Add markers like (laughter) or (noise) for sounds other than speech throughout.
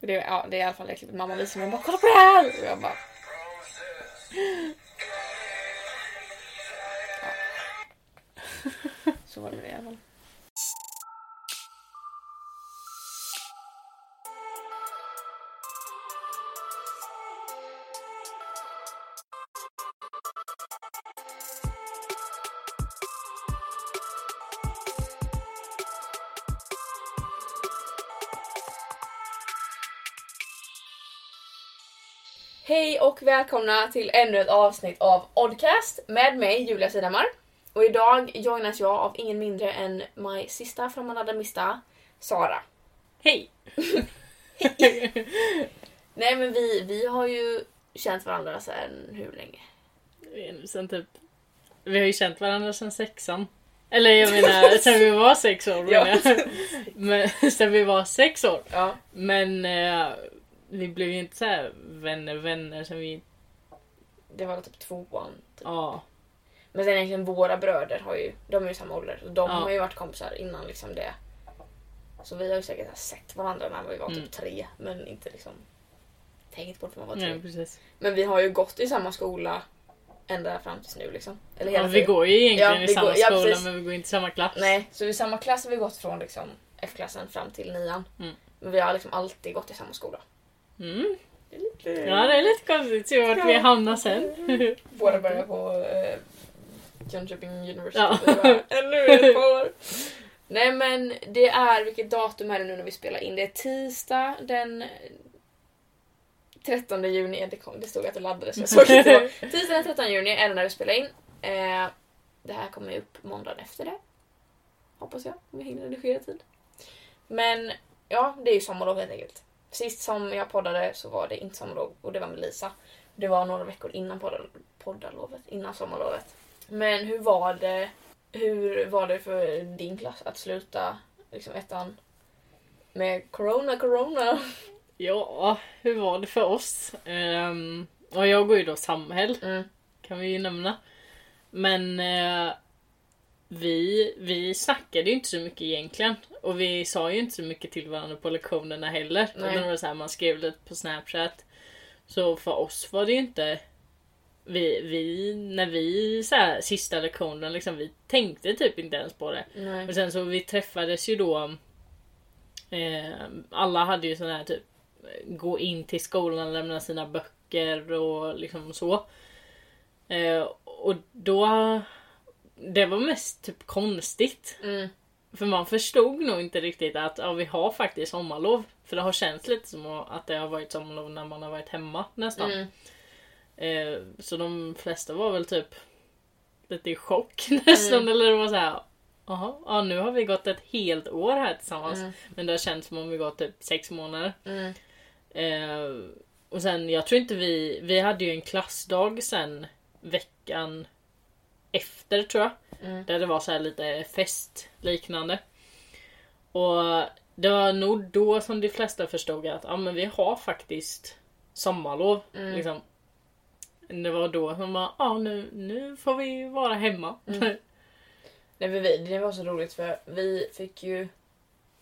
Det, är- ja, det är i alla fall det klippet mamma visar mig. Bara, Kolla på det här! Och jag bara... Ja. Så var det med det i alla fall. Och välkomna till ännu ett avsnitt av Oddcast med mig Julia Sidhammar. Och idag joinas jag av ingen mindre än my sista frammanade mista, Sara. Hej! (laughs) Nej men vi, vi har ju känt varandra sedan hur länge? sen typ, vi har ju känt varandra sen sexan. Eller jag menar (laughs) sen vi var sex år Ja. menar jag. Men sen vi var sex år. Ja. Men eh, vi blev ju inte så här vänner vänner sen vi... Det var typ tvåan. Typ. Ja. Men sen egentligen våra bröder har ju, de är ju samma ålder. Så de Ja. har ju varit kompisar innan liksom det. Så vi har ju säkert sett varandra när vi var typ Mm. tre. Men inte liksom tänkt på det för man var tre. Nej precis. Men vi har ju gått i samma skola ända fram tills nu liksom. Eller hela Ja, vi går ju egentligen Ja, i samma går- ja, skola precis. men vi går inte i samma klass. Nej, så i samma klass har vi gått från liksom F-klassen fram till nian. Mm. Men vi har liksom alltid gått i samma skola. Mm. Det är lite... Ja det är lite konstigt se vart vi Ja. hamnar sen. (laughs) Båda börjar på eh, Jönköping University. Ja. Ännu ett (laughs) år. Nej men det är, vilket datum är det nu när vi spelar in? Det är tisdag den 13 juni. Det, kom, det stod att det laddades, jag såg inte. (laughs) Tisdag den 13 juni är det när vi spelar in. Eh, det här kommer upp måndagen efter det. Hoppas jag, om jag hinner redigera tid. Men ja, det är ju sommarlov helt enkelt. Sist som jag poddade så var det inte sommarlov och det var med Lisa. Det var några veckor innan poddar, poddalovet, innan sommarlovet. Men hur var det hur var det för din klass att sluta liksom ettan med corona, corona? (laughs) Ja, hur var det för oss? Um, och jag går ju då samhäll. Mm. kan vi ju nämna. Men eh, vi, vi snackade ju inte så mycket egentligen. Och vi sa ju inte så mycket till varandra på lektionerna heller. Nej. Det var så här, man skrev lite på snapchat. Så för oss var det ju inte... Vi, vi när vi så här, sista lektionen liksom, vi tänkte typ inte ens på det. Nej. Och sen så vi träffades ju då. Eh, alla hade ju sån här typ gå in till skolan, lämna sina böcker och liksom så. Eh, och då. Det var mest typ konstigt. Mm. För man förstod nog inte riktigt att ja, vi har faktiskt sommarlov. För det har känts lite som att det har varit sommarlov när man har varit hemma nästan. Mm. Eh, så de flesta var väl typ lite i chock (laughs) nästan. Mm. Eller det var så här. Jaha, ja, nu har vi gått ett helt år här tillsammans. Mm. Men det har känts som om vi gått typ sex månader. Mm. Eh, och sen, jag tror inte vi... Vi hade ju en klassdag sen veckan efter tror jag. Mm. Där det var så här lite fest liknande. Och det var nog då som de flesta förstod att ja, men vi har faktiskt sommarlov. Mm. Liksom. Det var då som bara, ja nu, nu får vi vara hemma. Mm. (laughs) Nej, men vi, det var så roligt för vi fick ju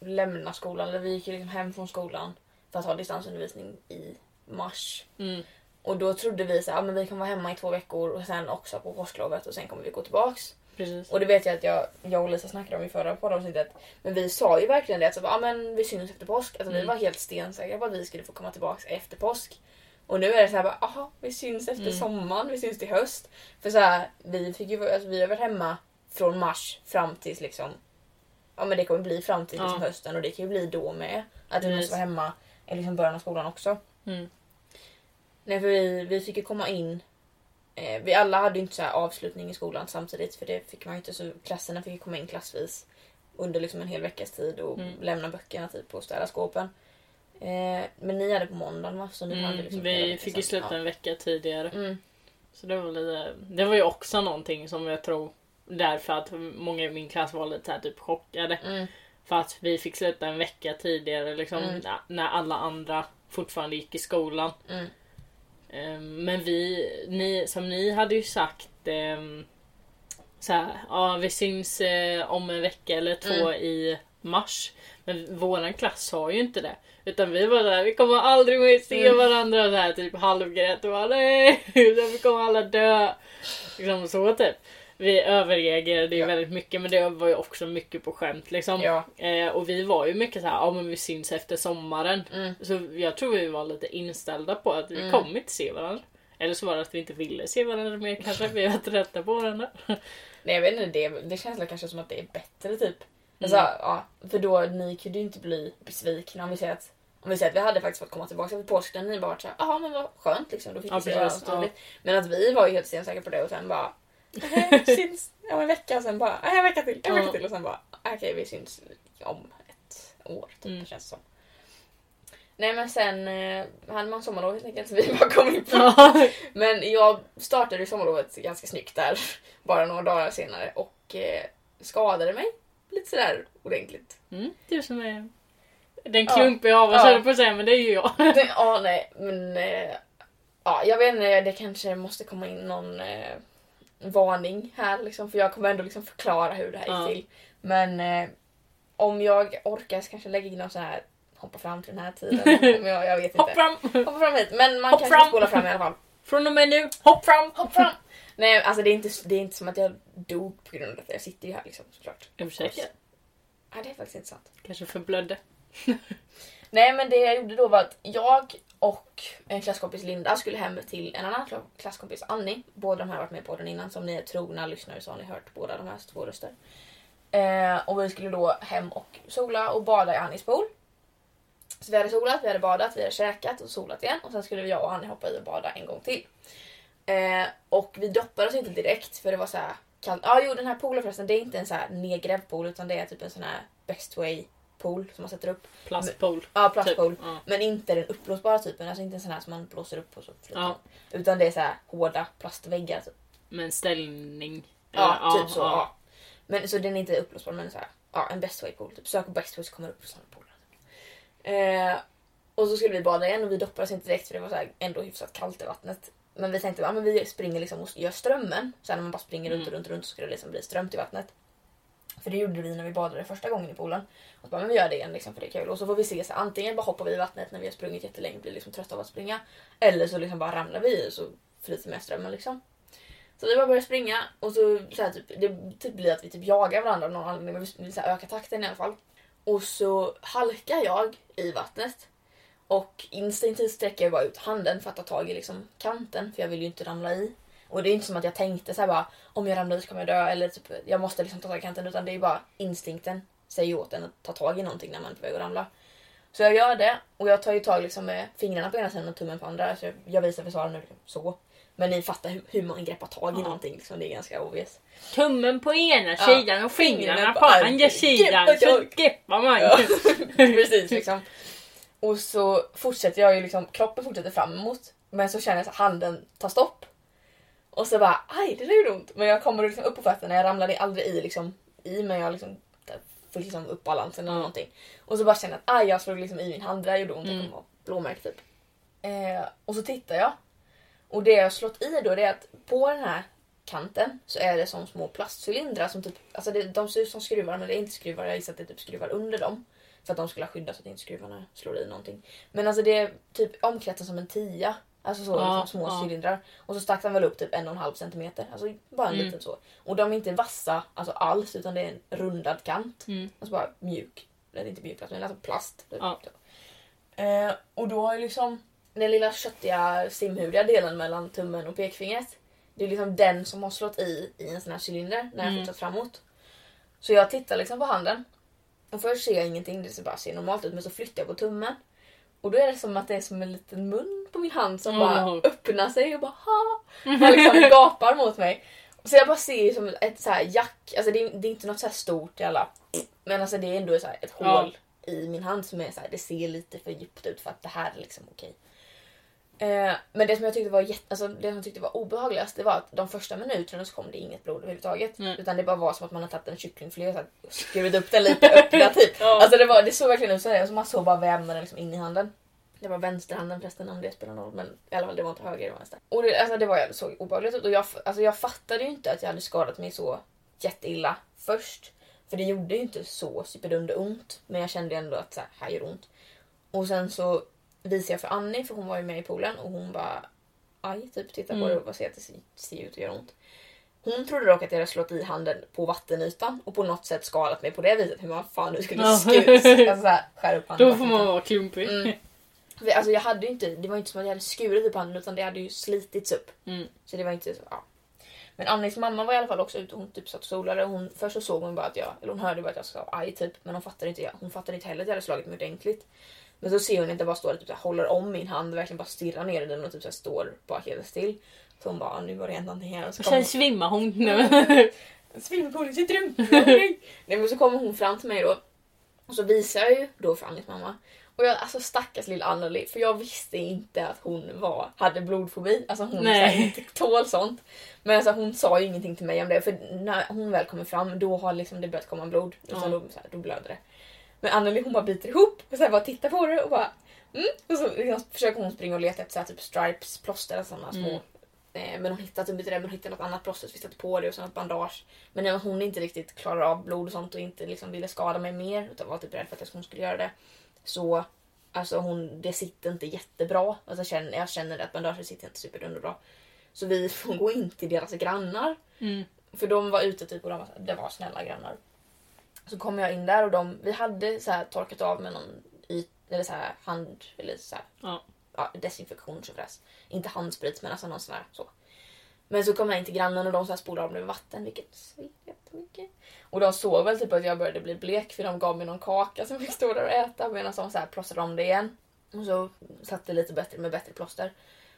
lämna skolan, eller vi gick ju liksom hem från skolan för att ha distansundervisning i mars. Mm. Och då trodde vi så här, men vi kan vara hemma i två veckor och sen också på påsklovet och sen kommer vi gå tillbaks. Precis. Och det vet jag att jag, jag och Lisa snackade om i förra poddavsnittet. Men vi sa ju verkligen det att så, bara, ja, men vi syns efter påsk. Alltså, Vi Mm. var helt stensäkra på att vi skulle få komma tillbaks efter påsk. Och nu är det så här aha, vi syns efter Mm. sommaren, vi syns till höst. För så här, vi, fick ju, alltså, vi har varit hemma från mars fram tills liksom Ja men det kommer bli fram till liksom, Ja. hösten och det kan ju bli då med. Att vi måste vara hemma i liksom början av skolan också. Mm. Nej för vi, vi fick ju komma in eh, Vi alla hade ju inte så avslutning i skolan samtidigt för det fick man ju inte så klasserna fick ju komma in klassvis under liksom en hel veckas tid och Mm. lämna böckerna typ och städa skåpen. Eh, men ni hade på måndagen va? Så ni hade Mm. liksom hela Vi fick ju sluta Ja. en vecka tidigare. Mm. Så det var lite, det var ju också någonting som jag tror därför att många i min klass var lite här typ chockade. Mm. För att vi fick sluta en vecka tidigare liksom Mm. när, när alla andra fortfarande gick i skolan. Mm. Ehm, Men vi, ni, som ni hade ju sagt ehm, så här, ja vi syns eh, om en vecka eller två Mm. i mars. Men våran klass sa ju inte det. Utan vi var där, vi kommer aldrig mer se Mm. varandra så här typ halvgrät och bara nej, (laughs) vi kommer alla dö. Liksom så typ. Vi överreagerade ju Ja. väldigt mycket men det var ju också mycket på skämt liksom. Ja. Eh, och vi var ju mycket så här, ja men vi syns efter sommaren. Mm. Så jag tror vi var lite inställda på att vi Mm. kommer inte se varandra. Eller så var det att vi inte ville se varandra mer kanske. (laughs) Vi var trötta på varandra. Nej jag vet inte, det, det känns kanske som att det är bättre typ. Alltså, Mm. ja, för då, ni kunde ju inte bli besvikna om vi säger att om vi säger att vi hade faktiskt fått komma tillbaka till påsken, ni bara varit såhär, jaha men vad skönt liksom, då fick Ja, vi se varandra tydligt. Men att vi var ju helt stensäkra på det och sen bara, "Nej, vi (laughs) syns om en vecka och sen bara, "Nej, en vecka till, en vecka Ja. till och sen bara, okej vi syns om ett år typ, Mm. känns det som. Nej men sen eh, hade man sommarlov helt enkelt så vi bara kom in på Ja. men jag startade ju sommarlovet ganska snyggt där, bara några dagar senare och eh, skadade mig lite sådär ordentligt. Mm, du som är den Ja. klumpiga av oss Ja. höll på att säga men det är ju jag. Det- Ja, nej, men eh, ja, jag vet inte, det kanske måste komma in någon eh, varning här liksom, för jag kommer ändå liksom förklara hur det här Ja. gick till. Men eh, om jag orkar så kanske lägga in någon sån här hoppa fram till den här tiden. (laughs) om jag, jag vet inte. Hopp fram! Hoppa fram hit, men man Hopp kanske fram. spola fram i alla fall. Från och med nu, hopp fram! Hopp fram! (laughs) Nej, alltså det är, inte, det är inte som att jag dog på grund av detta. Jag sitter ju här liksom såklart. Ursäkta. Nej, det är faktiskt inte sant. Kanske förblödde. (laughs) Nej, men det jag gjorde då var att jag och en klasskompis Linda skulle hem till en annan klasskompis Annie. Båda de här har varit med på den innan. Som ni är trogna lyssnare så har ni hört båda de här två röster. Eh, och vi skulle då hem och sola och bada i Annies pool. Så vi hade solat, vi hade badat, vi hade käkat och solat igen. Och sen skulle jag och Annie hoppa i och bada en gång till. Eh, och vi doppade oss inte direkt för det var så här kallt. Ja, jo den här poolen förresten, det är inte en så här nedgrävd pool utan det är typ en sån här best way pool som man sätter upp. Plastpool. Ja, plastpool. Typ. Ja. Men inte den uppblåsbara typen, alltså inte en sån här som man blåser upp och så Ja. Utan det är så här hårda plastväggar. Typ. Med ställning. Ja, Eller, typ så. Ja. Men, så den är inte uppblåsbar men så här, ja, en best way pool. Typ. Sök på best way så kommer det upp sådana pooler. Eh, och så skulle vi bada igen och vi oss inte direkt för det var så här ändå hyfsat kallt i vattnet. Men vi tänkte att ja, vi springer liksom och gör strömmen. Så här, när man bara springer runt och Mm. runt och runt så skulle det liksom bli strömt i vattnet. För det gjorde vi när vi badade första gången i poolen. Och så bara, men vi gör det igen liksom, för det är kul. Och så får vi se, så antingen bara hoppar vi i vattnet när vi har sprungit jättelänge och blir liksom trötta av att springa. Eller så liksom bara ramlar vi i och så flyter med strömmen liksom. Så vi bara börjar springa och så, så här, typ, det typ blir att vi typ jagar varandra av någon anledning. Men vi vill så här, öka takten i alla fall. Och så halkar jag i vattnet. Och instinktivt sträcker jag bara ut handen för att ta tag i liksom kanten för jag vill ju inte ramla i. Och det är inte som att jag tänkte så här bara om jag ramlar så kommer jag dö eller typ jag måste liksom ta tag i kanten utan det är bara instinkten säger åt en att ta tag i någonting när man är på väg att ramla. Så jag gör det och jag tar ju tag liksom med fingrarna på ena sidan och tummen på andra. Så jag, jag visar för Sara nu liksom, så. Men ni fattar hur, hur man greppar tag i Ja. någonting liksom, det är ganska obvious. Tummen på ena Ja, sidan och fingrarna fingrarna på andra. sidan. Greppa Så greppar man. Ja. (laughs) Precis liksom. Och så fortsätter jag ju liksom, kroppen fortsätter framåt. Men så känner jag att handen tar stopp. Och så bara, aj det där gjorde ont. Men jag kommer liksom upp på fötterna, jag ramlade aldrig i liksom, i men jag liksom fick liksom upp balansen eller Ja. någonting. Och så bara känner jag att aj jag slog liksom i min hand, det där gjorde ont, jag Mm. kommer ha blåmärke typ. Eh, och så tittar jag. Och det jag har slått i då det är att på den här kanten så är det som små plastcylindrar som typ, alltså det, de ser ut som skruvar men det är inte skruvar, jag gissar att det är typ skruvar under dem. För att de skulle ha skyddat så att inte skruvarna slår i någonting. Men alltså det är typ omkretsat som en tia. Alltså så Ja, liksom små ja. cylindrar. Och så stack den väl upp typ en och en halv centimeter. Alltså bara en Mm. liten så. Och de är inte vassa alltså alls utan det är en rundad kant. Mm. Alltså bara mjuk. Eller inte mjuk plast men alltså plast. Typ. Ja. Eh, och då har jag liksom den lilla köttiga simhudiga delen mellan tummen och pekfingret. Det är liksom den som har slått i i en sån här cylinder när jag Mm. fortsatt framåt. Så jag tittar liksom på handen. Och först ser jag ingenting, det ser bara ser normalt ut. Men så flyttar jag på tummen. Och då är det som att det är som en liten mun på min hand som bara öppnar sig och bara ha. Och liksom (laughs) gapar mot mig. Så jag bara ser som ett så här jack, alltså det är, det är inte något så här stort alla. Men alltså det är ändå så ett Ja. hål i min hand som är så här, det ser lite för djupt ut för att det här är liksom okej. Eh, men det som jag tyckte var jätte, alltså det som jag tyckte var obehagligast det var att de första minuterna så kom det inget blod överhuvudtaget. Nej. Utan det bara var som att man har tagit en kycklingfilé och så skurit upp den lite (laughs) öppna typ. Ja. Alltså det, var, det såg verkligen ut så här, alltså man såg bara vävnaden liksom in i handen. Det var vänsterhanden förresten om det spelar någon roll men i alla fall det var inte höger, det var vänster. Och det, alltså det var så obehagligt ut och jag, alltså jag fattade ju inte att jag hade skadat mig så jätteilla först. För det gjorde ju inte så superdunder ont. Men jag kände ändå att så här, här gör ont. Och sen så visade jag för Annie, för hon var ju med i poolen och hon bara aj, typ titta på Mm. det och bara se att det ser, ser ut att göra ont. Hon trodde dock att jag hade slått i handen på vattenytan och på något sätt skadat mig på det viset. Hur man fan nu skulle Ja. sku- alltså, upp handen. Då får man vara klumpig. Mm. Alltså jag hade inte, det var inte som att jag hade skurit upp handen utan det hade ju slitits upp. Mm. Så det var inte så, ja. Men Annis mamma var i alla fall också ute och hon typ satt och solade. Hon, först så såg hon bara att jag, eller hon hörde bara att jag sa aj typ. Men hon fattade inte, hon fattade inte heller att jag hade slagit mig ordentligt. Men så ser hon jag bara står och typ så här, håller om min hand och verkligen bara stirrar ner i den och typ så här, står bara helt still. Så hon bara, "Ah, nu har det hänt någonting här. Och så Sen hon, svimmar hon. (laughs) Svimmar i sitt rum! (laughs) Nej men så kommer hon fram till mig då. Och så visar jag ju då för Annis mamma. Och jag, alltså stackars lilla Anneli, för jag visste inte att hon var, hade blodfobi. Alltså hon Nej. inte tål sånt. Men alltså hon sa ju ingenting till mig om det, för när hon väl kommer fram då har liksom det börjat komma blod. Och så då, så här, då blöder det. Men Anneli hon bara biter ihop och så bara tittar på det och bara mm. Och så liksom, försöker hon springa och leta efter så här, typ stripes, plåster och sådana små. Mm. Eh, men hon hittade typ inte det, men hon hittade något annat plåster så vi satte på det och sen ett bandage. Men när hon inte riktigt klarar av blod och sånt och inte liksom ville skada mig mer utan var typ rädd för att hon skulle göra det. Så alltså hon, det sitter inte jättebra. Alltså jag, känner, jag känner att bandaget sitter inte superdunderbra. Så vi (laughs) får gå in till deras grannar. Mm. För de var ute typ och de var, det var snälla grannar. Så kom jag in där och de, vi hade så här torkat av med någon yt, eller så hand eller så här, Ja. ja, desinfektion så. Inte handsprit men alltså någon sån här så. Men så kom jag in till grannen och de så här spolade av mig med vatten vilket sved jättemycket. Och de såg väl typ att jag började bli blek för de gav mig någon kaka som fick stå där och äta medan de så här plåstrade om det igen. Och så satte lite bättre med bättre plåster.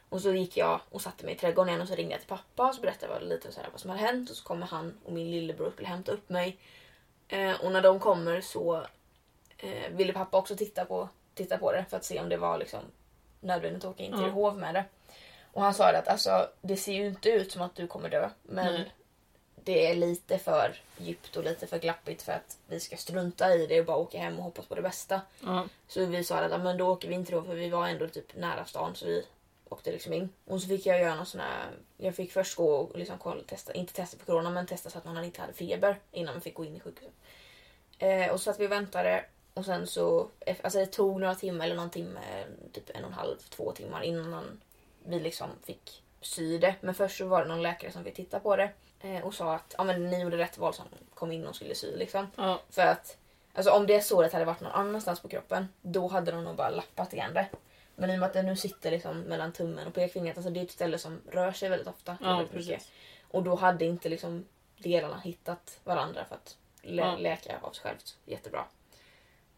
Och så gick jag och satte mig i trädgården igen och så ringde jag till pappa och så berättade jag lite så här vad som hade hänt och så kommer han och min lillebror skulle hämta upp mig. Eh, och när de kommer så eh, ville pappa också titta på, titta på det för att se om det var liksom nödvändigt att åka in till Ja. hov med det. Och han sa att alltså, det ser ju inte ut som att du kommer dö men Nej. det är lite för djupt och lite för glappigt för att vi ska strunta i det och bara åka hem och hoppas på det bästa. Ja. Så vi sa att men då åker vi inte då för vi var ändå typ nära stan så vi åkte liksom in. Och så fick jag göra någon sån här, jag fick först gå och liksom kolla, testa, inte testa för corona men testa så att man inte hade feber innan man fick gå in i sjukhuset. Eh, och så att vi väntade och sen så, alltså det tog några timmar eller någon timme, typ en och en halv, två timmar innan vi liksom fick sy det. Men först så var det någon läkare som fick titta på det eh, och sa att ja, men ni gjorde rätt val som kom in och skulle sy liksom. Ja. För att alltså, om det såret hade varit någon annanstans på kroppen då hade de nog bara lappat igen det. Men i och med att det nu sitter liksom mellan tummen och pekfingret, alltså det är ett ställe som rör sig väldigt ofta. Ja, väldigt precis. Och då hade inte liksom delarna hittat varandra för att lä- Ja. läka av sig självt jättebra.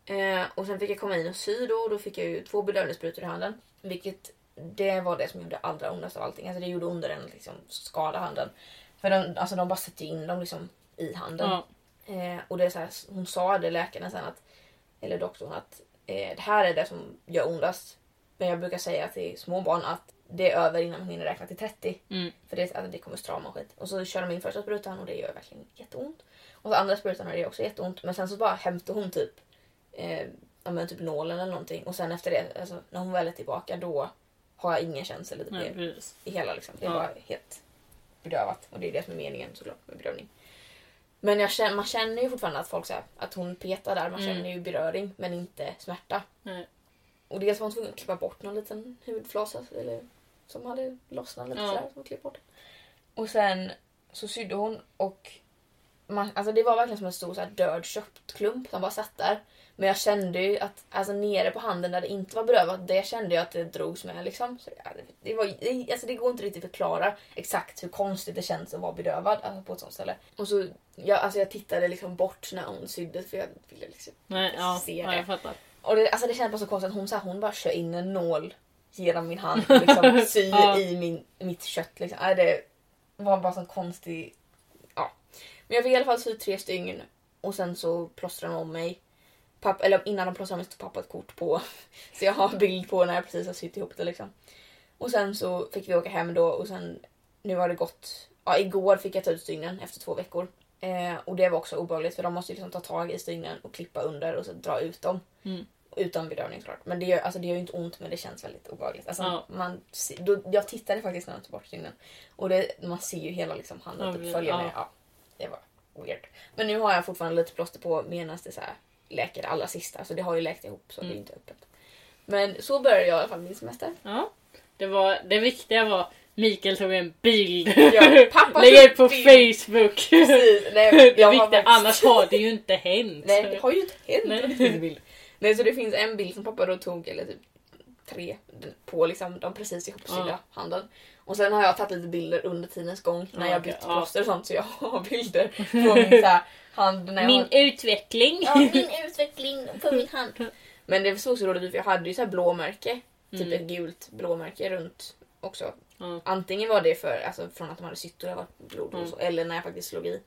Eh, och sen fick jag komma in och sy då och då fick jag ju två bedövningssprutor i handen. Vilket det var det som gjorde allra ondast av allting. Alltså det gjorde ondare än att liksom skada handen. För de, alltså de bara sätter in dem liksom i handen. Ja. Eh, och det är så här, hon sa det läkaren sen att, eller doktorn att eh, det här är det som gör ondast. Men jag brukar säga till små barn att det är över innan man hinner räkna till 30. Mm. För det, alltså, det kommer strama och skit. Och så kör de in första sprutan och det gör verkligen jätteont. Och så andra sprutan och det gör också jätteont. Men sen så bara hämtar hon typ, eh, ja, men typ nålen eller någonting. Och sen efter det, alltså, när hon väl är tillbaka då har jag ingen känsla typ, Nej, i, precis. i hela liksom. Det är Ja. bara helt bedövat. Och det är det som är meningen såklart med bedövning. Men jag man känner ju fortfarande att folk säger att hon petar där. Man Mm. känner ju beröring men inte smärta. Nej. Och dels var hon tvungen att klippa bort någon liten hudflasa eller, som hade lossnat lite Ja. sådär. Som bort. Och sen så sydde hon och man, alltså det var verkligen som en stor så här, död köttklump som bara satt där. Men jag kände ju att alltså, nere på handen där det inte var bedövat, det kände jag att det drogs med. Liksom. Så, ja, det, var, det, alltså, det går inte riktigt att förklara exakt hur konstigt det känns att vara bedövad alltså, på ett sånt ställe. Och så, jag, alltså, jag tittade liksom bort när hon sydde för jag ville liksom Nej, ja, Se ja, det. och det, alltså det kändes bara så konstigt att hon, så här, hon bara kör in en nål genom min hand och liksom (laughs) syr Ja. i min, mitt kött. Liksom. Äh, det var bara så konstig... Ja. Men jag fick i alla fall sy tre stygn och sen så plåstrade de om mig. Papp, eller innan de plåstrade om tog pappa ett kort på. (laughs) Så jag har bild på när jag precis har sytt ihop det. Liksom. Och sen så fick vi åka hem då och sen nu har det gått... Ja, igår fick jag ta ut stygnen efter två veckor. Eh, och det var också obehagligt för de måste liksom ta tag i stygnen och klippa under och så dra ut dem. Mm. Utan bedövning såklart. Men det gör, alltså, det gör ju inte ont men det känns väldigt obehagligt. Alltså, Ja. man, då, jag tittade faktiskt när de tog bort stygnen. Och det, man ser ju hela liksom, handen Ja, typ, följa ja. med. Ja, det var weird. Men nu har jag fortfarande lite plåster på medan det så här läker det allra sista. Så det har ju läkt ihop så det är Mm. inte öppet. Men så började jag i alla fall min semester. Ja. Det, var, det viktiga var Mikael tog en bild. Ja, pappa (laughs) Lägger på bild. Facebook. Precis. Nej, (laughs) det har viktiga, faktiskt- annars har det ju inte hänt. (laughs) Nej, det har ju inte hänt Nej. att det finns en bild. Nej, så det finns en bild som pappa då tog, eller typ tre, på liksom de precis ihopsydda Ja. handen. Och sen har jag tagit lite bilder under tidens gång när Ja, jag bytt plåster och sånt så jag har (laughs) bilder på (laughs) min så här, hand när jag Min har... utveckling. Ja, min utveckling på min hand. (laughs) Men det såg så roligt ut för jag hade ju så här blåmärke, typ Mm. ett gult blåmärke runt också. Ja. Antingen var det för, alltså, från att de hade sytt och det var blod och Mm. så, eller när jag faktiskt slog i.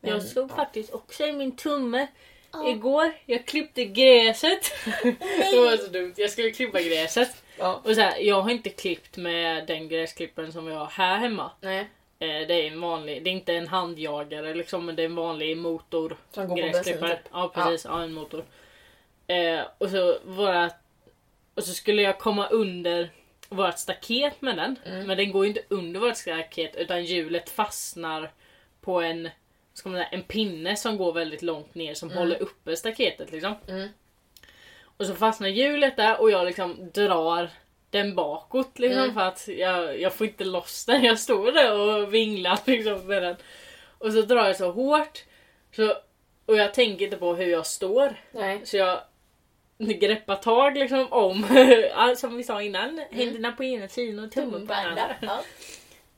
Men, Jag slog ja. faktiskt också i min tumme Ja. igår. Jag klippte gräset. det var så dumt. Jag skulle klippa gräset. Ja. Och så här, jag har inte klippt med den gräsklipparen som vi har här hemma. Nej, Eh, det är en vanlig, det är inte en handjagare liksom, men det är en vanlig motor. som går på bensin typ. Ja precis, ja. en motor. Eh, och så våra, och så skulle jag komma under vårt staket med den. Mm. Men den går ju inte under vårt staket utan hjulet fastnar på en, ska man säga, en pinne som går väldigt långt ner som Mm. håller uppe staketet. Liksom. Mm. Och så fastnar hjulet där och jag liksom drar den bakåt liksom Mm. för att jag, jag får inte loss den. Jag står där och vinglar liksom med den. Och så drar jag så hårt. Så, och jag tänker inte på hur jag står. Nej. Så jag greppar tag liksom om, (laughs) som vi sa innan, Mm. händerna på ena sidan och tummen på andra. (laughs) Ja.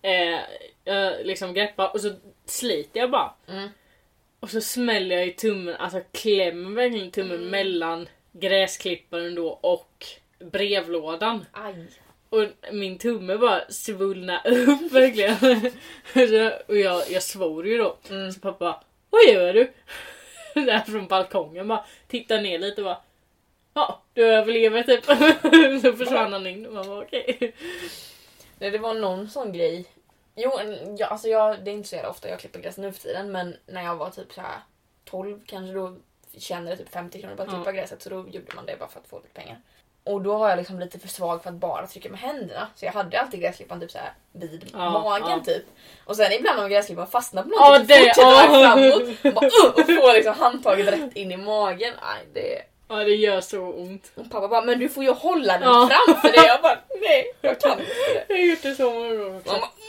Eh, jag liksom greppar och så sliter jag bara. Mm. Och så smäller jag i tummen, alltså klämmer verkligen tummen Mm. mellan gräsklipparen då och brevlådan. Aj. Och min tumme bara svullna upp (laughs) verkligen. Och jag, jag svor ju då. Mm. Så pappa vad gör du? (laughs) Där från balkongen bara tittar ner lite och bara Ja, du överlever typ. (laughs) Så försvann han in och man bara okej. Nej, det var någon sån grej. Jo, en- ja, alltså jag, det är inte så jävla ofta jag klipper gräs nu för tiden men när jag var typ så här 12 kanske då tjänade typ 50 kronor på att klippa gräset så då gjorde man det bara för att få lite pengar. Och då har jag liksom lite för svag för att bara trycka med händerna. Så jag hade alltid gräsklipparen typ så här vid Ja, magen ja. typ. Och sen ibland om gräsklipparen fastnar på någonting så fortsätter ja. framåt. Och, bara, uh, och får liksom handtaget rätt in i magen. Nej, det... Ja det gör så ont. Och pappa bara, men du får ju hålla den framför dig. Jag bara, nej, jag kan inte det. Jag har gjort det så många gånger också. Man bara, mm.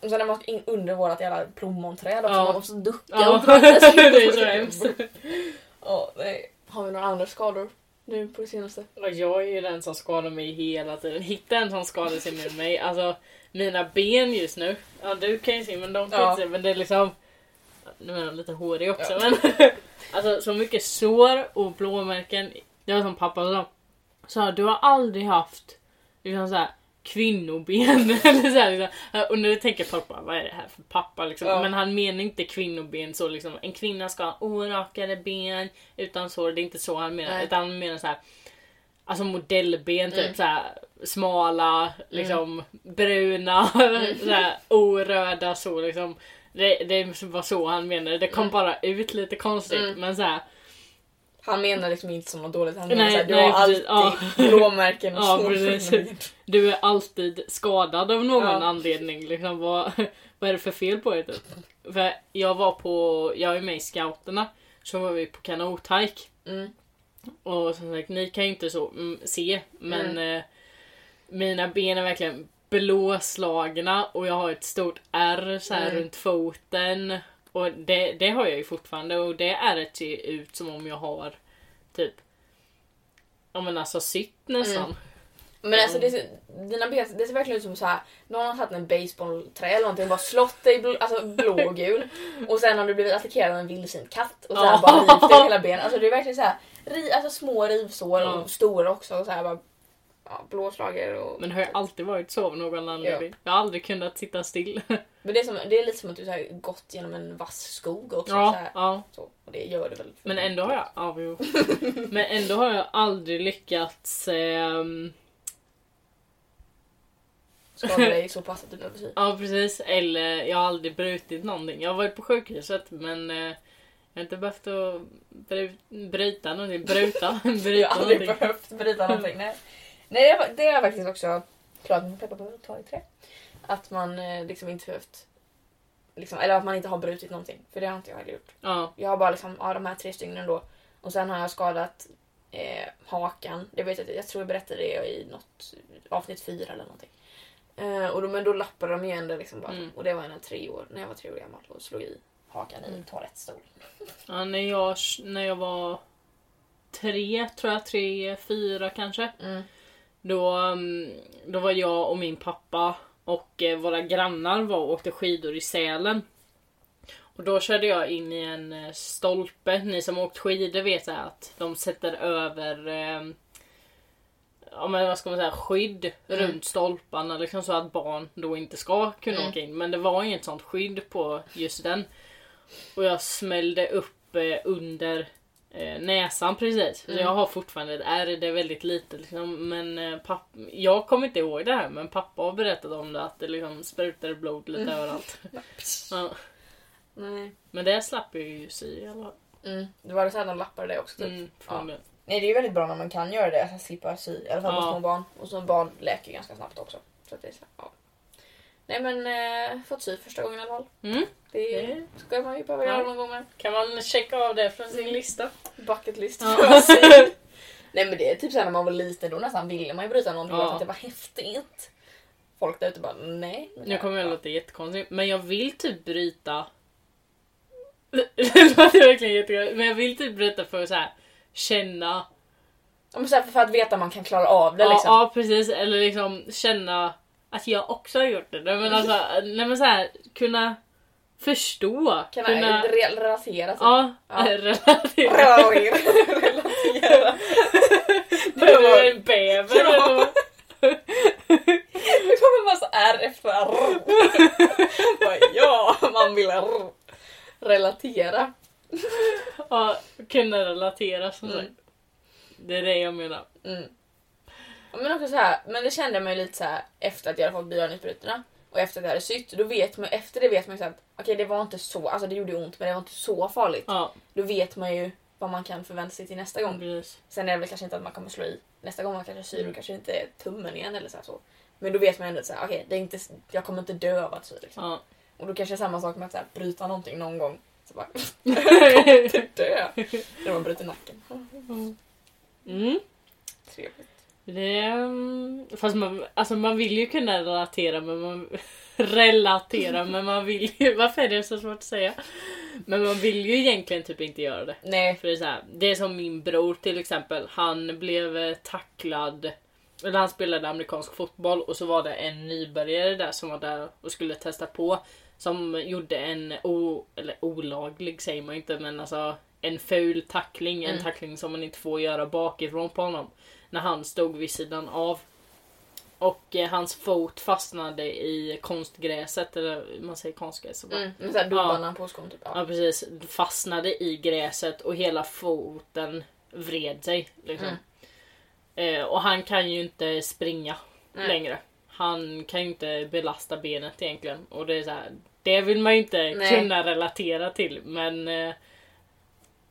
Och sen när man ska in under vårat jävla plommonträd också, Ja. man måste ducka Ja, och dra (laughs) det är så hemskt. Ja, nej. Har vi några andra skador nu på det senaste? Jag är ju den som skadar mig hela tiden. Hitta en som skadar sig med mig. Alltså mina ben just nu. Ja du kan ju se men de kan Ja. inte se. Men det är liksom. Nu är jag lite hårig också Ja. men. (laughs) Alltså så mycket sår och blåmärken. Det var som pappa sa. Så du har aldrig haft liksom så här, kvinnoben. (laughs) Eller så här, liksom. Och nu tänker bara vad är det här för pappa liksom. Ja. Men han menar inte kvinnoben så liksom. En kvinna ska ha orakade ben utan sår. Det är inte så han menar. Nej. Utan han menar så här. Alltså modellben typ Mm. så här smala, liksom bruna, (laughs) så här, oröda så liksom. Det, det var så han menade. Det kom Mm. bara ut lite konstigt Mm. men så här. Han menar liksom inte som något dåligt, han menar såhär, du nej, har alltid blåmärken (laughs) och Ja. Du är alltid skadad av någon Ja. anledning. Liksom, vad, (laughs) vad är det för fel på er? Typ? För jag var på, jag är med i scouterna. Så var vi på kanothike. Mm. Och som sagt, ni kan ju inte så mm, se. Men eh, mina ben är verkligen blåslagna och jag har ett stort ärr så här Mm. runt foten. Och det, det har jag ju fortfarande och det ärret ser ut som om jag har typ Ja men alltså sytt nästan. Mm. Men alltså det ser, dina ben, det ser verkligen ut som så här. någon har tagit en baseballträ eller någonting och bara slått dig bl- alltså blå och gul. Och sen har du blivit attackerad av en vildsint katt och så här Ja. (laughs) bara rivit dig hela ben. Alltså det är verkligen så här, ri, alltså små rivsår Ja. och stora också. Och så här bara, ja, blåslager och... Men det har ju alltid varit så av någon anledning. Jag har aldrig kunnat sitta still. (laughs) Men det är, som, det är lite som att du så här, gått genom en vass skog också. Så Ja, här, ja. så. Och det gör du väl? Men ändå har jag, ja, jo. (laughs) Men ändå har jag aldrig lyckats ehm, Skada dig (laughs) så pass att du behöver sy. Ja precis, eller jag har aldrig brutit någonting. Jag har varit på sjukhuset men eh, jag har inte behövt att bry, bryta någonting. Bruta, Jag bryta har aldrig någonting. behövt bryta någonting. Nej, nej det, har, det har jag faktiskt också klarat mig på i trä. Att man eh, liksom inte behövt Liksom, eller att man inte har brutit någonting. För det har inte jag heller gjort. Ja. Jag har bara liksom, ja, de här tre stygnen då. Och sen har jag skadat eh, hakan. Det vet jag, jag tror jag berättade det i något avsnitt fyra eller någonting. Eh, och då, men då lappade de igen det liksom bara. Mm. Och det var när, tre år, när jag var tre år gammal och slog i hakan i Mm. toalettstolen. ja när, jag, när jag var tre, tror jag, tre, fyra kanske. Mm. Då, mm, då var jag och min pappa och eh, våra grannar var och åkte skidor i Sälen. Och då körde jag in i en eh, stolpe. Ni som har åkt skidor vet att de sätter över eh, ja, men vad ska man säga, skydd Mm. runt stolparna liksom så att barn då inte ska kunna Mm. åka in. Men det var inget sånt skydd på just den. Och jag smällde upp eh, under eh, näsan precis. Så Mm. jag har fortfarande ett ärr, det är väldigt lite liksom. Men eh, papp, jag kommer inte ihåg det här men pappa har berättat om det att det liksom sprutade blod lite Mm. överallt. (laughs) Ja. Nej. Men det slapp jag ju sy i alla fall. Mm. Det var det så här de lappade det också typ. Mm, från det. Nej det är ju väldigt bra när man kan göra det, att slippa sy. I alla fall på Ja. små barn. Och så barn läker ganska snabbt också. Så det är så, ja. Nej men, eh, fått sy första gången i alla fall. Mm. Det Det- ska man ju behöva Ja. göra någon gång med. Kan man checka av det från sin lista? Bucket list Ja. (laughs) Nej men det är typ såhär när man var liten, då nästan ville man ju bryta någonting Ja. att det var häftigt. Folk där ute bara nej. Nu kommer jag låta jättekonstigt, men jag vill typ bryta... Det (laughs) låter verkligen jättekonstigt, men jag vill typ bryta för att så här känna... Ja, men så här, för att veta att man kan klara av det Ja, liksom. ja precis, eller liksom känna att jag också har gjort det. Men alltså, nej men så här, kunna förstå. Kunna... re- relatera sig. Ja, Ja. (laughs) relatera. relatera. Du är en bäver Ja. Det kommer massa R efter R. (laughs) Ja, man vill R. relatera. Ja, kunna relatera som Mm. sagt. Det är det jag menar. Mm. Ja, Men också så här, men det kände man ju lite så här efter att jag hade fått bihåleinsprutorna och efter att jag hade sytt. Då vet man, efter det vet man ju så att okej det var inte så, alltså det gjorde ont men det var inte så farligt. Ja, Då vet man ju vad man kan förvänta sig till nästa gång. precis. Sen är det väl kanske inte att man kommer slå i nästa gång man kanske syr och kanske inte tummen igen eller så, här så. Men då vet man ändå här, okej det är inte, jag kommer inte dö av att sy liksom. Ja. Och då kanske det är samma sak med att så här, bryta någonting någon gång. Så bara, (laughs) (laughs) jag kommer inte dö. När man bryter nacken. Mm. Trevligt. Det, fast man, alltså man vill ju kunna relatera men man (laughs) relatera men man vill ju, (laughs) varför är det så svårt att säga? Men man vill ju egentligen typ inte göra det. Nej. För det är så här, det är som min bror till exempel, han blev eh, tacklad eller han spelade amerikansk fotboll och så var det en nybörjare där som var där och skulle testa på. Som gjorde en o, eller olaglig säger man inte men alltså en ful tackling. En Mm. tackling som man inte får göra bakifrån på honom. När han stod vid sidan av. Och eh, hans fot fastnade i konstgräset, eller man säger konstgräs. bara- Mm, med såhär dubbarna på skon typ. Ja Ja. precis, fastnade i gräset och hela foten vred sig. Liksom. Eh, och han kan ju inte springa Nej. längre. Han kan ju inte belasta benet egentligen. Och det är så här, det vill man ju inte Nej. kunna relatera till men eh,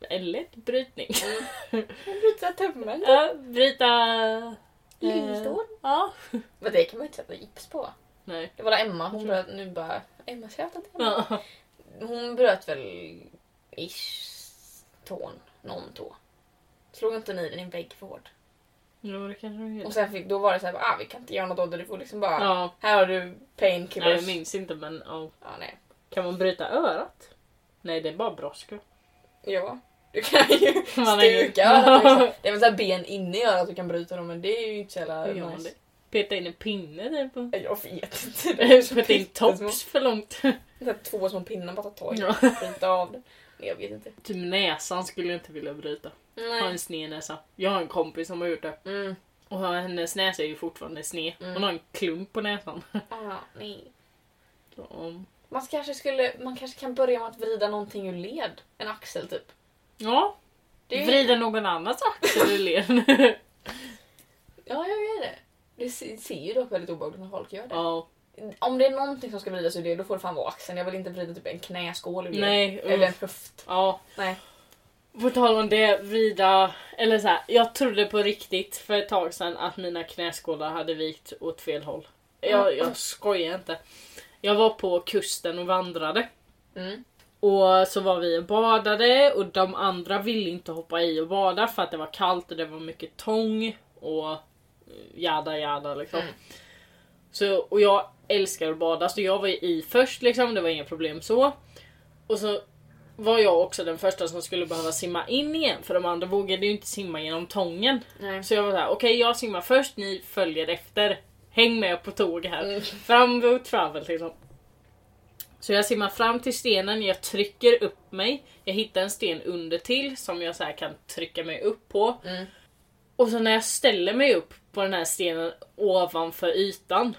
en lätt brytning. Bryta tummen. Ja, bryta... eh, Lilltån. Ja. Men det kan man ju inte sätta gips på. Nej. Det var Emma, hon bröt nu bara... Emma skrattar till Emma. Ja. Hon bröt väl ish tån. Någon tå. Slog inte ni den i en vägg för hårt? Jo, det kanske de Och gör. sen fick, då var det såhär, ah vi kan inte göra något åt det, du får liksom bara... Ja, Här har du nej, painkillers. jag minns inte men ja. Ja, nej. Kan man bryta örat? Nej, det är bara brådska. Ja. Du kan ju (laughs) Man stuka örat. liksom. (laughs) Det är väl såhär ben inne i örat du kan bryta dem men det är ju inte så jävla nice. Peta in en pinne där på. Jag vet inte. Det är så Peta in tops för långt. Två små pinnar bara ta tag i. Ja. Bryta av det. Jag vet inte. Typ näsan skulle jag inte vilja bryta. Ha Nej. en sned näsa. Jag har en kompis som har gjort det. Mm. Och hennes näsa är ju fortfarande sned. Mm. Hon har en klump på näsan. Ah, nej. Så, um, Man kanske, skulle, man kanske kan börja med att vrida någonting ur led. En axel typ. Ja, Det vrida någon annans axel ur led. Ja, jag vet det. Det se- ser ju dock väldigt obehagligt när folk gör det. ja, Om det är någonting som ska vridas ur led då får det fan vara axeln. Jag vill inte vrida typ en knäskål ur nej. Eller en höft. Ja. Nej. På tal om det, vrida... Eller så här, jag trodde på riktigt för ett tag sedan att mina knäskålar hade vikt åt fel håll. Jag, jag skojar inte. Jag var på kusten och vandrade. Mm. Och så var vi och badade och de andra ville inte hoppa i och bada för att det var kallt och det var mycket tång och jada jada liksom. Mm. Så, och jag älskar att bada så jag var i först liksom, det var inga problem så. Och så var jag också den första som skulle behöva simma in igen för de andra vågade ju inte simma genom tången. Nej. Så jag var såhär, okej jag simmar först, ni följer efter. Häng med på tåg här. Mm. Fram mot travel liksom. Så jag simmar fram till stenen, jag trycker upp mig. Jag hittar en sten under till som jag så här kan trycka mig upp på. Mm. Och så när jag ställer mig upp på den här stenen ovanför ytan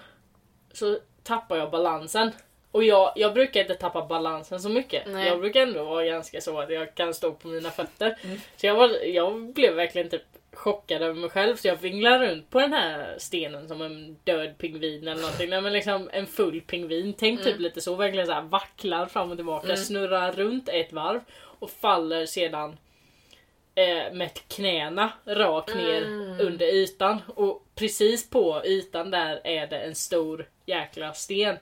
så tappar jag balansen. Och jag, jag brukar inte tappa balansen så mycket. Nej. Jag brukar ändå vara ganska så att jag kan stå på mina fötter. Mm. Så jag, var, jag blev verkligen typ chockad över mig själv så jag vinglar runt på den här stenen som en död pingvin eller någonting. Nej, men liksom en full pingvin. Tänk typ Mm. lite så, verkligen så här vacklar fram och tillbaka, Mm. snurrar runt ett varv och faller sedan eh, med knäna rakt ner Mm. under ytan. Och precis på ytan där är det en stor jäkla sten.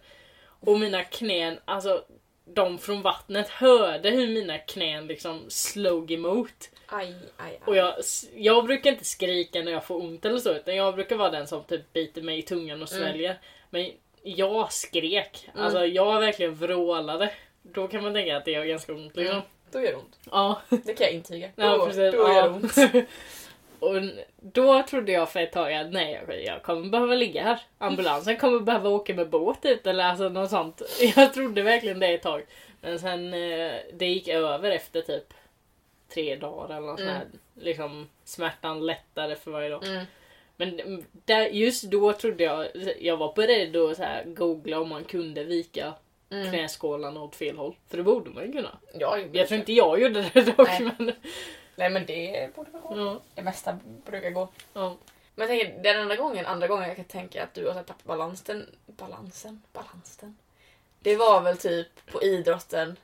Och mina knän, alltså de från vattnet hörde hur mina knän liksom slog emot. Aj, aj, aj. Och jag, jag brukar inte skrika när jag får ont eller så utan jag brukar vara den som typ biter mig i tungan och Mm. sväljer. Men jag skrek. Mm. Alltså jag verkligen vrålade. Då kan man tänka att det gör ganska ont liksom. Mm. Då gör det ont. Ja. Det kan jag intyga. Ja, då, precis. då ja. gör det ont. (laughs) Och då trodde jag för ett tag att nej, jag, jag kommer behöva ligga här. Ambulansen kommer behöva åka med båt ut eller alltså något sånt. (laughs) Jag trodde verkligen det ett tag. Men sen eh, det gick över efter typ tre dagar eller något Mm. sånt här. Liksom smärtan lättade för varje dag. Mm. Men mm, där, just då trodde jag, jag var beredd att så här, googla om man kunde vika Mm. knäskålarna åt fel håll. För det borde man ju kunna. Ja, jag, tror inte jag gjorde det dock. Nej. Men, Nej men det borde väl gå. ja, Det mesta brukar gå. ja. Men jag tänker, den enda gången, andra gången jag kan tänka att du har tappat balansen, balansen, balansen. Det var väl typ på idrotten.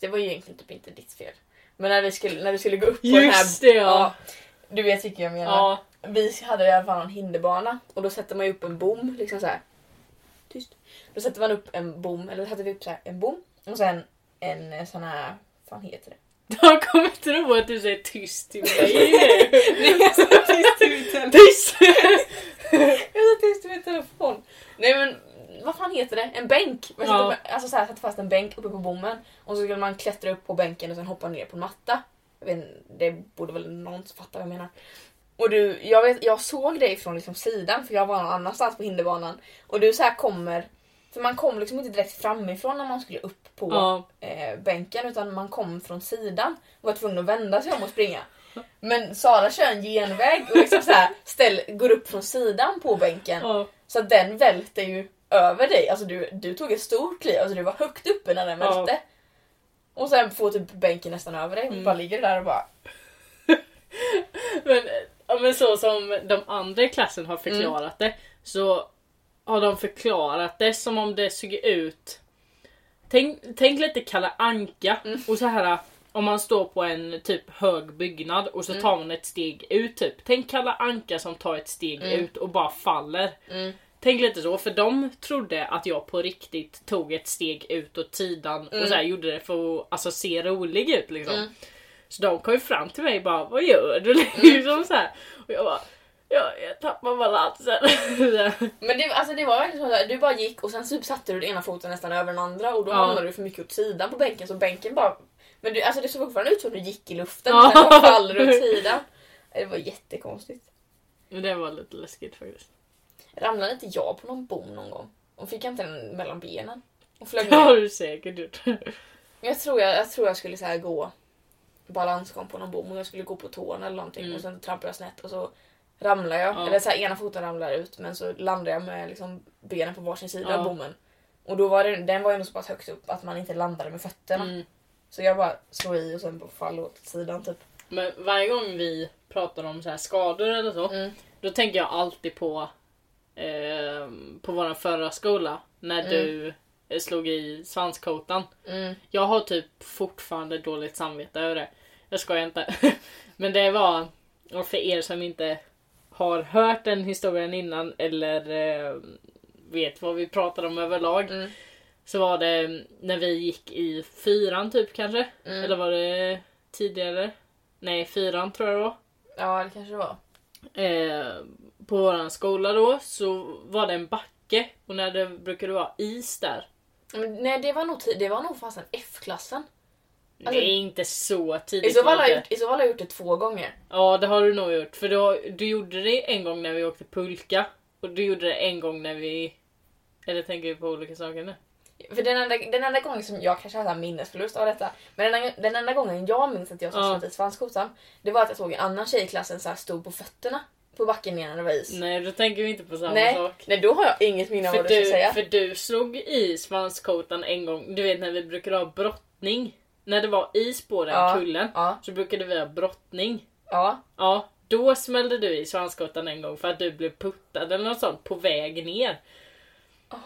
Det var ju egentligen typ inte ditt fel. Men när vi skulle, när vi skulle gå upp på den här... Just det ja. Du vet vilken jag menar. ja. Vi hade i alla fall en hinderbana och då sätter man ju upp en bom. Liksom så här. Tyst. Då sätter man upp en bom, eller då sätter vi upp så här, en bom och sen en eh, sån här, vad fan heter det? (laughs) De kommer tro att du säger tyst till mig. (laughs) Nej, jag sa tyst i min telefon. tyst! (laughs) Jag sa tyst i min telefon. Nej men vad fan heter det? En bänk. Man Ja. upp- Alltså så här, sätter fast en bänk uppe på bommen och så skulle man klättra upp på bänken och sen hoppa ner på en matta. Jag vet, det borde väl någon som fattar vad jag menar. Och du, jag, vet, jag såg dig från liksom sidan för jag var någon annanstans på hinderbanan. Och du så här kommer, för man kom liksom inte direkt framifrån när man skulle upp på Ja. eh, bänken utan man kom från sidan och var tvungen att vända sig om och springa. Men Sara kör en genväg och liksom så här ställ, går upp från sidan på bänken. Ja. Så den välter ju över dig. Alltså du, du tog ett stort kliv, alltså du var högt uppe när den Ja. välte. Och sen får typ bänken nästan över dig och Mm. bara ligger där och bara... (laughs) Men, ja, men så som de andra i klassen har förklarat det så har de förklarat det som om det såg ut Tänk, tänk lite Kalle Anka Mm. och så här om man står på en typ hög byggnad och så Mm. tar man ett steg ut typ. Tänk Kalle Anka som tar ett steg Mm. ut och bara faller. Mm. Tänk lite så, för de trodde att jag på riktigt tog ett steg ut åt sidan Mm. och så här gjorde det för att alltså, se rolig ut liksom. Mm. Så de kom ju fram till mig och bara Vad gör du? (laughs) liksom så här. Och jag bara Ja, jag tappar balansen. (laughs) Men det, alltså det var verkligen så att du bara gick och sen typ satte du den ena foten nästan över den andra och då Ja. hamnade du för mycket åt sidan på bänken så bänken bara... Men du, alltså det såg fortfarande ut som du gick i luften Ja. sen faller du åt sidan. (laughs) Det var jättekonstigt. Men det var lite läskigt faktiskt. Ramlade inte jag på någon bom någon gång? Och fick jag inte den mellan benen? Och flög ner? har du säkert gjort. Jag tror jag, jag, tror jag skulle så här gå balansgång på någon bom och jag skulle gå på tårna eller någonting Mm. och sen trampade jag snett och så ramlar jag. Ja. Eller så här, ena foten ramlar ut men så landar jag med liksom benen på varsin sida Ja. av bommen. Och då var det, den var ju så pass högt upp att man inte landade med fötterna. Mm. Så jag bara slog i och sen bara fall åt sidan typ. Men varje gång vi pratar om så här skador eller så, Mm. då tänker jag alltid på eh, på vår förra skola när Mm. du eh, slog i svanskotan. Mm. Jag har typ fortfarande dåligt samvete över det. Jag skojar inte. (laughs) Men det var, och för er som inte har hört den historien innan eller eh, vet vad vi pratar om överlag. Mm. Så var det när vi gick i fyran typ kanske. Mm. Eller var det tidigare? Nej, fyran tror jag det var. Ja, det kanske det var. Eh, på våran skola då så var det en backe och när det brukade vara is där. Men, nej, det var nog, det var nog fasen F-klassen. Alltså- det är inte så I tidigt. så, fall har inte. jag, gjort- I så fall har jag gjort det två gånger. Ja det har du nog gjort. För har, du gjorde det en gång när vi åkte pulka. Och du gjorde det en gång när vi... Eller tänker vi på olika saker nu? För den enda, den enda gången som jag kanske här minnesförlust av detta, men den, enda- den enda gången jag minns att jag Ja. slog i svanskotan, det var att jag såg en annan tjej i klassen så här stod på fötterna på backen igen när det var is. Nej då tänker vi inte på samma Nej, sak. nej, då har jag inget minne av vad du ska säga. för du slog i svanskotan en gång. Du vet när vi brukade ha brottning. När det var is på den Ja. kullen. Ja, Så brukade vi ha brottning. ja. Ja, då smällde du i svanskotan en gång för att du blev puttad eller något sånt på väg ner.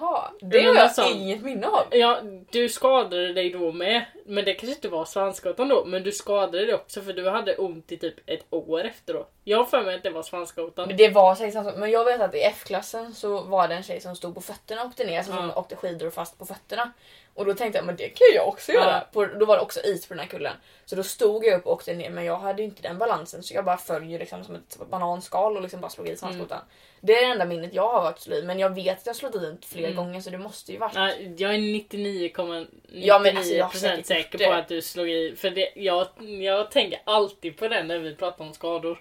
Jaha, det har jag alltså- inget minne av. Ja, du skadade dig då med. Men det kanske inte var svanskotan då. Men du skadade dig också för du hade ont i typ ett år efteråt. Jag har för mig att det var svanskotan. Men det var säkert sak. Men jag vet att i F-klassen så var det en tjej som stod på fötterna och åkte ner, som Ja. åkte skidor fast på fötterna. Och då tänkte jag, men det kan jag också göra. Ja. På, då var det också is på den här kullen. Så då stod jag upp och åkte ner, men jag hade ju inte den balansen så jag bara föll ju liksom som ett bananskal och liksom bara slog i svanskotan. Det är det enda minnet jag har varit slå i, men jag vet att jag slått i den flera Mm. gånger så det måste ju varit... Nej, jag är 99,99% Ja, men alltså, jag säker gjort på att du slog i. För det, jag, jag tänker alltid på den när vi pratar om skador.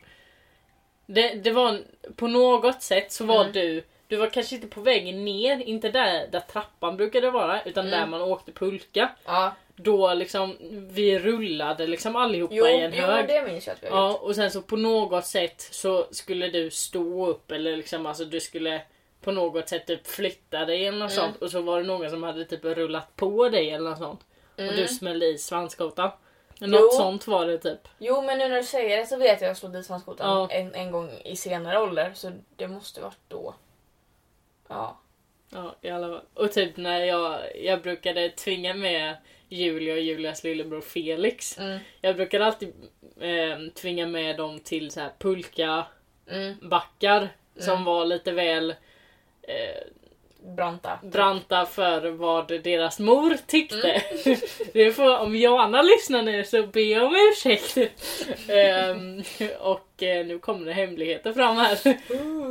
Det, det var på något sätt så var Mm. du du var kanske inte på vägen ner, inte där, där trappan brukade vara, utan Mm. där man åkte pulka. Ja. Då liksom, vi rullade liksom allihopa Jo, i en jo hög. det minns jag att vi har Ja, gjort. och sen så på något sätt så skulle du stå upp eller liksom alltså du skulle på något sätt typ flytta dig eller något Mm. sånt och så var det någon som hade typ rullat på dig eller något sånt. Och Mm. du smällde i svanskotan. Något Jo. sånt var det typ. Jo men nu när du säger det så vet jag att jag slog i svanskotan Ja. en, en gång i senare ålder så det måste varit då. Ja. Ja, i alla fall. Och typ när jag, jag brukade tvinga med Julia och Julias lillebror Felix. Mm. Jag brukade alltid eh, tvinga med dem till så här pulka Mm. backar som Mm. var lite väl eh, Branta. branta för vad deras mor tyckte. Mm. (laughs) Det får, om Joanna lyssnar nu så ber jag om ursäkt. (laughs) Ehm, och eh, nu kommer det hemligheter fram här.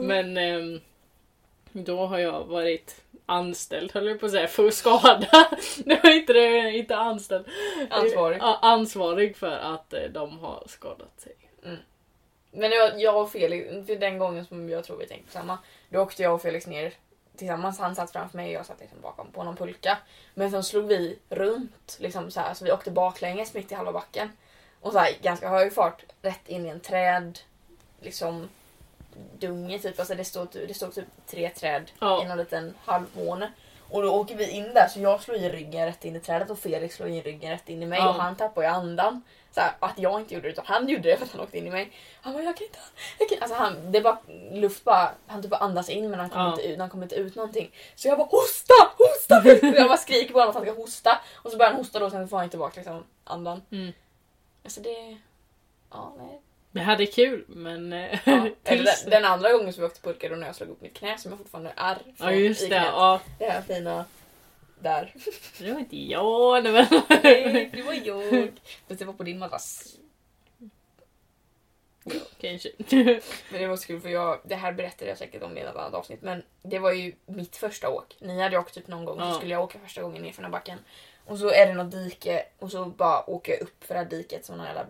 Men ehm, då har jag varit anställd höll jag på att säga, för att skada. (laughs) Det var inte, det, inte anställd. Ansvarig. Ansvarig för att eh, de har skadat sig. Men det var jag och Felix, för den gången som jag tror vi tänkte på samma, då åkte jag och Felix ner tillsammans. Han satt framför mig och jag satt liksom bakom på någon pulka. Men sen slog vi runt, liksom så här, så vi åkte baklänges mitt i halva backen. Och så här, ganska hög fart, rätt in i en träd, liksom dunge typ. Alltså det stod, det stod typ tre träd Ja. i någon liten halvmåne. Och då åker vi in där så jag slår i ryggen rätt in i trädet och Felix slår in ryggen rätt in i mig Ja. och han tappar ju andan. Så här, att jag inte gjorde det utan han gjorde det för att han åkte in i mig. Han bara jag kan inte, jag kan. Alltså han, det bara luft bara, han typ bara andas in men han kommer Ja. inte ut, han kommer inte ut någonting. Så jag bara hosta, hosta! (laughs) och jag bara skriker på honom att han ska hosta och så börjar han hosta då och sen får han tillbaka liksom andan. Mm. Alltså det, ja nej. Vi hade kul men... eh, Ja. (laughs) Tills- den, den andra gången som vi åkte pulka då när jag slog upp mitt knä som jag fortfarande är Ja just i det, knät. ja. Det här fina där. (laughs) Det var inte jag. (laughs) Nej, det var jag. Fast det var på din madrass. Kanske. Men det var så kul för jag, det här berättade jag säkert om i ett annat avsnitt men det var ju mitt första åk. Ni hade åkt typ någon gång Ja. så skulle jag åka första gången ner för den här backen. Och så är det något dike och så bara åker jag upp för det här diket som en jävla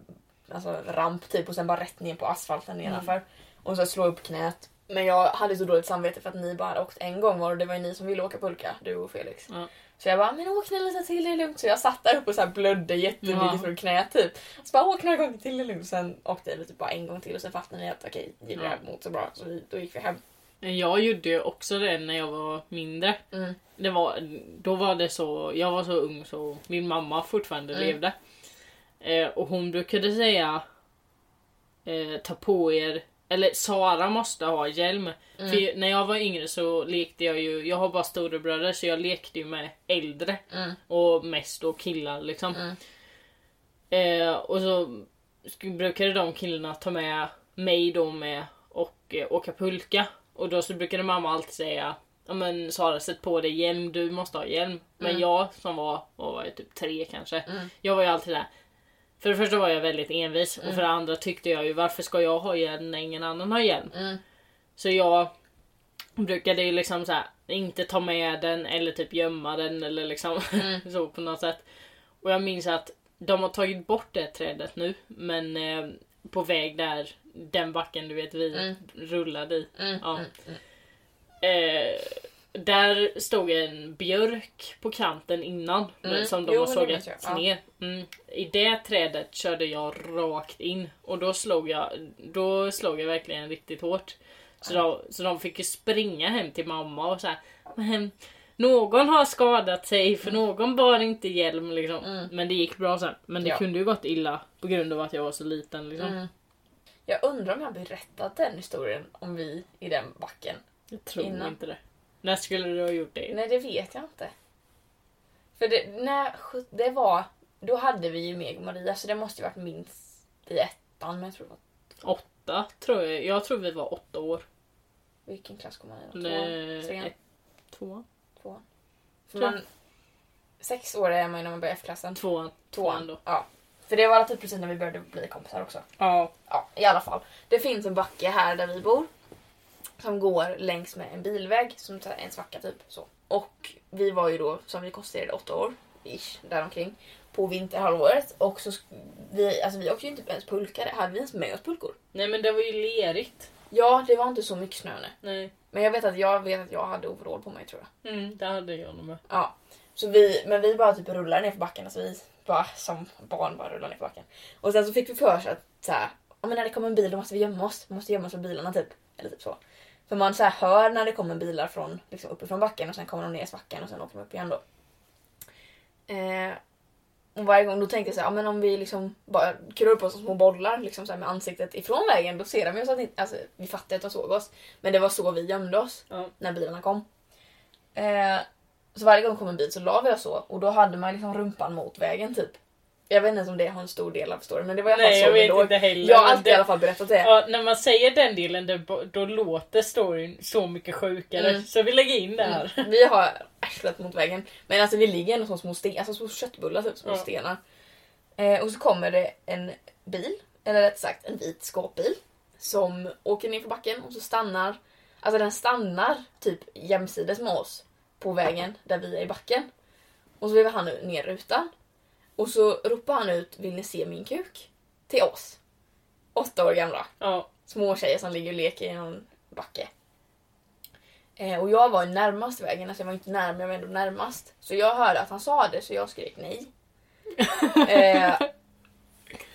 alltså, ramp typ och sen bara rätt ner på asfalten nedanför. Och så jag upp knät. Men jag hade så dåligt samvete för att ni bara hade åkt en gång var och det var ju ni som ville åka pulka, du och Felix. Ja. Så jag bara, men åk ni lite till, det är lugnt. Så jag satt där uppe och så här blödde jättemycket Ja. från knät typ. Så bara, åk några gånger till, det är lugnt. Sen åkte jag typ bara en gång till och sen fastnade jag att okej, Julia Ja. mått så bra. Så vi, då gick vi hem. Jag gjorde också det när jag var mindre. Mm. Det var, då var det så, jag var så ung så min mamma fortfarande Mm. levde. Eh, och hon brukade säga eh, ta på er, eller Sara måste ha hjälm. Mm. För när jag var yngre så lekte jag ju, jag har bara storebröder så jag lekte ju med äldre. Mm. Och mest då killar liksom. Mm. Eh, och så brukade de killarna ta med mig då med och eh, åka pulka. Och då så brukade mamma alltid säga ja men Sara sätt på dig hjälm, du måste ha hjälm. Men Mm. jag som var, vad var jag, typ tre kanske. Mm. Jag var ju alltid där. För det första var jag väldigt envis och Mm. för det andra tyckte jag ju varför ska jag ha hjälm när ingen annan har hjälm? Mm. Så jag brukade ju liksom så här, inte ta med den eller typ gömma den eller liksom Mm. (laughs) så på något sätt. Och jag minns att de har tagit bort det trädet nu men eh, på väg där den backen du vet vi Mm. rullade i. Mm. Ja. Mm. Mm. Eh, där stod en björk på kanten innan Mm. som de Jo, har sågat. Ja. ner. Mm. I det trädet körde jag rakt in och då slog jag, då slog jag verkligen riktigt hårt. Så, då, så de fick ju springa hem till mamma och säga men någon har skadat sig för någon bar inte hjälm liksom. Mm. Men det gick bra sen. Men det Ja. kunde ju gått illa på grund av att jag var så liten liksom. Mm. Jag undrar om jag berättat den historien om vi i den backen. Jag tror Innan. inte det. När skulle du ha gjort det? Nej, det vet jag inte. För det, när, det var, då hade vi ju Meg Maria så det måste ju varit minst i ettan. Men jag tror det var, Åtta tror jag. Jag tror vi var åtta år. vilken klass kom man i? då? Tvåan? Trean? tvåan. Tvåan? För Tror man, sex år är man ju när man börjar F-klassen. Tvåan. Tvåan. då. Ja. För det var typ precis när vi började bli kompisar också. Ja. Ja, i alla fall. Det finns en backe här där vi bor. Som går längs med en bilväg, som en svacka typ. Så. Och vi var ju då, som vi konstaterade, åtta år, ish, däromkring. På vinterhalvåret. Och så vi, alltså vi åkte ju inte ens pulkade. Hade vi ens med oss pulkor? Nej men det var ju lerigt. Ja, det var inte så mycket snö nu. Nej. Men jag vet att jag vet att jag hade overall på mig tror jag. Mm, det hade jag nog med. Ja. Så vi, men vi bara typ rullade ner för backen. Alltså vi bara som barn bara rullade ner för backen. Och sen så fick vi för oss att så här, men när det kommer en bil då måste vi gömma oss. Vi måste gömma oss för bilarna typ. Eller typ så. För man så här hör när det kommer bilar från, liksom uppifrån backen och sen kommer de ner i svackan och sen åker de upp igen då. Eh, och varje gång då tänkte jag så här, ja, men om vi liksom bara kurar upp oss som små bollar liksom så med ansiktet ifrån vägen då ser de ju så att inte, alltså, vi fattar att de såg oss. Men det var så vi gömde oss Ja. när bilarna kom. Eh, så varje gång kom en bil så la vi oss så och då hade man liksom rumpan mot vägen typ. Jag vet inte ens om det har en stor del av storyn men det var i alla fall Nej så jag vet låg. inte heller. Jag har alltid i det, alla fall berättat det. ja, när man säger den delen det, då låter storyn så mycket sjukare. Mm. Så vi lägger in det här. Mm. Vi har arslet mot väggen. Men alltså vi ligger ändå som små, sten, alltså små köttbullar, typ, små Ja. stenar. Eh, och så kommer det en bil, eller rätt sagt en vit skåpbil. Som åker ner för backen och så stannar, alltså den stannar typ jämsides med oss på vägen där vi är i backen. Och så vevar han ner rutan. Och så ropar han ut Vill ni se min kuk? Till oss. Åtta år gamla Ja. små tjejer som ligger och leker i någon backe. Eh, och jag var ju närmast vägen, alltså jag var inte nära men jag var ändå närmast. Så jag hörde att han sa det så jag skrek nej. (laughs) eh,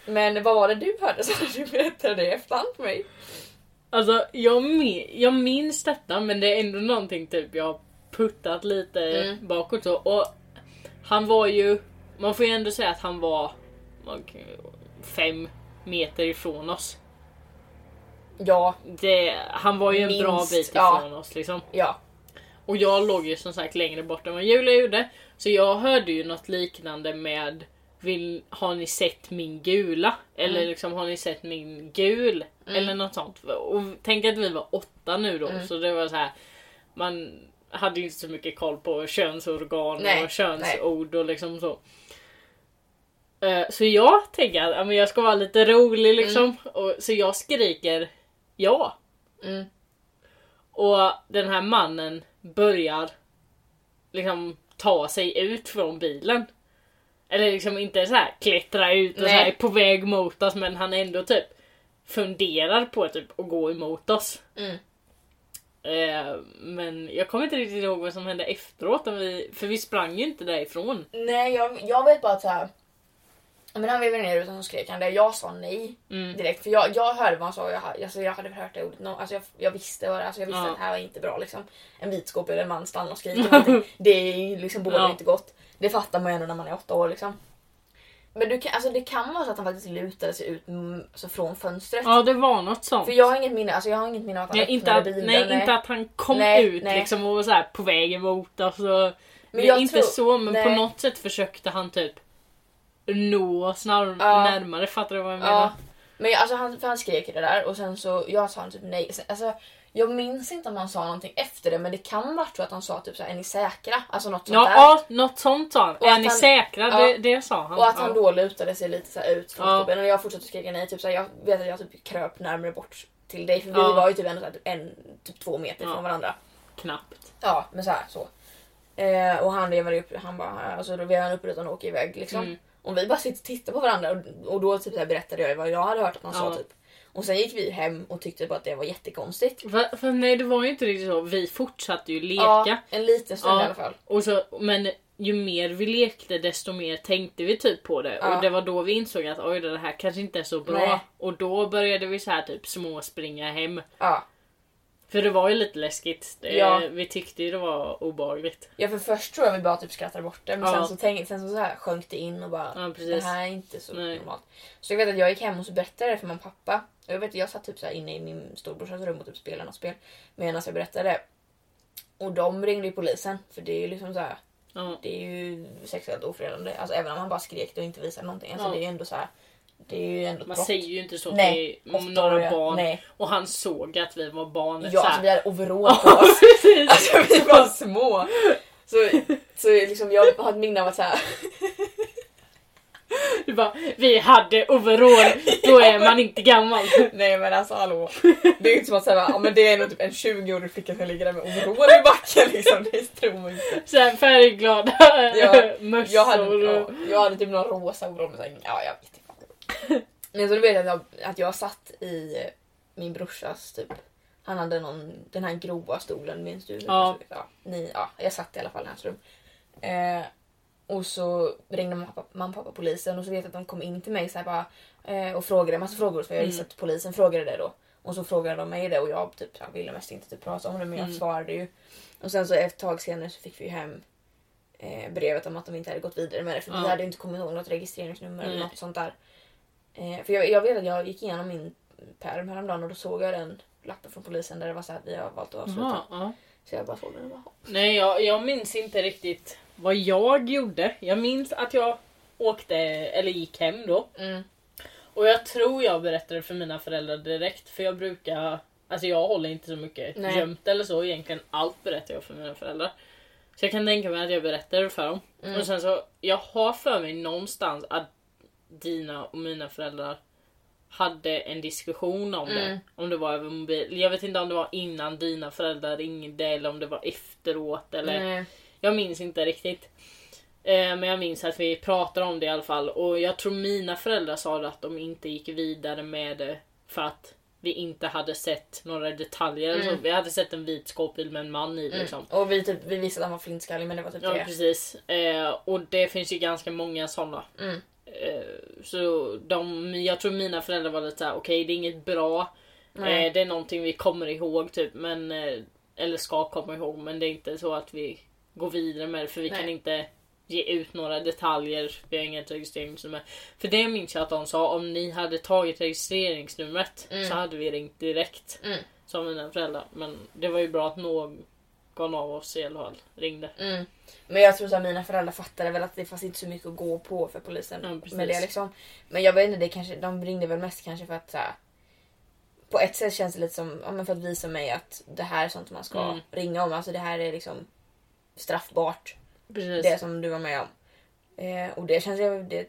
men vad var det du hörde (laughs) så du berättade det i efterhand för mig? Alltså jag, min, jag minns detta men det är ändå någonting typ jag har puttat lite Mm. bakåt så. Och han var ju, man får ju ändå säga att han var fem meter ifrån oss. Ja, Det, han var ju en bra bit ja. ifrån oss liksom. ja. Och jag låg ju som sagt längre bort än vad Julia gjorde. Så jag hörde ju något liknande med vill, Har ni sett min gula? Eller Mm. liksom har ni sett min gul? Mm. Eller något sånt. Och tänk att vi var åtta nu då. Mm. Så det var så här. Man hade ju inte så mycket koll på könsorgan Nej, och könsord och liksom så. Eh, Så jag tänker att jag ska vara lite rolig liksom. Och, så jag skriker ja. Mm. Och den här mannen börjar liksom ta sig ut från bilen. Eller liksom inte så här klättra ut och så Nej. här på väg mot oss men han ändå typ funderar på typ att gå emot oss. Mm. Eh, men jag kommer inte riktigt ihåg vad som hände efteråt. Vi, för vi sprang ju inte därifrån. Nej, jag, jag vet bara att så här. Men han vevade ner utan så skrek han det. Jag sa nej Mm. direkt. För jag, jag hörde vad han sa. och Jag, alltså, jag hade hört det ordet. No, alltså, jag, jag visste, alltså, jag visste Ja. att det här var inte bra. Liksom. En vit skåp eller en man stannar och skriker. (laughs) det är liksom båda Ja. inte gott. Det fattar man ju ändå när man är åtta år. Liksom. Men du kan, alltså, det kan vara så att han faktiskt lutade sig ut mm, alltså, från fönstret. Ja det var något sånt. För jag har inget minne, alltså, jag har inget minne av att han Nej, inte, öppnade att, bilen. nej, inte att han kom Nej, ut nej. liksom och var så här på väg emot oss. Och, Men men jag inte tror- så men på nej. något sätt försökte han typ nå oss när, Ja. närmare. Fattar du vad jag menar? Ja. Men alltså han, för han skrek det där och sen så jag sa han typ nej. Sen, Alltså, Jag minns inte om han sa någonting efter det men det kan vara så att han sa typ så här, är ni säkra? Alltså något sånt Ja, där. ja, något sånt sa han. Och Är ni han- säkra? ja. Det, det sa han. Och att han ja. då lutade sig lite så ut från Ja. och jag fortsatte skrika nej. Typ så här, jag vet att jag typ kröp närmare bort till dig för vi var ju typ här, typ en, typ två meter från varandra. Knappt. Ja, men så här så. Eh, och han vevade upp, han bara, alltså då vevade han upp utan att åka iväg liksom. Mm. Och vi bara sitter och tittar på varandra och, och då typ så här berättade jag vad jag hade hört att Ja. sa typ. Och sen gick vi hem och tyckte bara att det var jättekonstigt. För, för nej, det var ju inte riktigt så. Vi fortsatte ju leka. Ja, en liten stund Ja. i alla fall. Och så, men ju mer vi lekte desto mer tänkte vi typ på det. Ja. Och det var då vi insåg att oj det här kanske inte är så bra. Nej. Och då började vi så här typ småspringa hem. Ja. För det var ju lite läskigt. Det, Ja. Vi tyckte ju det var obehagligt. ja, för först tror jag vi bara typ skrattade bort det men Ja. sen så, tänk, sen så, så här sjönk det in och bara Ja, det här är inte så Nej. normalt. Så jag vet att jag gick hem och så berättade det för min pappa. Och jag vet jag satt typ så här inne i min storbrorsas rum och typ spelade något spel medan jag berättade det. Och de ringde ju polisen för det är ju liksom så här det är ju sexuellt ofredande. Alltså även om man bara skrek och inte visade någonting. Alltså det är ju ändå så här. Det är ju ändå Man brott. säger ju inte så Nej, till några barn. Nej. Och han såg att vi var barn. Ja, alltså vi hade overall på oss. (laughs) Alltså vi var små. Så, så liksom jag har ett minne av att så här, (laughs) Du bara, vi hade overall, då är (laughs) man inte gammal. Nej men alltså hallå. Det är ju inte som att säga ja, men det är nog typ en 20-årig flicka som ligger där med overall i backen liksom. Det tror man inte. Så här färgglada Ja, mössor. Jag hade, ja, jag hade typ någon rosa overall med ja jag vet inte. Men så vet att jag, att jag satt i min brorsas typ han hade någon, den här grova stolen, minns du? Ja. Ja, ni, ja, jag satt i alla fall i hans rum. Eh, och så ringde mamma, och pappa polisen och så vet jag att de kom in till mig så här bara, eh, och frågade en massa frågor för jag Mm. gissade att polisen frågade det då. Och så frågade de mig det och jag typ, jag ville mest inte typ prata om det men jag Mm. svarade ju. Och sen så ett tag senare så fick vi hem eh, brevet om att de inte hade gått vidare med det för vi Ja. hade ju inte kommit ihåg något registreringsnummer eller Nej. något sånt där. Eh, för jag, jag vet att jag gick igenom min pärm häromdagen och då såg jag den lappen från polisen där det var så här vi har valt att avsluta. Jaha, ja. Så jag bara såg den och bara Nej, jag, jag minns inte riktigt vad jag gjorde. Jag minns att jag åkte, eller gick hem då. mm. Och jag tror jag berättade för mina föräldrar direkt. För jag brukar, alltså jag håller inte så mycket Nej. gömt eller så. Egentligen allt berättar jag för mina föräldrar. Så jag kan tänka mig att jag berättade för dem. Mm. Och sen så, jag har för mig någonstans att dina och mina föräldrar hade en diskussion om Mm. det. Om det var över mobil. Jag vet inte om det var innan dina föräldrar ringde eller om det var efteråt. Eller Nej. jag minns inte riktigt. Eh, men jag minns att vi pratade om det i alla fall. Och jag tror mina föräldrar sa att de inte gick vidare med det för att vi inte hade sett några detaljer. Mm. Så. Vi hade sett en vit skåpbil med en man i Mm. liksom. Och vi, typ, vi visste att han var flintskallig men det var typ Ja det. precis. Eh, och det finns ju ganska många sådana. Mm. Eh, så de, jag tror mina föräldrar var lite såhär, okej det är inget bra. Nej. Eh, det är någonting vi kommer ihåg typ. Men, eh, eller ska komma ihåg. Men det är inte så att vi går vidare med det. För vi Nej. kan inte ge ut några detaljer. Vi har inget registreringsnummer. För det minns jag att de sa. Om ni hade tagit registreringsnumret Mm. så hade vi ringt direkt. Mm. Sa mina föräldrar. Men det var ju bra att någon av oss i alla fall ringde. Mm. Men jag tror att mina föräldrar fattade väl att det fanns inte så mycket att gå på för polisen. Precis. med det liksom. Men jag vet inte, det kanske, de ringde väl mest kanske för att så här, På ett sätt känns det lite som ja, för att visa mig att det här är sånt man ska Mm. ringa om. Alltså det här är liksom straffbart. Precis. Det som du var med om. Eh, och det känns ju, det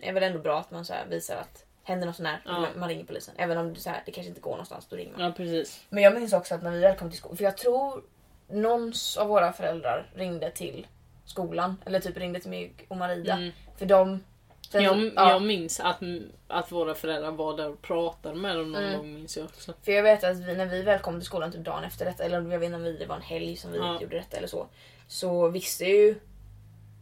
är väl ändå bra att man så här visar att händer något sånt här, Ja. man, man ringer polisen. Även om det, så här, det kanske inte går någonstans, då ringer man. Ja precis. Men jag minns också att när vi väl kom till skolan, för jag tror någons av våra föräldrar ringde till skolan. Eller typ ringde till mig och Maria. Mm. För de... sen- Jag, ja, jag minns att, att våra föräldrar var där och pratade med dem någon Mm. gång minns jag också. För jag vet att vi, när vi väl kom till skolan typ dagen efter detta, eller jag vet inte om vi, det var en helg som vi Ja. gjorde detta eller så. Så visste ju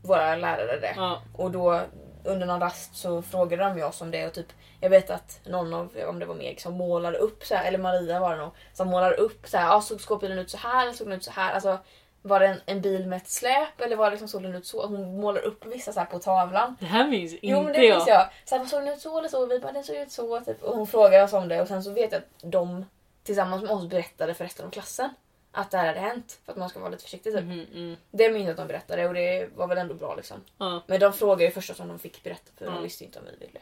våra lärare det. Ja, Och då under någon rast så frågade de ju oss om det och typ jag vet att någon av, om det var Meg som målade upp så här, eller Maria var det nog, som målade upp så här, ja, såg skåpbilen ut så här eller såg den ut så här? Alltså var det en, en bil med ett släp eller var det liksom såg den ut så? Hon målar upp vissa så här på tavlan. det här minns inte Jo men det jag. minns jag. Så här, såg den ut så eller så? Vi bara den såg ut så. Typ. Och hon frågade oss om det och sen så vet jag att de tillsammans med oss berättade för resten av klassen att det här hade hänt. För att man ska vara lite försiktig typ. Mhm, mm. Det minns jag att de berättade och det var väl ändå bra liksom. Ja, Men de frågade ju först om de fick berätta för de visste inte om vi ville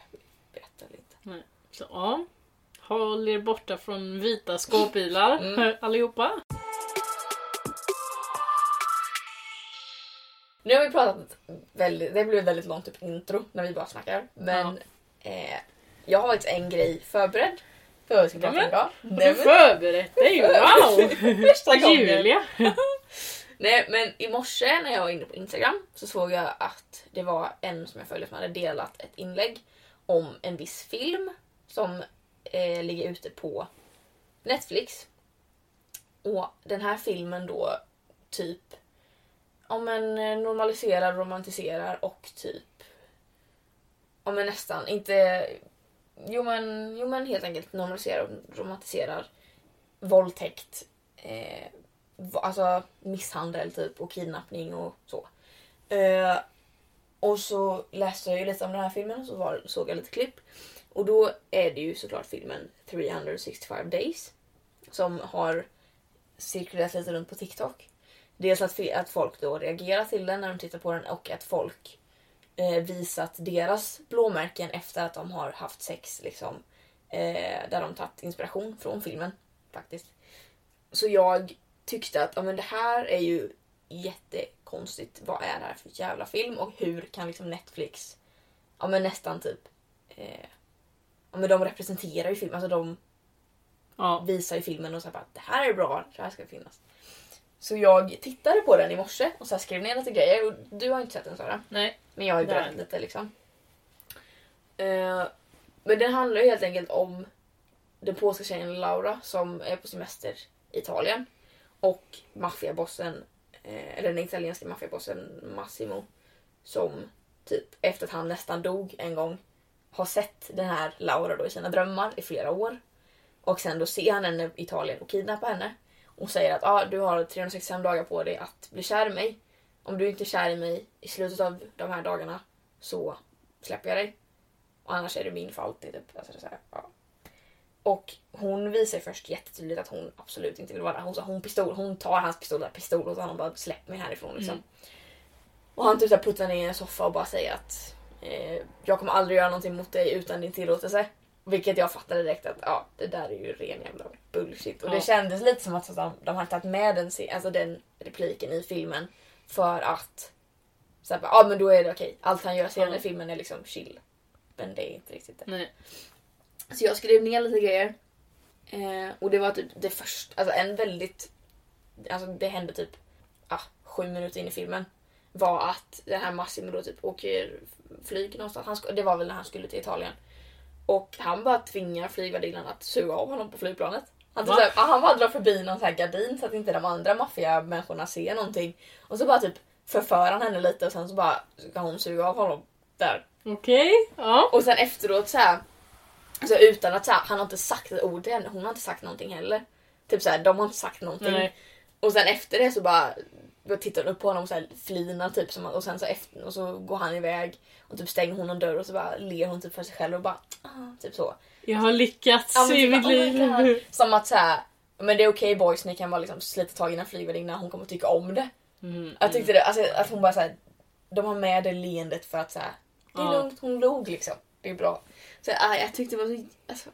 inte. så ja. håll er borta från vita skåpbilar Mm. (laughs) allihopa. Nu har vi pratat väldigt, det blev väldigt långt typ intro när vi bara snackar. Men eh, jag har faktiskt en grej förberedd för vad vi ska prata om idag. Nej, du förberett dig? (laughs) Wow! Första. Julia! (laughs) Nej men i morse när jag var inne på Instagram så såg jag att det var en som jag följer som hade delat ett inlägg om en viss film som eh, ligger ute på Netflix. Och den här filmen då typ om en eh, normaliserar, romantiserar och typ om en nästan inte jo men, jo men helt enkelt normaliserar och romantiserar våldtäkt eh, alltså misshandel typ och kidnappning och så. Eh, och så läste jag ju lite om den här filmen och så var, såg jag lite klipp. Och då är det ju såklart filmen 365 days som har cirkulerat lite runt på TikTok. Dels att, att folk då reagerar till den när de tittar på den och att folk eh, visat deras blåmärken efter att de har haft sex liksom. Eh, där de tagit inspiration från filmen faktiskt. Så jag tyckte att ja, men det här är ju jätte jättekonstigt. Vad är det här för jävla film och hur kan liksom Netflix ja, men nästan typ eh, ja, men de representerar ju filmen. Alltså de Ja. visar ju filmen och så här bara det här är bra, det här ska finnas. Så jag tittade på den i morse och så skrev ner lite grejer. Och du har inte sett den Sara, Nej. men jag har ju berättat lite liksom. Eh, men den handlar ju helt enkelt om den polska tjejen Laura som är på semester i Italien. Och maffiabossen, eh, eller den italienska maffiabossen Massimo. Som typ efter att han nästan dog en gång har sett den här Laura då i sina drömmar i flera år. Och sen då ser han henne i Italien och kidnappar henne. Och säger att ah, du har 365 dagar på dig att bli kär i mig. Om du inte är kär i mig i slutet av de här dagarna så släpper jag dig. Och annars är det min för alltid. Typ. Alltså, det är så här, ja. Och hon visar först jättetydligt att hon absolut inte vill vara där. Hon, sa, hon, pistol, hon tar hans pistol, där pistol och honom bara släpp mig härifrån. Liksom. Mm. Och han typ puttar ner i en soffa och bara säger att eh, jag kommer aldrig göra någonting mot dig utan din tillåtelse. Vilket jag fattade direkt att ja, det där är ju ren jävla bullshit. Och Ja. det kändes lite som att så, de, de har tagit med den, alltså, den repliken i filmen för att så ja men då är det okej. Allt han gör senare i filmen är liksom chill. Men det är inte riktigt det. Nej. Så jag skrev ner lite grejer. Eh, och det var typ det första, alltså en väldigt, alltså det hände typ ah, sju minuter in i filmen. Var att den här Massimo då typ åker flyg någonstans. Han, det var väl när han skulle till Italien. Och han bara tvingar flygvärdinnan att suga av honom på flygplanet. Han, typ såhär, han bara drar förbi någon så här gardin så att inte de andra maffiamänniskorna ser någonting. Och så bara typ förför han henne lite och sen så bara ska hon suga av honom där. Okej. Ja. Och sen efteråt så här, alltså utan att så här, han har inte sagt ett ord till henne, hon har inte sagt någonting heller. Typ så här, de har inte sagt någonting. Nej. Och sen efter det så bara då tittar hon upp på honom och så här flinar typ som, och sen så efter och så går han iväg och typ stänger hon en dörr och så bara ler hon typ för sig själv och bara ah, typ så. Jag har lyckats Ja, i typ, mitt oh liv. Som att så här, men det är okej boys, ni kan bara liksom slita tag i en flygvärdinna, hon kommer tycka om det. Mm, Jag tyckte det, alltså, att hon bara så här, de har med det leendet för att så här, det är Ja. lugnt, hon log liksom. Det är bra. Så äh, jag tyckte det var så, alltså,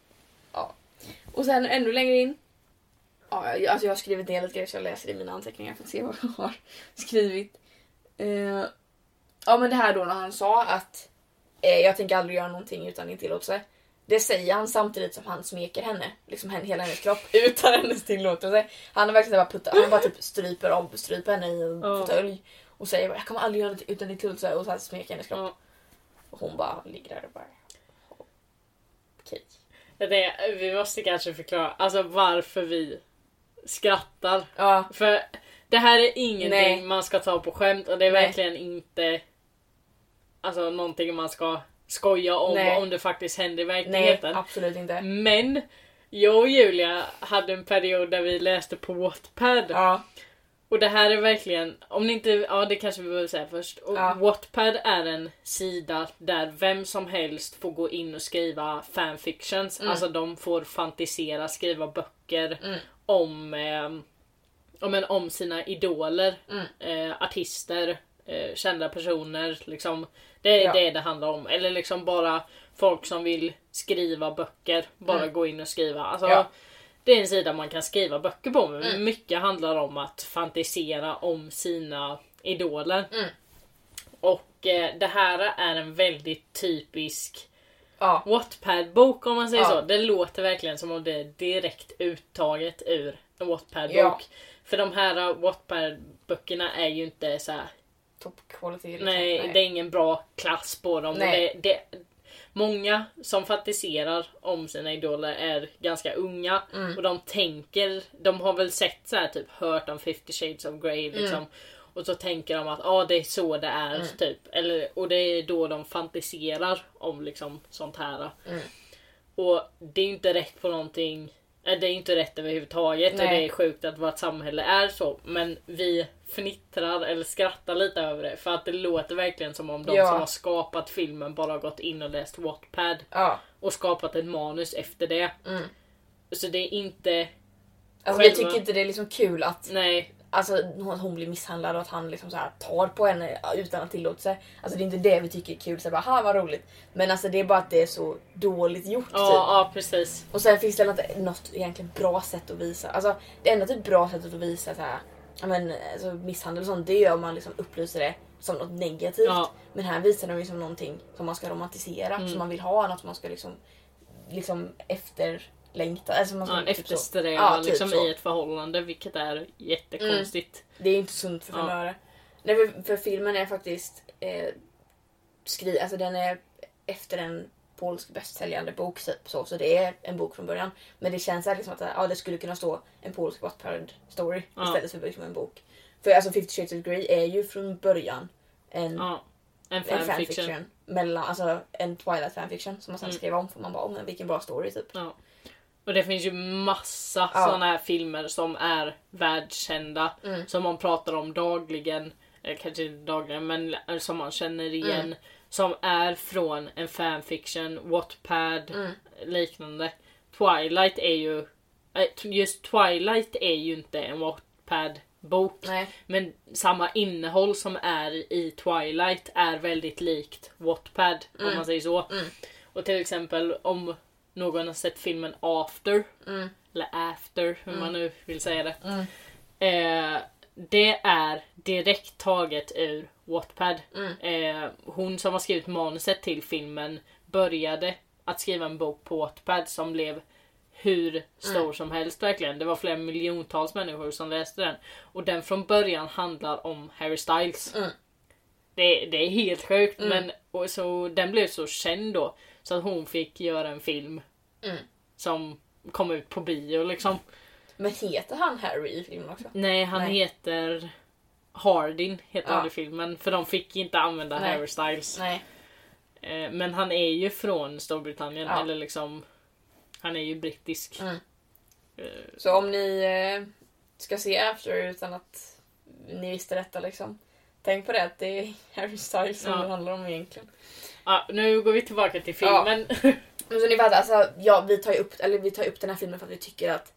ja. Och sen ännu längre in, ja, jag, alltså jag har skrivit ner lite grejer så jag läser i mina anteckningar för att se (laughs) vad jag har skrivit. Eh, ja men det här då när han sa att eh, jag tänker aldrig göra någonting utan din tillåtelse. Det säger han samtidigt som han smeker henne, liksom hen- hela hennes kropp (laughs) utan hennes tillåtelse. Han har verkligen bara puttat, han bara typ stryper om, stryper henne i en Ja. fåtölj och säger jag kommer aldrig göra det utan din tillåtelse och så här smeker hennes kropp. Ja. Och hon bara ligger där och bara... Okej. Det, vi måste kanske förklara alltså varför vi skrattar. Ja, För det här är ingenting Nej. man ska ta på skämt och det är Nej. verkligen inte alltså någonting man ska skoja om Nej. om det faktiskt händer i nej verkligheten. absolut inte. Men jag och Julia hade en period där vi läste på Wattpad. Ja, Och det här är verkligen, om ni inte, ja det kanske vi behöver säga först. Och Ja. Wattpad är en sida där vem som helst får gå in och skriva fanfictions. Mm. Alltså de får fantisera, skriva böcker Mm. om, eh, ja, men om sina idoler, Mm. eh, artister, eh, kända personer. Liksom, det är Ja. det det handlar om. Eller liksom bara folk som vill skriva böcker. Bara Mm. gå in och skriva. Alltså, Ja. Det är en sida man kan skriva böcker på. Men Mm. mycket handlar om att fantisera om sina idoler. Mm. Och eh, det här är en väldigt typisk Ja. Wattpad-bok om man säger Ja. så. Det låter verkligen som om det är direkt uttaget ur en Wattpad-bok. Ja. För de här Wattpad-böckerna är ju inte så här. Top quality. Liksom. nej, det är ingen bra klass på dem. Nej. Det, det, många som fantiserar om sina idoler är ganska unga Mm. och de tänker, de har väl sett så här typ hört om 50 shades of Grey Mm. liksom. Och så tänker de att ah, det är så det är typ. Eller, och det är då de fantiserar om liksom sånt här. Mm. Och det är inte rätt på någonting. Eh, Det är inte rätt överhuvudtaget och Nej. det är sjukt att vårt samhälle är så. Men vi fnittrar eller skrattar lite över det. För att det låter verkligen som om de Ja. som har skapat filmen bara har gått in och läst Wattpad. Ja. Och skapat ett manus efter det. Mm. Så det är inte... Alltså, Själva- tycker inte det är liksom kul att Nej, alltså, hon blir misshandlad och att han liksom så här tar på henne utan att tillåta sig. Alltså det är inte det vi tycker är kul. Så bara, "Ha, vad roligt. Men alltså det är bara att det är så dåligt gjort. ja, Typ. ja precis. Och sen finns det inte något egentligen bra sätt att visa. Alltså det enda typ bra sättet att visa så här, men, alltså, misshandel och sånt, det gör om man liksom upplyser det som något negativt. Ja. Men här visar de ju som någonting som man ska romantisera, Mm. som man vill ha, något som man ska liksom, liksom efterlängta. Alltså man ska, Ja, typ eftersträva Ja, typ liksom så. Mm. i ett förhållande vilket är jättekonstigt. Det är inte sunt för Ja. fem öre. Nej, för, för filmen är faktiskt eh, skri, alltså den är efter en polsk bästsäljande bok typ, så, så det är en bok från början. Men det känns liksom att ja, det skulle kunna stå en polsk Wattpad story Ja. istället för liksom en bok. För alltså 50 shades of Grey är ju från början en, Ja. En en fanfiction. fanfiction. Mellan, alltså en Twilight fanfiction som man sen Mm. skrev om för man bara oh, men vilken bra story typ. Ja. Och det finns ju massa Ja. såna här filmer som är världskända. Mm. Som man pratar om dagligen. Eller kanske inte dagligen men som man känner igen. Mm. Som är från en fanfiction, Wattpad, Mm. liknande. Twilight är ju... eh, Just Twilight är ju inte en Wattpad bok. Nej. Men samma innehåll som är i Twilight är väldigt likt Wattpad om Mm. man säger så. Mm. Och till exempel om någon har sett filmen After, Mm. eller After hur man nu vill säga det. Mm. Eh, det är direkt taget ur Wattpad. Mm. Eh, hon som har skrivit manuset till filmen började att skriva en bok på Wattpad som blev hur stor Mm. som helst verkligen. Det var flera miljontals människor som läste den. Och den från början handlar om Harry Styles. Mm. Det, det är helt sjukt Mm. men och så, den blev så känd då. Så att hon fick göra en film Mm. som kom ut på bio liksom. Men heter han Harry i filmen också? Nej, han Nej. heter Hardin heter Ja. han i filmen. För de fick inte använda Nej. Harry Styles. Nej. Eh, Men han är ju från Storbritannien. Ja. Eller liksom... Han är ju brittisk. Mm. Eh, Så om ni eh, ska se After utan att ni visste detta liksom. Tänk på det att det är Harry Styles som Ja. det handlar om egentligen. Ja, nu går vi tillbaka till Ja. filmen. (laughs) Men så ni fattar, alltså, ja, vi tar ju upp, eller vi tar upp den här filmen för att vi tycker att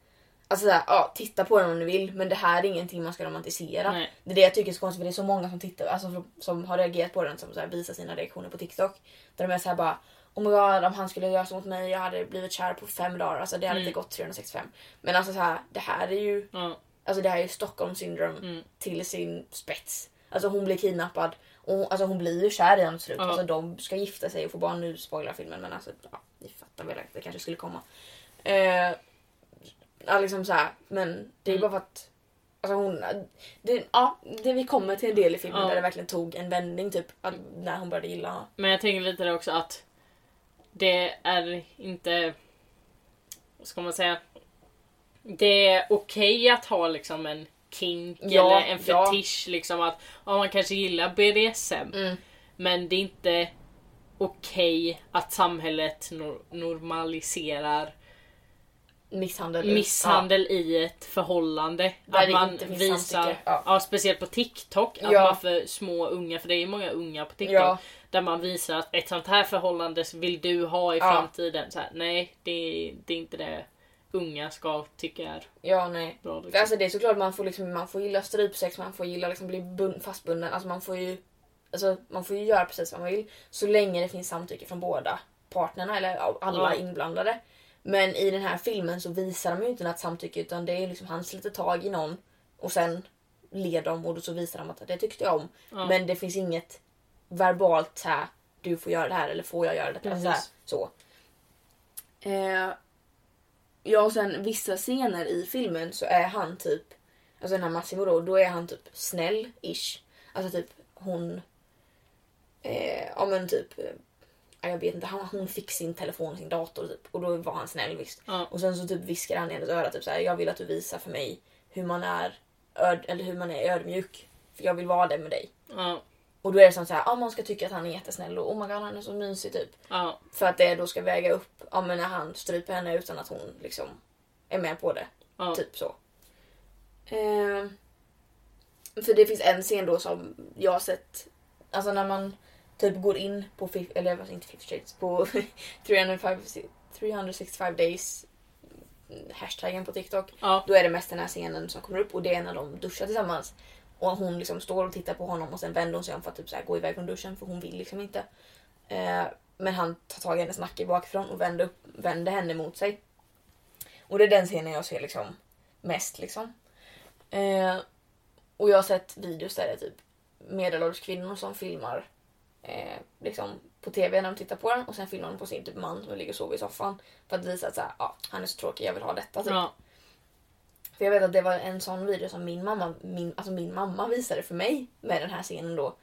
Alltså såhär, ja, titta på den om ni vill men det här är ingenting man ska romantisera. Nej. Det är det jag tycker är så konstigt för det är så många som tittar, alltså som, har reagerat på den som så här, visar sina reaktioner på TikTok. Där de är såhär bara Oh my god, om han skulle göra så mot mig, jag hade blivit kär på fem dagar. Alltså det hade Mm. inte gått 365. Men alltså så här, det här är ju Ja. Alltså det här är ju Stockholm syndrom Mm. till sin spets. Alltså hon blir kidnappad och hon, alltså hon blir ju kär i honom till slut. Ja. Alltså de ska gifta sig och få barn. Nu spoilar filmen men alltså ja, ni fattar väl att det kanske skulle komma. Eh, liksom så här, men det är Mm. bara för att Alltså hon, det, ja, det vi kommer till en del i filmen Ja. där det verkligen tog en vändning typ. När hon började gilla honom. Men jag tänker lite där också att det är inte... Vad ska man säga? Det är okej att ha liksom en kink Ja, eller en ja. fetisch. Liksom att ja, man kanske gillar BDSM. Mm. Men det är inte okej att samhället nor- normaliserar Misshandel. misshandel i ett förhållande. Där att man visar, ja. ja. speciellt på TikTok, att Ja. man för små unga, för det är ju många unga på TikTok, Ja. där man visar att ett sånt här förhållande vill du ha i Ja. framtiden. Så här, nej, det, det är inte det unga ska tycka är Ja, nej. bra. Liksom. Alltså det är såklart man får, liksom, man får gilla strypsex, man får gilla liksom bli bund, fastbunden. Alltså man får ju alltså man får ju göra precis vad man vill. Så länge det finns samtycke från båda partnerna eller alla Ja. inblandade. Men i den här filmen så visar de ju inte något samtycke utan det är liksom han sliter tag i någon och sen ler de och då så visar de att det tyckte jag om. Ja. Men det finns inget verbalt så här, du får göra det här eller får jag göra det här. Så. Här, så. Eh, ja och sen vissa scener i filmen så är han typ, alltså den här Massimo då, då är han typ snäll-ish. Alltså typ hon, eh, ja men typ, eh, ja, jag vet inte, han, hon fick sin telefon och sin dator typ och då var han snäll visst. Ja. Och sen så typ viskar han i hennes öra typ så här, jag vill att du visar för mig hur man är, öd, eller hur man är ödmjuk. För jag vill vara det med dig. Ja. Och då är det som så här, ja man ska tycka att han är jättesnäll och oh my god han är så mysig typ. Ja. För att det då ska väga upp ja, men när han stryper henne utan att hon liksom är med på det. Ja. Typ så. Ehm, för det finns en scen då som jag har sett, alltså när man typ går in på, fif- eller vad inte 50 shades, på (laughs) 305, 365 days hashtaggen på TikTok. Ja. Då är det mest den här scenen som kommer upp och det är när de duschar tillsammans. Och hon liksom står och tittar på honom och sen vänder hon sig om för att typ så här gå iväg från duschen för hon vill liksom inte. Eh, men han tar tag i hennes nacke bakifrån och vänder, upp, vänder henne mot sig. Och det är den scenen jag ser liksom mest liksom. Eh, och jag har sett videos där det är typ medelålders kvinnor som filmar eh, liksom på TV när de tittar på den och sen filmar de på sin typ man som ligger och sover i soffan. För att visa att så här, ah, han är så tråkig, jag vill ha detta. Typ. Ja. För jag vet att det var en sån video som min mamma, min, alltså min mamma visade för mig med den här scenen då.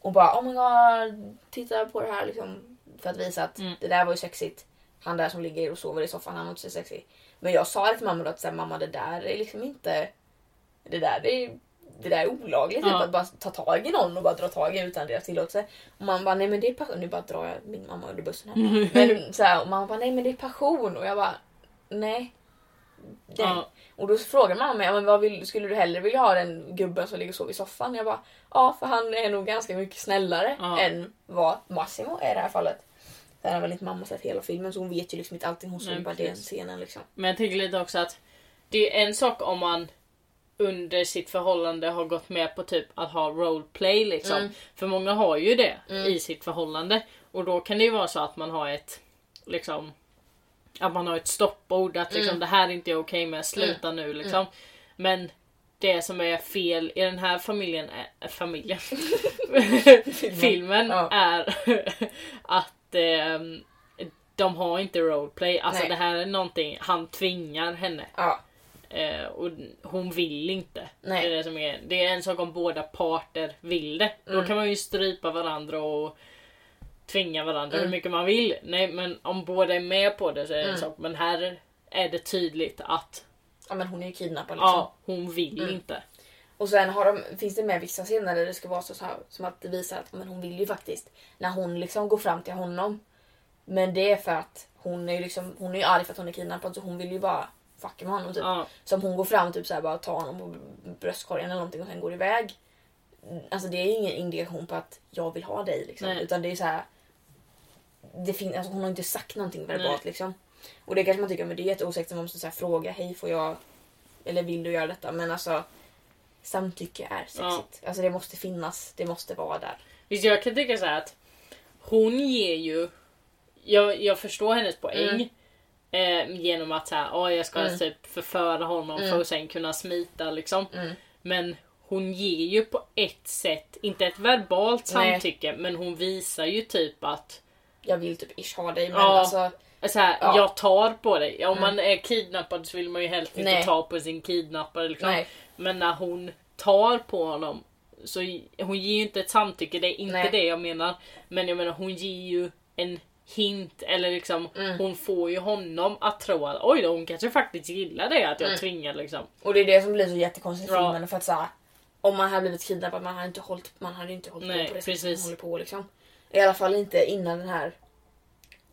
Och bara oh my god, titta på det här liksom. För att visa att Mm. det där var ju sexigt. Han där som ligger och sover i soffan, han var inte så sexig. Men jag sa det till mamma då att så här, mamma det där är liksom inte... Det där det är, det där är olagligt. Typ, Ja. att bara ta tag i någon och bara dra tag i utan deras tillåtelse. Och mamma bara nej men det är passion. Nu bara drar jag min mamma under bussen här. (laughs) Men så här, och mamma bara nej men det är passion. Och jag bara nej. nej. Ja. Och då frågar mamma mig, "Ja, men vad vill, skulle du hellre vilja ha den gubben som ligger och sover i soffan? Jag bara, ja för han är nog ganska mycket snällare Ja. än vad Massimo är i det här fallet. Sen har väl inte mamma sett hela filmen så hon vet ju liksom inte allting. Hon såg bara den scenen liksom. Men jag tänker lite också att det är en sak om man under sitt förhållande har gått med på typ att ha roleplay liksom. Mm. För många har ju det Mm. i sitt förhållande. Och då kan det ju vara så att man har ett liksom att man har ett stoppord att liksom Mm. det här är inte jag okej med, sluta nu liksom. Men det som är fel i den här familjen är, familjen. (laughs) filmen Ja. är (laughs) att ehm, de har inte roleplay. Alltså Nej. det här är någonting han tvingar henne. Ja, Eh, och hon vill inte. Nej. Det, är det, som är, det är en sak om båda parter vill det. Då Mm. kan man ju strypa varandra och tvinga varandra Mm. hur mycket man vill. Nej men om båda är med på det så är det en Mm. sak. Men här är det tydligt att ja men hon är ju kidnappad liksom. ja, hon vill Mm. inte. Och sen har de, finns det med vissa scener där det ska vara så, så här, som att det visar att men hon vill ju faktiskt. När hon liksom går fram till honom. Men det är för att hon är ju liksom, hon är ju arg för att hon är kidnappad så hon vill ju bara fucka med honom typ. Ja, Som hon går fram typ så här, bara tar honom på bröstkorgen eller någonting och sen går iväg. Alltså det är ju ingen indikation på att jag vill ha dig liksom. Nej. Utan det är så här. Det fin- alltså, hon har inte sagt någonting verbalt liksom. Och det kanske man tycker men det är jätteosäkert om man måste så här, fråga hej får jag eller vill du göra detta? Men alltså samtycke är sexigt. Alltså det måste finnas, det måste vara där. Visst jag kan tycka så att hon ger ju jag, jag förstår hennes poäng. Mm. Eh, genom att så här, "Åh, jag ska Mm. typ förföra honom Mm. för att sen kunna smita liksom. Mm. Men hon ger ju på ett sätt, inte ett verbalt Nej. samtycke, men hon visar ju typ att Jag vill typ ish ha dig men Ja. alltså så här, Ja. jag tar på dig. Om Mm. man är kidnappad så vill man ju helst inte Nej. ta på sin kidnappare. Liksom. nej. Men när hon tar på honom så hon ger ju inte ett samtycke, det är inte Nej. det jag menar. Men jag menar hon ger ju en hint eller liksom Mm. hon får ju honom att tro att oj då, hon kanske faktiskt gillar det att jag Mm. tvingar liksom. Och det är det som blir så jättekonstigt i filmen för att så här, om man hade blivit kidnappad man hade inte hållit, man hade inte hållit Nej, på på det sättet precis. man håller på liksom. I alla fall inte innan den här.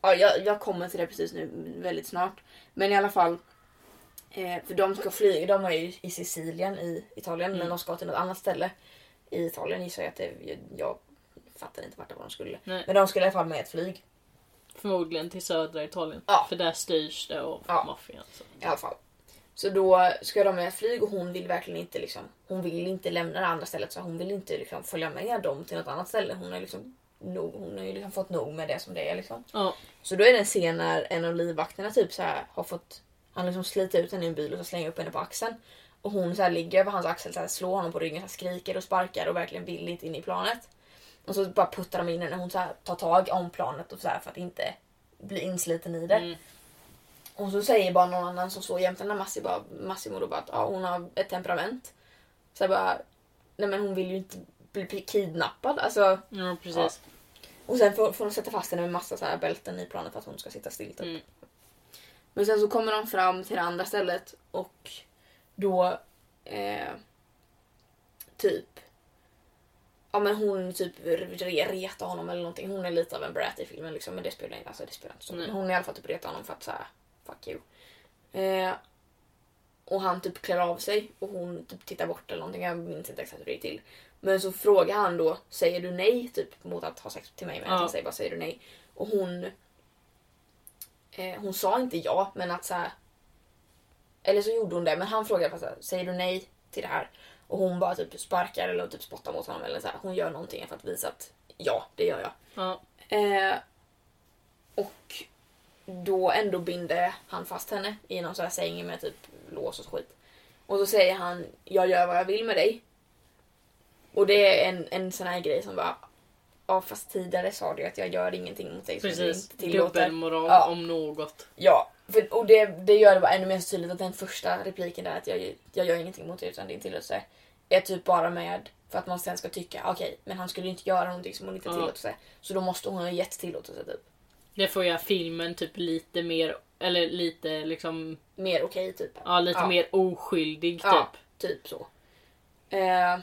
Ja, jag, jag kommer till det precis nu väldigt snart. Men i alla fall. Eh, för de ska flyga, de är ju i Sicilien i Italien Mm. men de ska till något annat ställe. I Italien gissar jag att det, jag, jag fattar inte vart det var de skulle. Nej. Men de skulle i alla fall med ett flyg. Förmodligen till södra Italien. Ja. För där styrs det av Ja. maffian. så. I alla fall. Så då ska de med flyg och hon vill verkligen inte liksom, hon vill inte lämna det andra stället så hon vill inte liksom följa med dem till något annat ställe. Hon har liksom nog, hon har ju liksom fått nog med det som det är liksom. Ja. Så då är det en scen när en av livvakterna typ så här har fått, han liksom sliter ut henne i en bil och så slänger upp henne på axeln. Och hon så här ligger över hans axel, så här, slår honom på ryggen, så här, skriker och sparkar och verkligen vill inte in i planet. Och så bara puttar de in henne, hon så här, tar tag om planet och så här, för att inte bli insliten i det. Mm. Och så säger bara någon annan som står jämte Massi, bara, Massimo då bara att ja, hon har ett temperament. Så jag bara, nej men hon vill ju inte bli kidnappad. Alltså, ja, precis. och sen får, får de sätta fast henne med massa så här bälten i planet för att hon ska sitta still. Typ. Mm. Men sen så kommer de fram till det andra stället och då eh, typ Ja men hon typ re- retar honom eller någonting. Hon är lite av en brat i filmen liksom men det spelar, alltså, det spelar inte så. Men Hon är i alla fall typ retar honom för att såhär fuck you. Eh, och han typ klär av sig och hon typ tittar bort eller någonting. Jag minns inte exakt hur det gick till. Men så frågar han då, säger du nej typ mot att ha sex till mig? Men Ja. han säger bara, säger du nej? Och hon eh, hon sa inte ja, men att så här, Eller så gjorde hon det, men han frågade fast här, säger du nej till det här? Och hon bara typ sparkar eller typ spottar mot honom eller så här. Hon gör någonting för att visa att ja, det gör jag. Ja. Eh, och då ändå binder han fast henne i någon sån här säng med typ lås och skit. Och så säger han, jag gör vad jag vill med dig. Och det är en, en sån här grej som bara, ja fast tidigare sa du att jag gör ingenting mot dig som du Precis. inte tillåter. Dubbelmoral Ja. om något. Ja, för, och det, det gör det bara ännu mer tydligt att den första repliken där att jag, jag gör ingenting mot dig utan din tillåtelse är typ bara med för att man sen ska tycka okej, men han skulle inte göra någonting som hon inte tillåter sig. Så då måste hon ha gett tillåtelse typ. Det får göra filmen typ lite mer, eller lite liksom, Mer okej typ. ja lite Ja. mer oskyldig typ. Ja, typ så. Eh,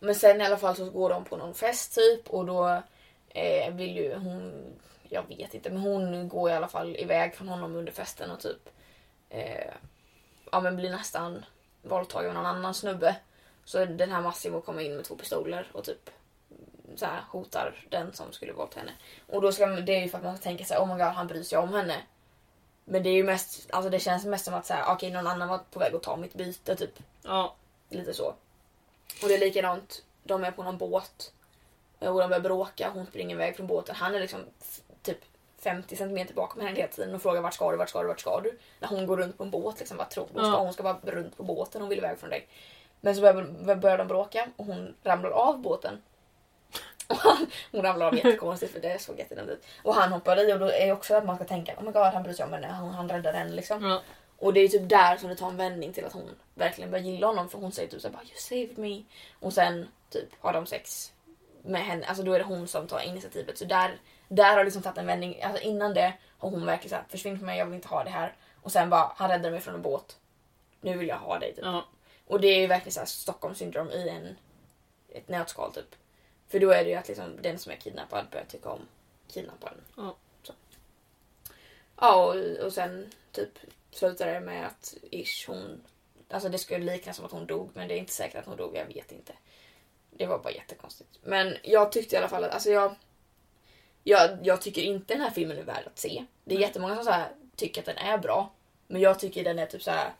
men sen i alla fall så går de på någon fest typ och då eh, vill ju hon, jag vet inte, men hon går i alla fall iväg från honom under festen och typ eh, ja men blir nästan våldtagen av någon annan snubbe. Så den här Massimo kommer in med två pistoler och typ så här, hotar den som skulle våldta henne. Och då ska man, det är ju för att man ska tänka sig, oh my god han bryr sig om henne. Men det är ju mest, alltså det känns mest som att så här, okej någon annan var på väg att ta mitt byte typ. Ja. Lite så. Och det är likadant, de är på någon båt. Och de börjar bråka, hon springer iväg från båten. Han är liksom typ 50 centimeter bakom henne hela tiden och frågar vart ska du, vart ska du, vart ska du? När hon går runt på en båt liksom, vad tror ska? Ja. Hon ska bara runt på båten, hon vill iväg från dig. Men så börjar, börjar de bråka och hon ramlar av båten. (laughs) Hon ramlar av jättekonstigt för det såg jättedumt ut. Och han hoppar i och då är det också att man ska tänka oh my god han bryr sig om henne, han, han räddar henne liksom. ja. Och det är typ där som det tar en vändning till att hon verkligen börjar gilla honom för hon säger typ såhär bara you saved me. Och sen typ har de sex med henne, alltså då är det hon som tar initiativet. Så där, där har liksom tagit en vändning. Alltså innan det har hon verkligen såhär försvinn från mig, jag vill inte ha det här. Och sen bara han räddade mig från en båt. Nu vill jag ha dig typ. ja. Och det är ju verkligen såhär Stockholm syndrom i en, ett nötskal typ. För då är det ju att liksom den som är kidnappad börjar tycka om kidnapparen. Ja. Så. Ja och, och sen typ slutar det med att Ish hon... Alltså det skulle liknas som att hon dog men det är inte säkert att hon dog, jag vet inte. Det var bara jättekonstigt. Men jag tyckte i alla fall att, alltså jag... Jag, jag tycker inte den här filmen är värd att se. Det är Nej. jättemånga som så här tycker att den är bra. Men jag tycker den är typ så här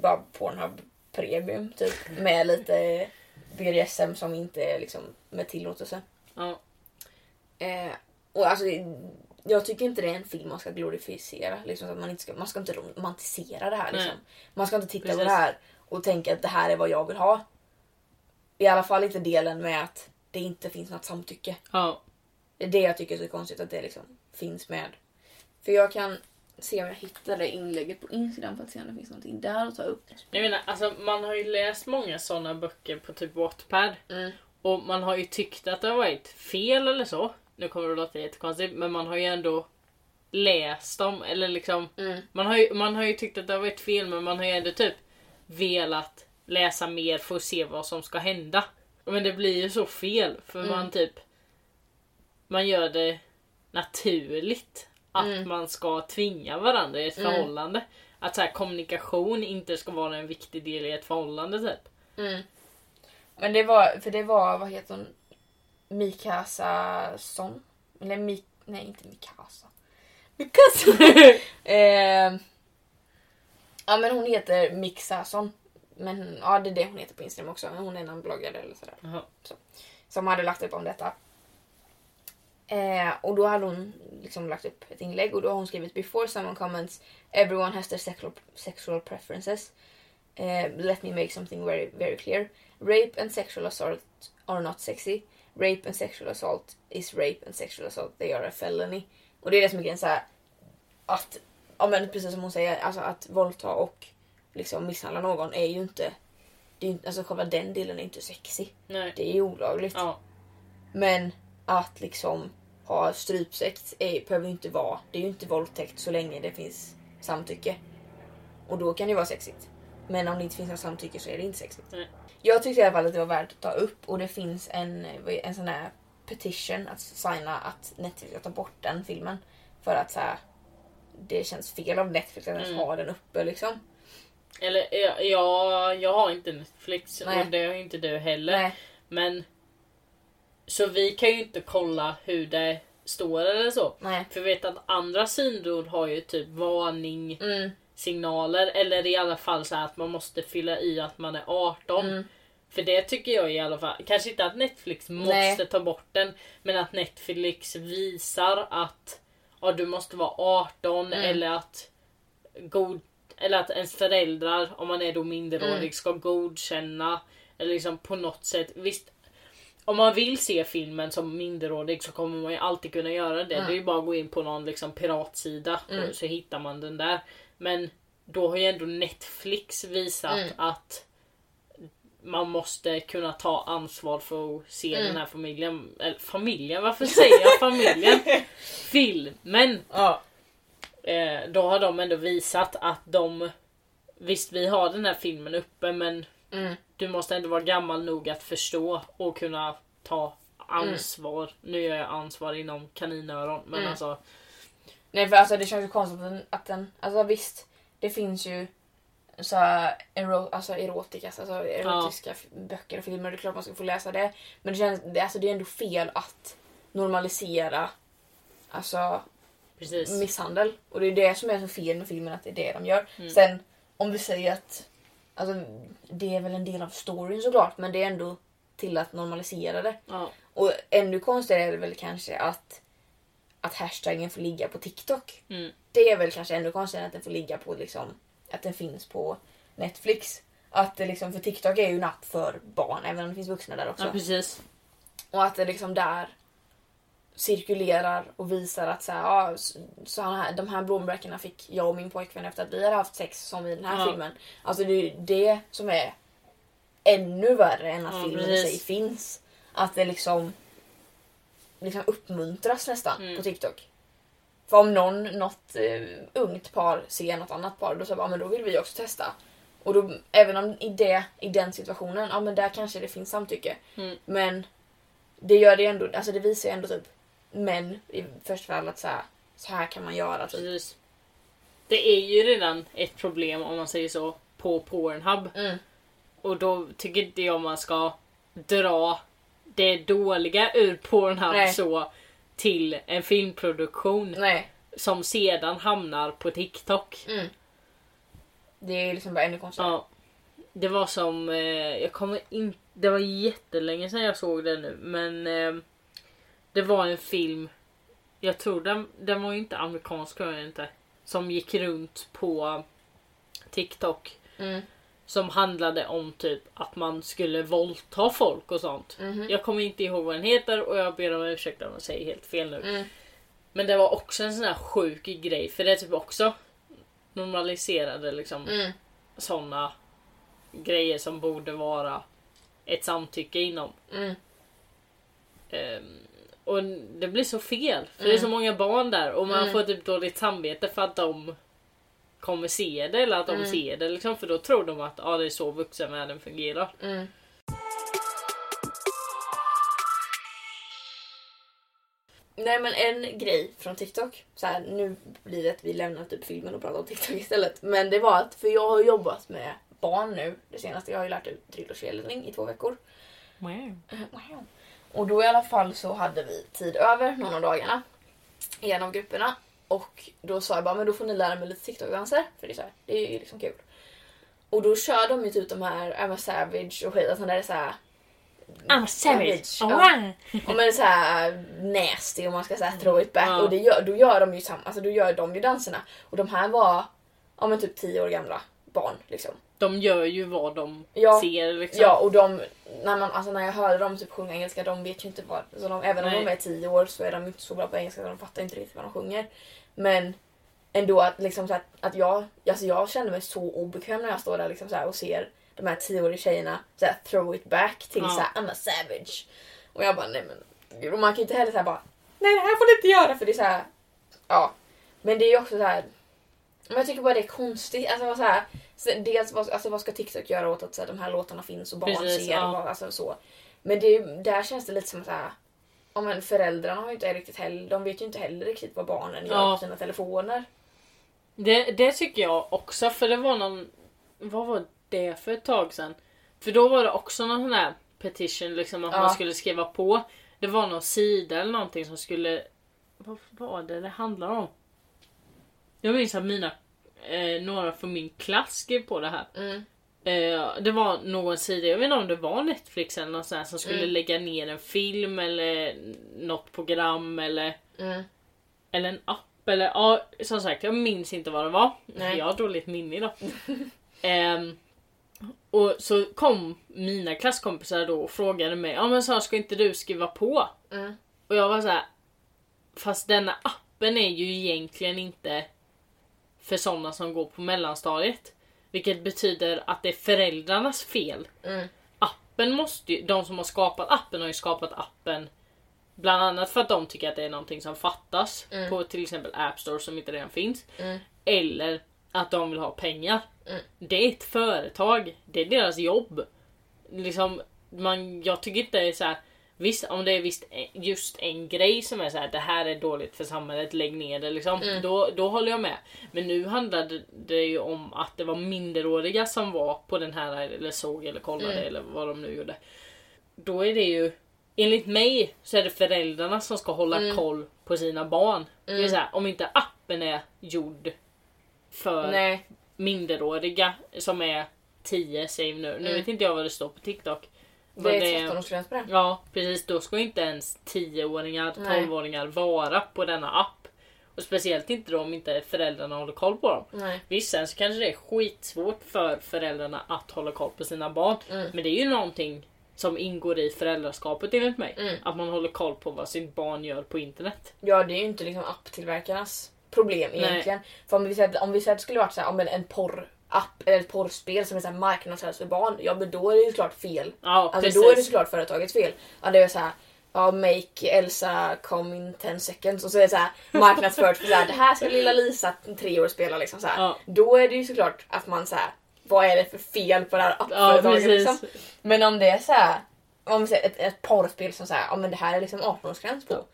bara Pornhub premium typ. Med lite BDSM som inte är liksom med tillåtelse. ja. Eh, och alltså, jag tycker inte det är en film man ska glorifiera. Liksom, så att man, inte ska, man ska inte romantisera det här. Liksom. Man ska inte titta på Precis. det här och tänka att det här är vad jag vill ha. I alla fall inte delen med att det inte finns något samtycke. ja. Det är det jag tycker är så konstigt att det liksom finns med. För jag kan se om jag hittar det inlägget på Instagram för att se om det finns någonting där att ta upp. Jag menar, alltså man har ju läst många sådana böcker på typ Wattpad. Mm. Och man har ju tyckt att det har varit fel eller så. Nu kommer det att låta jättekonstigt men man har ju ändå läst dem eller liksom Mm. man har, ju, man har ju tyckt att det har varit fel men man har ju ändå typ velat läsa mer för att se vad som ska hända. Men det blir ju så fel för Mm. man typ man gör det naturligt att Mm. man ska tvinga varandra i ett Mm. förhållande. Att så här, kommunikation inte ska vara en viktig del i ett förhållande typ. Mm. Men det var, för det var, vad heter hon? Mikasa Son? Eller Mik, Nej, inte Mikasa. Mikasa! (laughs) eh, ja men hon heter Mixason. Men ja, det är det hon heter på Instagram också. Hon är en bloggare eller sådär. Jaha. Som hade lagt upp om detta. Eh, och då hade hon liksom lagt upp ett inlägg och då har hon skrivit before someone comments everyone has their sexual, sexual preferences. Eh, let me make something very, very clear. Rape and sexual assault are not sexy. Rape and sexual assault is rape and sexual assault. They are a felony. Och det är det som är grejen såhär. Att, ja men precis som hon säger, alltså att våldta och liksom misshandla någon är ju inte, det är, alltså själva den delen är inte sexy. Nej. Det är ju olagligt. Ja. Men att liksom ha strypsex är, behöver ju inte vara, det är ju inte våldtäkt så länge det finns samtycke. Och då kan det ju vara sexigt. Men om det inte finns något samtycke så är det inte sexigt. Nej. Jag tyckte i alla fall att det var värt att ta upp och det finns en, en sån här petition att signa att Netflix ska ta bort den filmen. För att så här, det känns fel av Netflix att ens Mm. ha den uppe liksom. Eller ja, jag, har inte Netflix Nej. och det har inte du heller. Nej. Men så vi kan ju inte kolla hur det står eller så. Nej. För jag vet att andra sidor har ju typ varning, Mm. signaler eller i alla fall så här att man måste fylla i att man är 18. Mm. För det tycker jag i alla fall, kanske inte att Netflix måste Nej. ta bort den, men att Netflix visar att ja, du måste vara 18 Mm. eller att god, eller att ens föräldrar, om man är då minderårig, Mm. ska godkänna eller liksom på något sätt. Visst, om man vill se filmen som minderårig så kommer man ju alltid kunna göra det. Mm. Det är ju bara att gå in på någon liksom piratsida Mm. så hittar man den där. Men då har ju ändå Netflix visat Mm. att man måste kunna ta ansvar för att se Mm. den här familjen. Eller familjen, varför säger jag familjen? (laughs) Filmen. Ja. Eh, då har de ändå visat att de Visst vi har den här filmen uppe men Mm. Du måste ändå vara gammal nog att förstå och kunna ta ansvar. Nu gör jag ansvar inom kaninöron men Mm. alltså Nej för alltså det känns ju konstigt att den, att den alltså visst det finns ju så här, ero, alltså erotika, alltså erotiska f- böcker och filmer, det är klart man ska få läsa det. Men det känns, det, alltså det är ändå fel att normalisera alltså precis. misshandel. Och det är det som är så fel med filmen, att det är det de gör. Mm. Sen om vi säger att alltså, det är väl en del av storyn såklart, men det är ändå till att normalisera det. Ja, Och ännu konstigare är det väl kanske att, att hashtaggen får ligga på TikTok. mm, Det är väl kanske ännu konstigare att den får ligga på liksom, att den finns på Netflix. Att det liksom, för TikTok är ju en app för barn, även om det finns vuxna där också. ja precis. Och att det liksom där cirkulerar och visar att så här, ja, så, här, de här blåmärkena fick jag och min pojkvän efter att vi hade haft sex som i den här Ja. filmen. Alltså det är det som är ännu värre än att Ja, filmen i sig finns. Att det liksom, liksom uppmuntras nästan Mm. på TikTok. För om någon, något eh, ungt par ser något annat par, då säger ja men då vill vi också testa. Och då, även om i, det, i den situationen, ja men där kanske det finns samtycke. Mm. Men det gör det ändå, alltså det visar ändå typ män i första fall att så här, så här kan man göra. Typ. precis. Det är ju redan ett problem om man säger så på Pornhub. Mm. Och då tycker inte jag man ska dra det dåliga ur Pornhub Nej. så till en filmproduktion Nej. som sedan hamnar på TikTok. Mm. Det är liksom bara ännu konstigare. Ja. Det var som, eh, jag kommer inte, det var jättelänge sedan jag såg den nu men eh, det var en film, jag tror den, den var ju inte amerikansk jag inte, som gick runt på TikTok Mm. som handlade om typ att man skulle våldta folk och sånt. Mhm. Jag kommer inte ihåg vad den heter och jag ber om ursäkt om jag säger helt fel nu. Mm. Men det var också en sån här sjuk grej för det är typ också normaliserade liksom Mm. såna grejer som borde vara ett samtycke inom. Mm. Och det blir så fel för det är så många barn där och man Mm. får typ dåligt samvete för att de kommer se det eller att de Mm. ser det liksom för då tror de att ah, det är så vuxenvärlden fungerar. Mm. Nej men en grej från TikTok, så här, nu blir det att vi lämnar typ filmen och pratar om TikTok istället. Men det var att, för jag har jobbat med barn nu det senaste, jag har ju lärt ut drill och cheerleading i två veckor. Wow. Wow. Och då i alla fall så hade vi tid över någon av dagarna. i en av grupperna. Och då sa jag bara, men då får ni lära mig lite TikTok-danser. För det är, så här, det är ju liksom kul. Och då kör de ju typ de här I'm a savage och skit. Alltså när det är så här, I'm a savage. Ja. Ja. Ja men så här nasty om man ska säga throw it back. Ja. Och det gör, då gör de ju samma, alltså då gör de ju danserna. Och de här var, ja men typ 10 år gamla barn liksom. De gör ju vad de Ja. ser liksom. Ja och de, när, man, alltså när jag hörde dem typ sjunga engelska, de vet ju inte vad, så de, även om Nej. de är 10 år så är de inte så bra på engelska så de fattar inte riktigt vad de sjunger. Men ändå att liksom så här, att jag, alltså jag kände mig så obekväm när jag står där liksom så här och ser de här 10-åriga tjejerna så här, throw it back till Ja. så här, I'm a savage. Och jag bara nej men och man kan ju inte heller säga bara nej det här får du inte göra för det är så här, ja. Men det är ju också så här. Men jag tycker bara det är konstigt. Alltså, så här, så dels vad, alltså, vad ska TikTok göra åt att så här, de här låtarna finns och barn Precis, ser? ja. Och, alltså, så. Men det, där känns det lite som att ja, men föräldrarna har ju inte riktigt heller, de vet ju inte heller riktigt vad barnen gör Ja. på sina telefoner. Det, det tycker jag också, för det var någon... Vad var det för ett tag sedan? För då var det också någon sån här petition liksom att Ja. man skulle skriva på. Det var någon sida eller någonting som skulle... Vad var det det handlar om? Jag minns att mina... Eh, några från min klass skrev på det här. Mm. Eh, det var någon sida, jag vet inte om det var Netflix eller något sånt här, som skulle Mm. lägga ner en film eller något program eller, Mm. eller en app. Eller ja, som sagt, jag minns inte vad det var. Nej. Jag har dåligt minne idag. (laughs) Ehm, och så kom mina klasskompisar då och frågade mig, ja men så ska inte du skriva på? Mm. Och jag var så här. Fast denna appen är ju egentligen inte för sådana som går på mellanstadiet. Vilket betyder att det är föräldrarnas fel. Mm. Appen måste ju, de som har skapat appen har ju skapat appen Bland annat för att de tycker att det är någonting som fattas Mm. på till exempel App Store som inte redan finns. Mm. Eller att de vill ha pengar. Mm. Det är ett företag. Det är deras jobb. Liksom, man, jag tycker inte det är så här. Visst, om det är visst e- just en grej som är så här, det här är dåligt för samhället, lägg ner det liksom. Mm. Då, då håller jag med. Men nu handlade det ju om att det var minderåriga som var på den här, eller såg eller kollade Mm. eller vad de nu gjorde. Då är det ju, enligt mig så är det föräldrarna som ska hålla Mm. koll på sina barn. Det Mm. vill säga, om inte appen är gjord för Nej. minderåriga som är 10 säger nu. Nu Mm. vet inte jag vad det står på TikTok. Det är 13-årsgräns på den. Ja precis, då ska inte ens 10-åringar, Nej. 12-åringar vara på denna app. Och speciellt inte då om inte föräldrarna håller koll på dem. Nej. Visst sen så kanske det är skitsvårt för föräldrarna att hålla koll på sina barn. Mm. Men det är ju någonting som ingår i föräldraskapet enligt mig. Mm. Att man håller koll på vad sitt barn gör på internet. Ja det är ju inte liksom apptillverkarnas problem Nej. egentligen. För om vi säger, att- om vi säger att det skulle varit så här, om en, en porrapp eller ett porrspel som är så här marknadsförs för barn. Ja men då är det ju såklart fel. Ja Alltså precis. då är det såklart företagets fel. Ja det är så här. Ja, make Elsa come in 10 seconds och så är det så här marknadsfört för så här, det här ska lilla Lisa, tre år spela liksom så här. Ja. Då är det ju såklart att man så här, vad är det för fel på det här Ja appföretaget precis. liksom. Men om det är så här, om vi säger ett, ett porrspel som säger ja men det här är liksom 18-årsgräns på.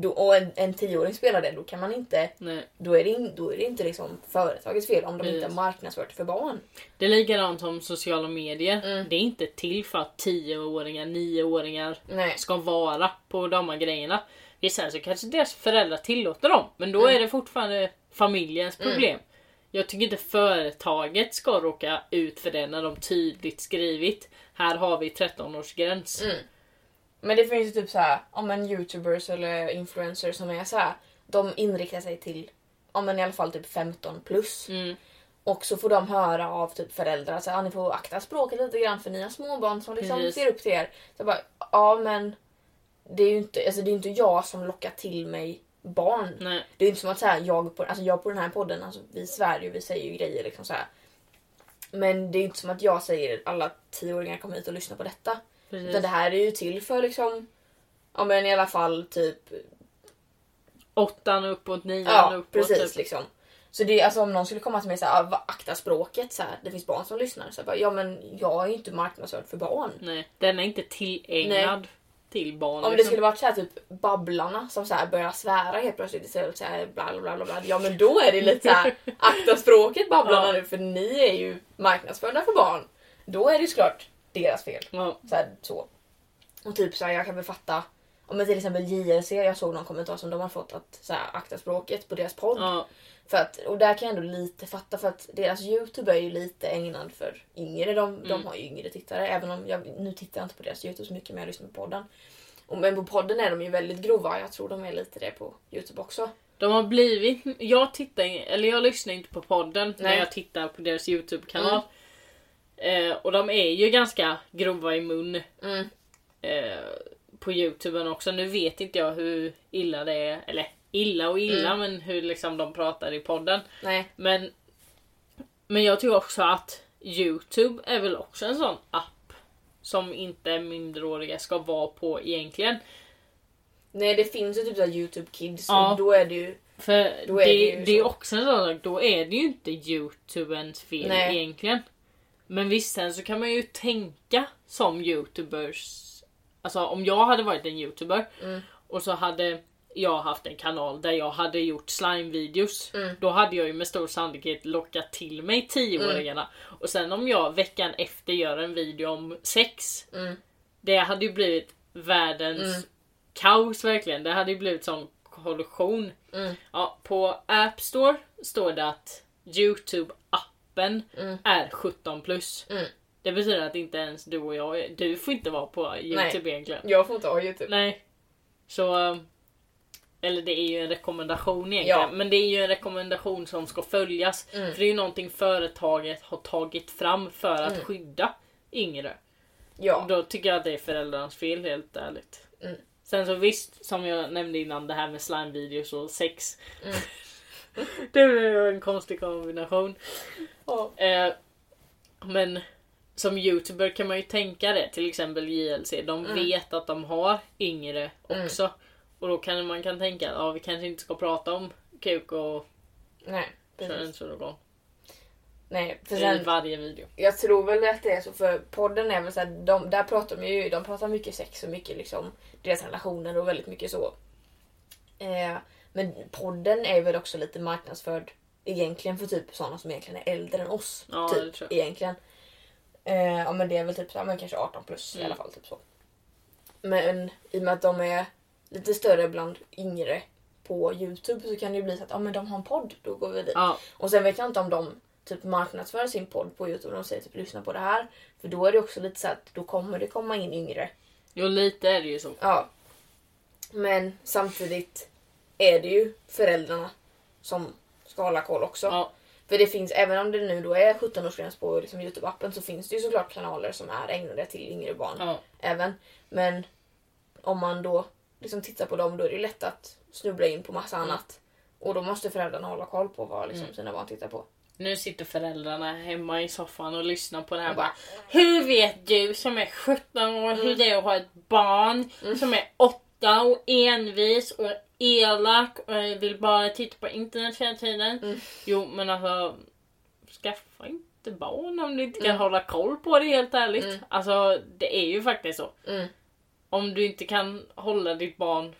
Då, och en, en 10-åring spelar det, då kan man inte, Nej. då är det, in, då är det inte liksom företagets fel om de Precis. inte har marknadsfört för barn. Det är likadant som sociala medier. Mm. Det är inte till för att 10-åringar, 9-åringar Nej. ska vara på de här grejerna. Sen så kanske deras föräldrar tillåter dem. Men då Mm. är det fortfarande familjens Mm. problem. Jag tycker inte företaget ska råka ut för det när de tydligt skrivit här har vi 13-årsgräns. Mm. Men det finns ju typ så här, om en youtubers eller influencers som är så här, de inriktar sig till, om men i alla fall typ 15 plus. Mm. Och så får de höra av typ föräldrar så här, "Ja, ni får akta språket lite grann för ni har småbarn som liksom Precis. ser upp till er. Så jag bara, ja men det är ju inte, alltså, det är inte jag som lockar till mig barn. Nej. Det är inte som att så här, jag, på, alltså, jag på den här podden, alltså, vi svär ju, vi säger ju grejer liksom så här. Men det är inte som att jag säger alla tioåringar kommer hit och lyssnar på detta. Precis. Utan det här är ju till för liksom, ja men i alla fall typ, Åttan uppåt, nian ja uppåt. precis Typ. liksom. Så det är alltså om någon skulle komma till mig och säga "Ah, akta språket så här, det finns barn som lyssnar. Så bara, ja men jag är ju inte marknadsförd för barn. Nej, den är inte tillägnad till barn. Om det liksom. skulle varit så här typ Babblarna som så här börjar svära helt plötsligt istället för så här bla bla bla bla. Ja men då är det lite så här (laughs) akta språket Babblarna Ja. nu för ni är ju marknadsförda för barn. Då är det ju såklart deras fel. Ja, Så, här, så. Och typ så här, jag kan väl fatta men till exempel JLC, jag såg någon kommentar som de har fått att så här, akta språket på deras podd. Ja, För att, och där kan jag ändå lite fatta för att deras Youtube är ju lite ägnad för yngre. De, de Mm. har ju yngre tittare. Även om jag, nu tittar jag inte på deras Youtube så mycket men jag lyssnar på podden. Och, men på podden är de ju väldigt grova. Jag tror de är lite det på Youtube också. de har blivit... Jag tittar eller jag lyssnar inte på podden när Nej. jag tittar på deras Youtube-kanal. Eh, och de är ju ganska grova i mun. Mm. eh, på Youtuben också. Nu vet inte jag hur illa det är, eller illa och illa, Mm. men hur liksom de pratar i podden. Nej. Men, men jag tror också att Youtube är väl också en sån app som inte minderåriga ska vara på egentligen. Nej det finns ju typ så här Youtube Kids Ja. och då är det ju... För Då det, är det, det ju är så. också en sån sak, då är det ju inte Youtubens fel Nej. egentligen. Men visst sen så kan man ju tänka som Youtubers. Alltså om jag hade varit en Youtuber Mm. och så hade jag haft en kanal där jag hade gjort slime-videos. Mm. Då hade jag ju med stor sannolikhet lockat till mig tioåringarna. Och sen om jag veckan efter gör en video om sex. Mm. Det hade ju blivit världens Mm. kaos verkligen. Det hade ju blivit sån kollision. Mm. Ja, på App Store står det att Youtube-appen Mm. är 17 plus. Mm. Det betyder att inte ens du och jag, du får inte vara på Youtube egentligen. Jag får inte ha Youtube. Nej. Så... Eller det är ju en rekommendation egentligen. Ja. Men det är ju en rekommendation som ska följas. Mm. För det är ju någonting företaget har tagit fram för att Mm. skydda yngre. Ja. Då tycker jag att det är föräldrarnas fel helt ärligt. Mm. Sen så visst, som jag nämnde innan, det här med slime-videos och sex. (laughs) Mm. (laughs) det blev en konstig kombination. Ja. Eh, men som youtuber kan man ju tänka det, till exempel JLC. De Mm. vet att de har yngre Mm. också. Och då kan man kan tänka att ja, vi kanske inte ska prata om kuk och Nej. Könssurrogat Nej. För i sen, varje video. Jag tror väl att det är så för podden är väl så här, de, där pratar de ju, de pratar mycket sex och mycket liksom deras relationer och väldigt mycket så. Eh, men podden är väl också lite marknadsförd egentligen för typ sådana som egentligen är äldre än oss. Ja, det typ, tror jag. egentligen. Eh, ja men det är väl typ så här, men kanske 18 plus i Mm. alla fall. Typ så. Men i och med att de är lite större bland yngre på Youtube så kan det ju bli så att ja, men de har en podd, då går vi dit. Ja, Och sen vet jag inte om de typ marknadsför sin podd på Youtube och de säger typ lyssna på det här. För då är det också lite så att då kommer det komma in yngre. jo lite är det ju så. Ja. Men samtidigt är det ju föräldrarna som ska hålla koll också. Ja, För det finns, även om det nu då är 17-årsgräns på liksom Youtube-appen så finns det ju såklart kanaler som är ägnade till yngre barn. ja. Även. Men om man då liksom tittar på dem då är det lätt att snubbla in på massa Mm. annat. Och då måste föräldrarna hålla koll på vad liksom Mm. sina barn tittar på. Nu sitter föräldrarna hemma i soffan och lyssnar på det här Och bara Hur vet du som är 17 år hur Mm. det är att ha ett barn som är 8 och envis och elak och vill bara titta på internet hela tiden? Mm. Jo men alltså skaffa inte barn om du inte kan Mm. hålla koll på det helt ärligt. Mm. Alltså det är ju faktiskt så. mm, Om du inte kan hålla ditt barn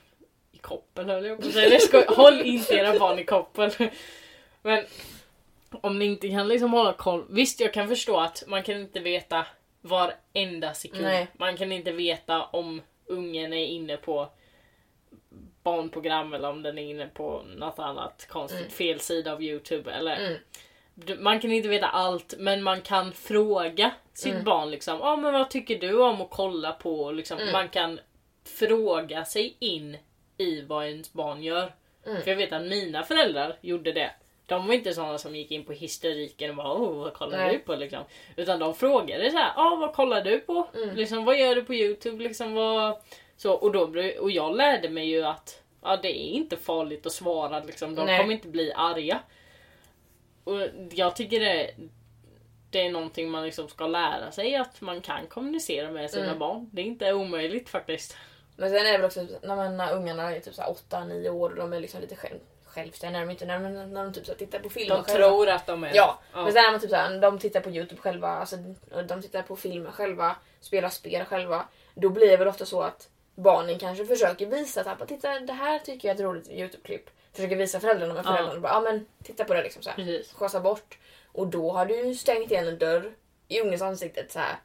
i koppel höll jag på att säga. Håll inte era barn i koppel. (laughs) Men om ni inte kan liksom hålla koll. Visst jag kan förstå att man kan inte veta varenda sekund. Nej. Man kan inte veta om ungen är inne på barnprogram eller om den är inne på något annat konstigt Mm. fel sida av Youtube. Eller, mm, Man kan inte veta allt men man kan fråga sitt Mm. barn liksom. Ja men vad tycker du om att kolla på? Liksom, Mm. Man kan fråga sig in i vad ens barn gör. Mm. För jag vet att mina föräldrar gjorde det. De var inte sådana som gick in på historiken och bara Åh, vad kollar Nej. du på? Liksom. Utan de frågade så här, ah, vad kollar du på? Mm. Liksom, vad gör du på Youtube? Liksom, vad... så, och, då, och jag lärde mig ju att ja, det är inte farligt att svara. Liksom. De Nej. kommer inte bli arga. Och jag tycker det, det är någonting man liksom ska lära sig. Att man kan kommunicera med sina Mm. barn. Det är inte omöjligt faktiskt. Men sen är det väl också när, man, när ungarna är typ 8-9 år och de är liksom lite själv, självständiga. När de, inte, när, de- när de typ så här tittar på filmer De själva. tror att de är Ja, Ja. men sen är man typ såhär, de tittar på Youtube själva, alltså, de tittar på filmer själva, spelar spel själva. Då blir det väl ofta så att barnen kanske försöker visa att titta det här tycker jag är ett roligt Youtube-klipp. Försöker visa föräldrarna men Ja. föräldrarna bara ja men titta på det liksom så här. Schasa bort. Och då har du stängt igen en dörr i ungens ansikte så här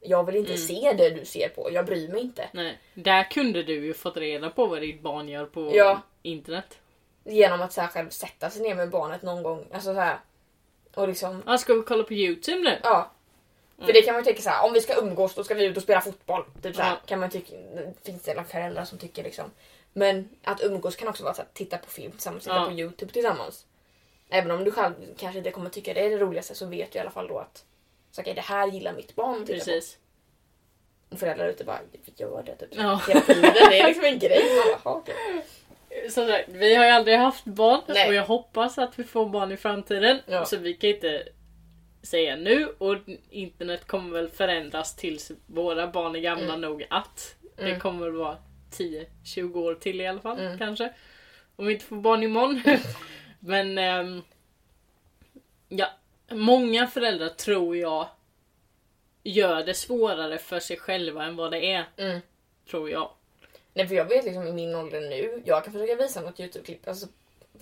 Jag vill inte Mm. se det du ser på, jag bryr mig inte. Nej. Där kunde du ju fått reda på vad ditt barn gör på Ja. internet. Genom att så här, själv sätta sig ner med barnet någon gång. Alltså så här. Och liksom, Ja, ska vi kolla på Youtube nu? ja. För det kan man ju tänka så här, om vi ska umgås då ska vi ut och spela fotboll. Typ så här, Ja. kan man tycka, det finns det föräldrar som tycker liksom. Men att umgås kan också vara att titta på film tillsammans, titta Ja. på Youtube tillsammans. Även om du själv kanske inte kommer tycka det är det roligaste så vet du i alla fall då att så, okej, det här gillar mitt barn att titta Precis. på. Och föräldrar ute bara, gör det typ. Ja. Hela tiden. Det är liksom en grej. Man bara, "Ja, okej." Som sagt, vi har ju aldrig haft barn Nej. och jag hoppas att vi får barn i framtiden. Ja. Så vi kan inte säga nu och internet kommer väl förändras tills våra barn är gamla Mm. nog att det Mm. kommer väl vara 10-20 år till i alla fall Mm. kanske. Om vi inte får barn imorgon. (laughs) Men ehm, ja, många föräldrar tror jag gör det svårare för sig själva än vad det är. Mm. Tror jag. Nej för jag vet liksom i min ålder nu, jag kan försöka visa något Youtube-klipp alltså,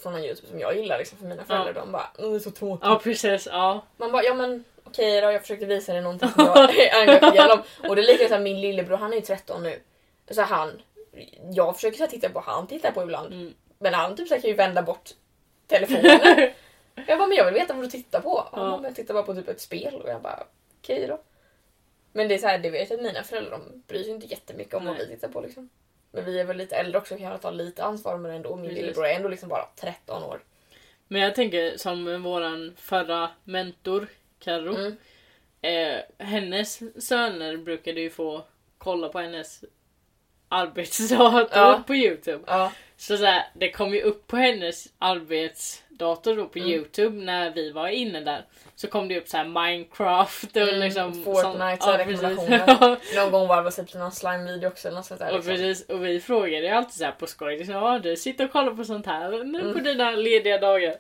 från någon Youtube som jag gillar liksom för mina föräldrar. De bara "Åh, det är så tråkigt. Ja precis, ja. Man bara ja men okej då, jag försökte visa dig någonting som (laughs) jag är engagerad om. Och det är lika så här, min lillebror, han är ju 13 nu. Så han, jag försöker så titta på han tittar på ibland. Mm. Men han typ så här, kan ju vända bort telefonen. (laughs) jag bara men jag vill veta vad du tittar på. Han Ja. bara, men jag tittar bara på typ ett spel och jag bara okej då. Men det är så här, det vet jag att mina föräldrar de bryr sig inte jättemycket om vad Nej. vi tittar på liksom. Men vi är väl lite äldre också kan jag ta lite ansvar det ändå. Min lillebror är ändå liksom bara 13 år. Men jag tänker som våran förra mentor, Karo. Mm. Eh, hennes söner brukade ju få kolla på hennes arbetsdator Ja. på Youtube. Ja. Så, så här, det kom ju upp på hennes arbetsdator då på Mm. Youtube när vi var inne där. Så kom det upp så här Minecraft och Mm, liksom... Fortnite, så ja, här precis. rekommendationer. (laughs) Någon gång var det typ någon slime-video också eller något sånt där. Och, Liksom. precis, och vi frågade ju alltid så här på skoj, liksom, ja, du sitter och kollar på sånt här nu på Mm. dina lediga dagar.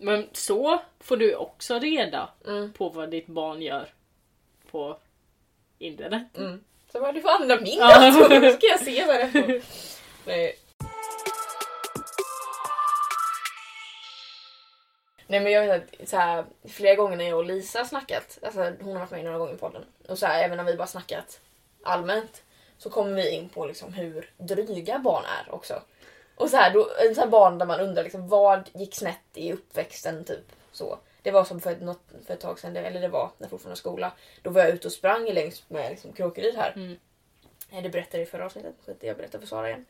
Men så får du också reda Mm, på vad ditt barn gör på internet. mm. Så bara, du får använda min dator så ska jag se vad det är. (laughs) Nej. Nej men jag vet att så här, flera gånger när jag och Lisa har snackat, alltså hon har varit med några gånger i podden, och så här, även när vi bara snackat allmänt så kommer vi in på liksom hur dryga barn är också. Och så här, då, en så här barn där man undrar liksom, vad gick snett i uppväxten typ så. Det var som för ett, något, för ett tag sedan, eller det var när jag fortfarande var skola. Då var jag ute och sprang längs med liksom, Kråkeryd här. Mm. Eh, Det berättade jag i förra avsnittet, jag berättar för Sara igen.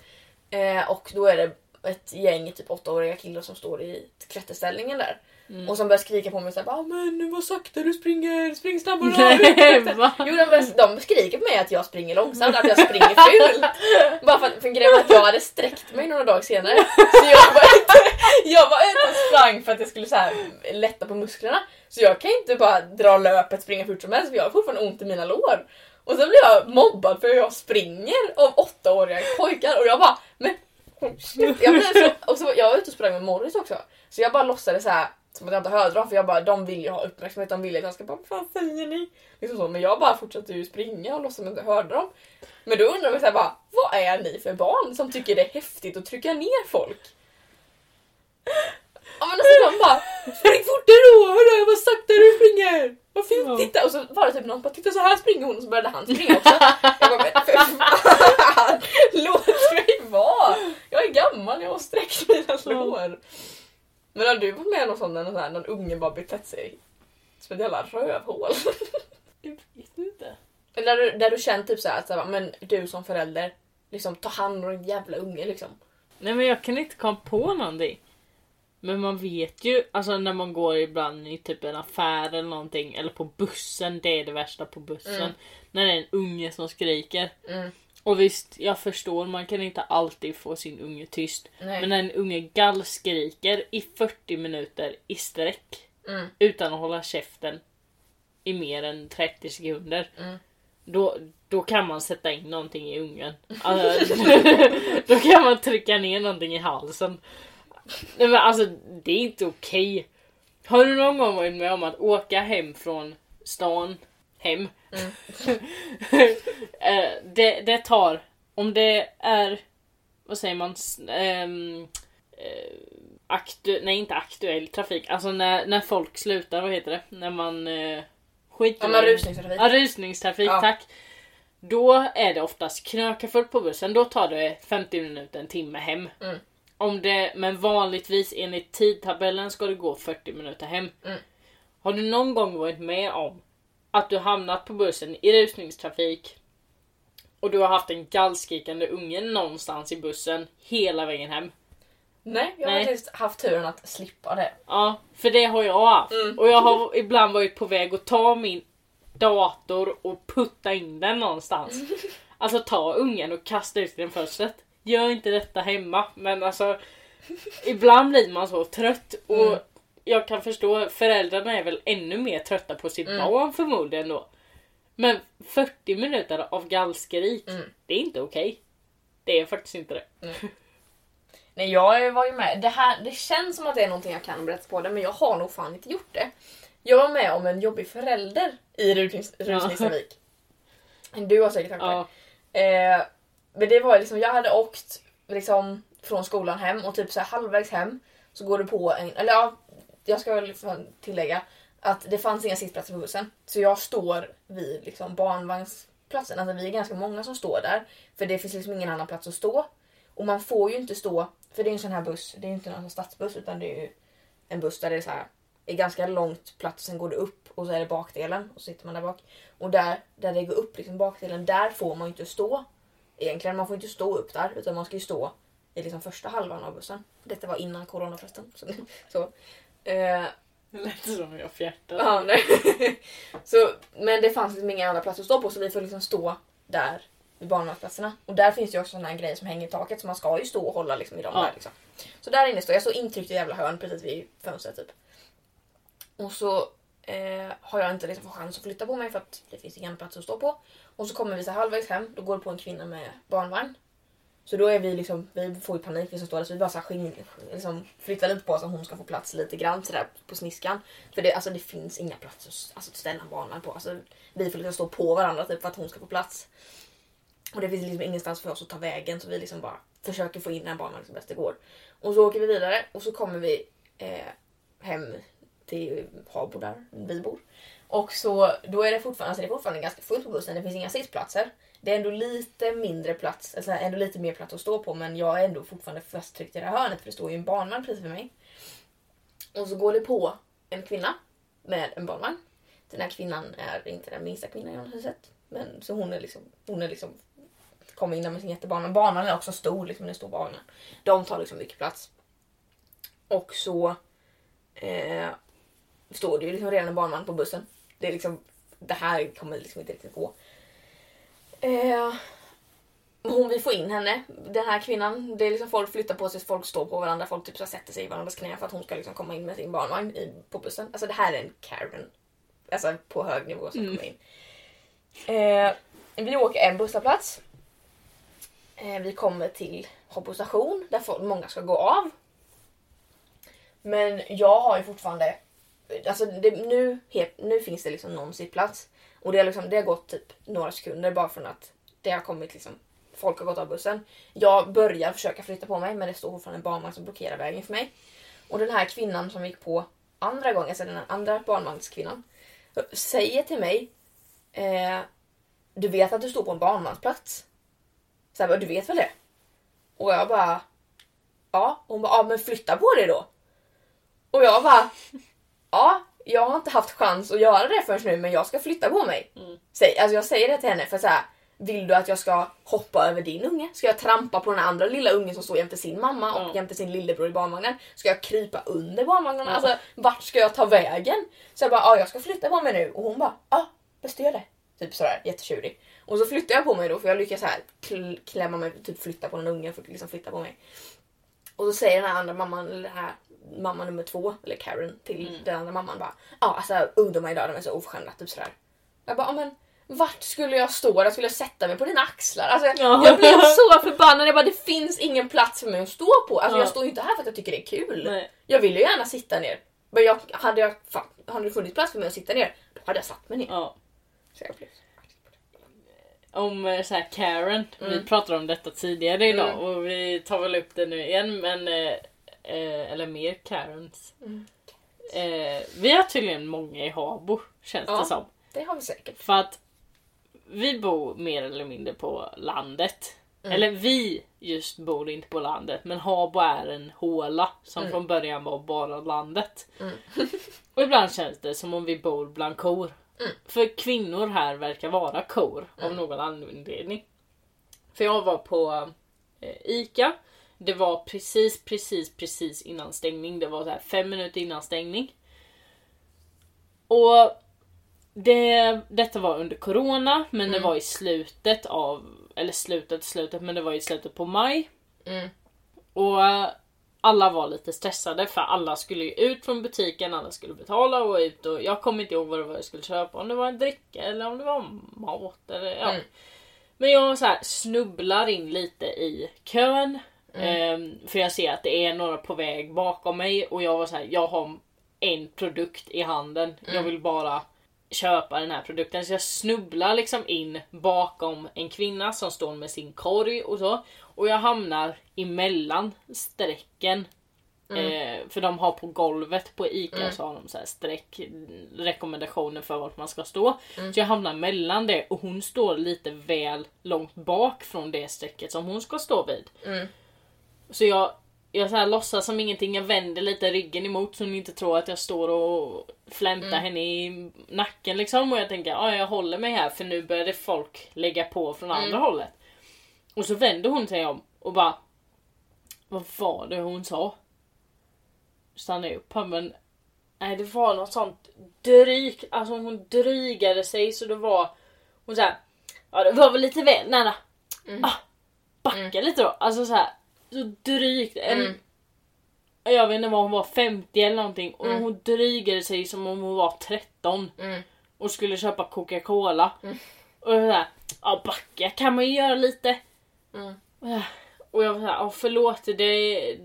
Eh, och då är det ett gäng typ åttaåriga killar som står i klätterställningen där. Mm. Och som börjar skrika på mig såhär ah, men vad sakta du springer, spring snabbare! Nej? (laughs) Jo, de, börjar- de skriker på mig att jag springer långsamt, att jag springer fult. (laughs) Bara för för grejen att jag hade sträckt mig några dagar senare. Så jag var ute, jag var ute och sprang för att jag skulle så här lätta på musklerna. Så jag kan inte bara dra löpet, springa fort som helst för jag har fortfarande ont i mina lår. Och sen blir jag mobbad för att jag springer av åttaåriga pojkar och jag bara men shit. jag blev så, och så, Jag var ute och sprang med Morris också. Så jag bara låtsades så här som att jag inte hörde dem för jag bara de vill ju ha uppmärksamhet, de vill att jag ska bara vad fan säger ni? Liksom så, men jag bara fortsatte ju springa och låtsades som att jag inte hörde dem. Men då undrar man så här bara, vad är ni för barn som tycker det är häftigt att trycka ner folk? Ja men alltså de bara, spring fortare då, hörru vad sakta du springer! Vad fint, Ja. titta! Och så var det typ någon som bara, titta så här springer hon och så började han springa också. Jag bara, men för fan! (laughs) Låt vara! Jag är gammal, jag har sträckt mina lår. Men har du varit med om någon sån när någon, unge bara betett sig som ett jävla rövhål? (laughs) Jag vet inte. Där du, du känt typ såhär att men du som förälder, liksom ta hand om din jävla unge liksom. Nej men jag kan inte komma på någonting. Men man vet ju, alltså när man går ibland i typ en affär eller någonting, eller på bussen, det är det värsta på bussen. Mm. När det är en unge som skriker. Mm. Och visst, jag förstår, man kan inte alltid få sin unge tyst. Nej. Men när en unge gallskriker i 40 minuter i sträck Mm. utan att hålla käften i mer än 30 sekunder. Mm. Då, då kan man sätta in någonting i ungen. Alltså, (laughs) då kan man trycka ner någonting i halsen. Nej, men alltså det är inte okej. Har du någon gång varit med om att åka hem från stan hem? Mm. (laughs) Eh, det, det tar, om det är, vad säger man, eh, aktu, nej inte aktuell trafik, alltså när, när folk slutar, vad heter det? När man eh, skit Ja rusningstrafik. Ja, rusningstrafik, Ja. tack. Då är det oftast knökafullt på bussen. Då tar det 50 minuter, en timme hem. Mm. Om det, men vanligtvis enligt tidtabellen ska det gå 40 minuter hem. Mm. Har du någon gång varit med om att du hamnat på bussen i rusningstrafik och du har haft en gallskrikande unge någonstans i bussen hela vägen hem? Nej, jag har Nej. faktiskt haft turen att slippa det. Ja, för det har jag haft. Mm. Och jag har ibland varit på väg att ta min dator och putta in den någonstans. (laughs) Alltså ta ungen och kasta ut den fönstret. Gör inte detta hemma men alltså ibland blir man så trött och Mm. Jag kan förstå föräldrarna är väl ännu mer trötta på sitt Mm. barn förmodligen då. Men 40 minuter av gallskrik, Mm. det är inte okej. Det är faktiskt inte det. Nej jag var ju med. Det, här, det känns som att det är någonting jag kan berätta på det men jag har nog fan inte gjort det. Jag var med om en jobbig förälder i rusnings- rusningstrafik. Du har säkert hört det. Ja. Eh, men det var liksom, jag hade åkt liksom, från skolan hem och typ så halvvägs hem så går det på en, eller ja, jag ska väl liksom tillägga att det fanns inga sittplatser på bussen. Så jag står vid liksom, barnvagnsplatsen, alltså vi är ganska många som står där. För det finns liksom ingen annan plats att stå. Och man får ju inte stå, för det är en sån här buss, det är ju inte någon stadsbuss utan det är ju en buss där det är så här är ganska långt Platsen går det upp och så är det bakdelen och så sitter man där bak. Och där, där det går upp, liksom bakdelen, där får man ju inte stå. Egentligen, man får inte stå upp där utan man ska ju stå i liksom första halvan av bussen. Detta var innan corona förresten. (laughs) Så, så. Eh, Det lät som jag fjärtade. ja, nej. (laughs) så, men det fanns liksom inga andra platser att stå på så vi får liksom stå där vid barnvagnsplatserna. Och där finns ju också såna här grejer som hänger i taket så man ska ju stå och hålla liksom i dem Ja. där. Liksom. Så där inne står jag, så intryckt i jävla hörn precis vid fönstret typ. Och så eh, har jag inte liksom fått chans att flytta på mig för att det finns ingen plats att stå på. Och så kommer vi så halvvägs hem, då går det på en kvinna med barnvagn. Så då är vi liksom, vi får ju panik vi som står där så vi bara så här liksom flyttar lite på oss så hon ska få plats lite grann sådär på sniskan. För det, alltså, det finns inga platser att- alltså, att ställa en barnvagn på. Alltså, vi får liksom stå på varandra typ, för att hon ska få plats. Och det finns liksom ingenstans för oss att ta vägen så vi liksom bara försöker få in den här barnvagnen liksom bäst det går. Och så åker vi vidare och så kommer vi eh, hem till Habo där vi bor. Och så då är det fortfarande, alltså det är fortfarande ganska fullt på bussen, det finns inga sittplatser. Det är ändå lite mindre plats, alltså ändå lite mer plats att stå på men jag är ändå fortfarande fasttryckt i det här hörnet för det står ju en barnvagn precis för mig. Och så går det på en kvinna med en barnvagn. Den här kvinnan är inte den minsta kvinnan jag någonsin sett. Men så hon är liksom, hon är liksom kommer in där med sin jättebarnvagn. Barnvagnen är också stor, liksom en stor barnen. De tar liksom mycket plats. Och så eh, står det ju liksom redan en barnvagn på bussen. Det är liksom, det här kommer liksom inte riktigt gå. Eh, hon vill få in henne, den här kvinnan. Det är liksom folk flyttar på sig, folk står på varandra, folk typ så sätter sig i varandras knä för att hon ska liksom komma in med sin barnvagn i, på bussen. Alltså det här är en Karen. Alltså på hög nivå som Mm. kommer in. Eh, vi åker en busshållplats. Eh, vi kommer till Habo station där folk, många ska gå av. Men jag har ju fortfarande, alltså det, nu, nu finns det liksom någon sittplats. Och det har, liksom, det har gått typ några sekunder bara från att det har kommit liksom, folk har gått av bussen. Jag börjar försöka flytta på mig men det står fortfarande en barnvagn som blockerar vägen för mig. Och den här kvinnan som gick på andra gången, alltså den här andra barnvagnskvinnan, säger till mig eh, Du vet att du står på en barnvagnsplats? Så jag bara, du vet väl det? Och jag bara Ja, och hon bara ja men flytta på dig då. Och jag bara Ja, jag har inte haft chans att göra det förrän nu men jag ska flytta på mig. Mm. Säg, alltså jag säger det till henne för så här. Vill du att jag ska hoppa över din unge? Ska jag trampa på den andra lilla ungen som står jämte sin mamma och Ja. jämte sin lillebror i barnvagnen? Ska jag krypa under barnvagnen? Ja. Alltså vart ska jag ta vägen? Så jag bara, ja jag ska flytta på mig nu. Och hon bara, ja bäst gör det. Typ sådär jättetjurig. Och så flyttar jag på mig då för jag lyckas här kl- klämma mig, typ flytta på den ungen för att liksom flytta på mig. Och så säger den här andra mamman, eller den här mamma nummer två, eller Karen, till Mm. den andra mamman bara Ja alltså ungdomar idag de är så oförskämda, typ sådär. Jag bara, "Ja, men vart skulle jag stå? Jag skulle sätta mig på dina axlar. Alltså, Ja. Jag blev så förbannad, jag bara det finns ingen plats för mig att stå på. Alltså Ja. jag står ju inte här för att jag tycker det är kul. Nej. Jag vill ju gärna sitta ner. Men jag, hade, jag, fan, hade det funnits plats för mig att sitta ner, då hade jag satt mig ner. Ja. Så jag blev... Om eh, så här Karen, vi Mm. pratade om detta tidigare idag Mm. och vi tar väl upp det nu igen men eh, eller mer Karens. Mm. Eh, vi har tydligen många i Habo känns Ja. det som. Det har vi säkert. För att vi bor mer eller mindre på landet. Mm. Eller vi just bor inte på landet men Habo är en håla som Mm. från början var bara landet. Mm. (laughs) Och ibland känns det som om vi bor bland kor. Mm. För kvinnor här verkar vara kor av Mm. någon anledning. För jag var på eh, ICA. Det var precis, precis, precis innan stängning. Det var så här fem minuter innan stängning. Och det, detta var under corona, men det Mm. var i slutet av, eller slutet, slutet, men det var i slutet på maj. Mm. Och eh, alla var lite stressade för alla skulle ju ut från butiken, alla skulle betala och ut och jag kommer inte ihåg vad det var jag skulle köpa, om det var en dricka eller om det var mat eller ja. Mm. Men jag så här snubblar in lite i kön. Mm. ehm, för jag ser att det är några på väg bakom mig och jag var så här, jag har en produkt i handen. Jag Mm. vill bara köpa den här produkten. Så jag snubblar liksom in bakom en kvinna som står med sin korg och så. Och jag hamnar emellan strecken. Eh, för de har på golvet på ICA Mm. så har de så här streck rekommendationer för vart man ska stå. Mm. Så jag hamnar mellan det och hon står lite väl långt bak från det strecket som hon ska stå vid. Så jag, jag så här låtsas som ingenting, jag vänder lite ryggen emot så hon inte tror att jag står och flämtar Mm. henne i nacken liksom. Och jag tänker ja jag håller mig här för nu började folk lägga på från andra Mm. hållet. Och så vänder hon sig om och bara Vad var det hon sa? Stannar upp här men Nej det var något sånt drygt, alltså hon drygade sig så det var Hon såhär Ja det var väl lite väl nära Mm. ah, Backa Mm. lite då, alltså så här Så drygt, en, Mm. jag vet inte vad hon var, 50 eller någonting och Mm. hon drygade sig som om hon var 13 Mm. och skulle köpa Coca-Cola. Mm. Och jag var såhär, ja backa kan man ju göra lite. Mm. Och jag var såhär, ja förlåt det,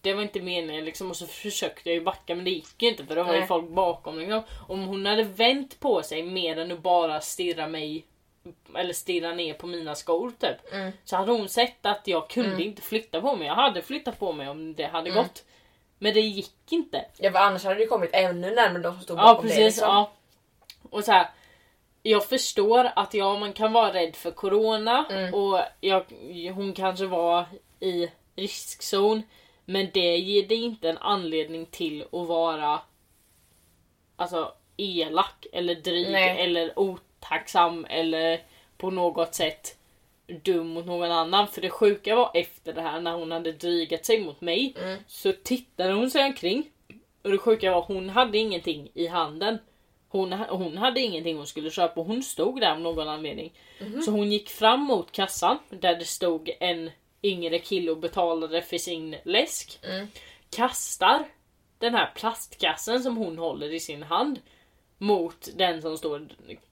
det var inte meningen liksom. Och så försökte jag ju backa men det gick ju inte för det var ju Nej. folk bakom liksom. Om hon hade vänt på sig mer än att bara stirra mig eller stirra ner på mina skor typ. Mm. Så hade hon sett att jag kunde Mm. inte flytta på mig. Jag hade flyttat på mig om det hade Mm. gått. Men det gick inte. Ja för annars hade det kommit ännu närmare de som stod Ja bakom precis. dig. Liksom. Ja. Och så här, jag förstår att ja, man kan vara rädd för corona Mm. och jag, hon kanske var i riskzon. Men det ger dig inte en anledning till att vara alltså elak eller dryg Nej. eller otacksam eller på något sätt dum mot någon annan. För det sjuka var efter det här när hon hade drygat sig mot mig Mm. så tittade hon sig omkring. Och det sjuka var hon hade ingenting i handen. Hon, hon hade ingenting hon skulle köpa och hon stod där av någon anledning. Mhm. Så hon gick fram mot kassan där det stod en yngre kille och betalade för sin läsk. Mm. Kastar den här plastkassen som hon håller i sin hand mot den som står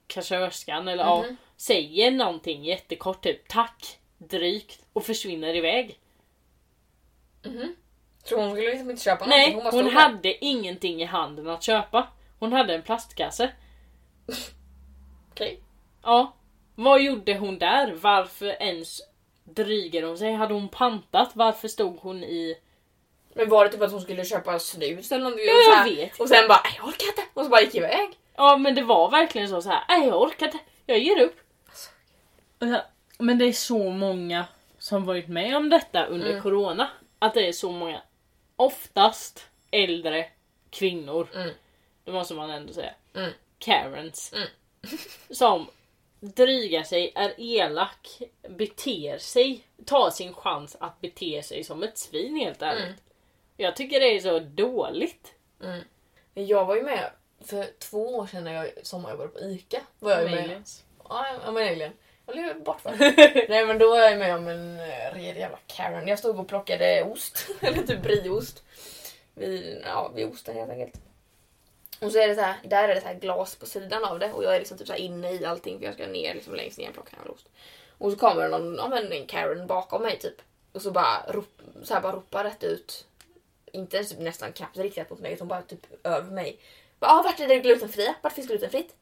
kassörskan eller ja, Mhm. säger någonting jättekort typ tack drygt och försvinner iväg. Mhm. Så hon skulle liksom inte köpa Nej, någonting? hon där. hade ingenting i handen att köpa. Hon hade en plastkasse. (laughs) Okej. Ja. Vad gjorde hon där? Varför ens drygade hon sig? Hade hon pantat? Varför stod hon i... Men var det typ att hon skulle köpa snus eller någonting? Ja, och, så jag här, vet. och sen bara "Nej, jag orkar inte och så bara gick iväg. Ja men det var verkligen så, så här. Nej jag orkar inte. Jag ger upp. Alltså. Och så- Men det är så många som varit med om detta under Mm. corona. Att det är så många, oftast äldre kvinnor, Mm. det måste man ändå säga. Mm. Karens. Mm. (laughs) Som drygar sig, är elak, beter sig, tar sin chans att bete sig som ett svin helt ärligt. Mm. Jag tycker det är så dåligt. Mm. Jag var ju med för två år sedan när jag sommarjobbade på ICA. Var jag med. Ja, ja men egentligen. Jag blev bortförd. (laughs) Nej men då var jag med om en eh, redig jävla Karen. Jag stod och plockade ost. (laughs) Eller typ brieost. Vid, ja, vid osten helt enkelt. Och så är det så här, där är det så här glas på sidan av det och jag är liksom typ så inne i allting för jag ska ner liksom längst ner och plocka en ost. Och så kommer det någon, ja men en Karen bakom mig typ. Och så bara, rop, så bara ropar rätt ut. Inte ens typ nästan knappt riktat mot mig utan bara typ över mig. Bara, ah, vart är det glutenfria? Vart finns glutenfritt?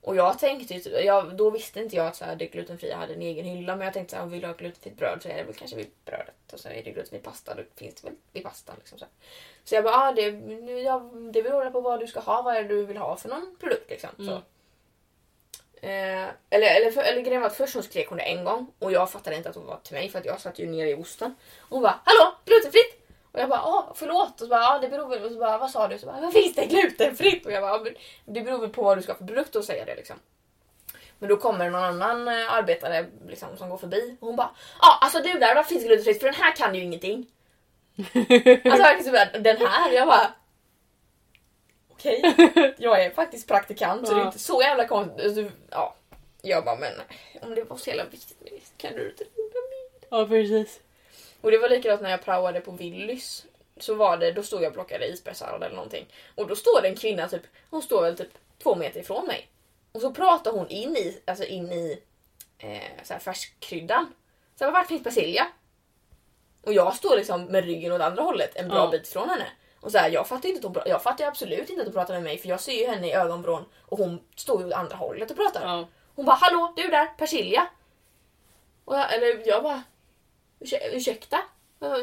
Och jag tänkte ju, typ- jag, då visste inte jag att så här, det glutenfria hade en egen hylla men jag tänkte så här, vill du ha glutenfritt bröd så är det väl kanske vid brödet och så är det glutenfri pasta då finns det väl vid pastan. Liksom, så, här. så jag bara, ah, det, ja, det beror på vad du ska ha, vad är det du vill ha för någon produkt liksom. Så. Mm. Eh, eller, eller, för, eller grejen var att först så skrek hon det en gång och jag fattade inte att hon var till mig för att jag satt ju nere i osten. Och hon bara Hallå! Glutenfritt! Och jag bara ah, förlåt. Och så bara ah, det beror väl... Och så bara vad sa du? Så bara, vad finns det glutenfritt? Och jag bara ah, men det beror väl på vad du ska ha för produkt att säga det liksom. Men då kommer någon annan eh, arbetare liksom, som går förbi och hon bara ah, alltså du där, vad finns glutenfritt? För den här kan ju ingenting. (laughs) Alltså verkligen bara, den här, jag bara Okej, jag är faktiskt praktikant så det är inte så jävla konstigt. Ja. Jag bara men om det var så jävla viktigt kan du inte fråga mig? Ja precis. Och det var likadant när jag praoade på Willys. Så var det, då stod jag och plockade isbergssallad eller någonting. Och då står det en kvinna typ, hon står väl typ två meter ifrån mig. Och så pratar hon in i, alltså in i eh, så här färskkryddan. Så här, vart finns persilja? Och jag står liksom med ryggen åt andra hållet en bra Ja. bit från henne. Och så här, jag fattar inte att hon, jag fattar absolut inte att hon pratar med mig för jag ser ju henne i ögonvrån och hon står ju åt andra hållet och pratar. Ja. Hon bara hallå du där, persilja. Och jag, eller jag bara "Ursäk- ursäkta?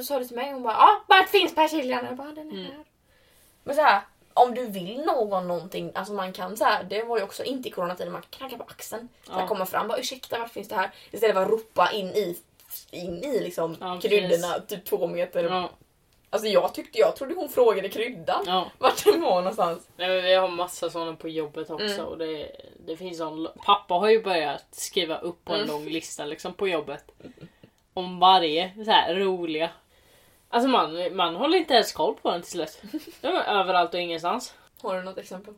Sa du till mig? Hon bara ja, vart finns persiljan? Jag bara den är här. Mm. Men så här, om du vill någon någonting, alltså man kan så här, det var ju också inte i coronatiden, man kan knacka på axeln. Så här, Ja. komma fram bara ursäkta vart finns det här? Istället för att ropa in i in i liksom Ja, kryddorna typ två meter. Ja. Alltså jag tyckte, jag trodde hon frågade kryddan. ja. Vart den var någonstans. Nej, men vi har massa sådana på jobbet också. Mm. Och det, det finns sån, pappa har ju börjat skriva upp på en Mm. lång lista liksom, på jobbet. Om varje så här roliga. Alltså man, man håller inte ens koll på den till slut. De är överallt och ingenstans. Har du något exempel?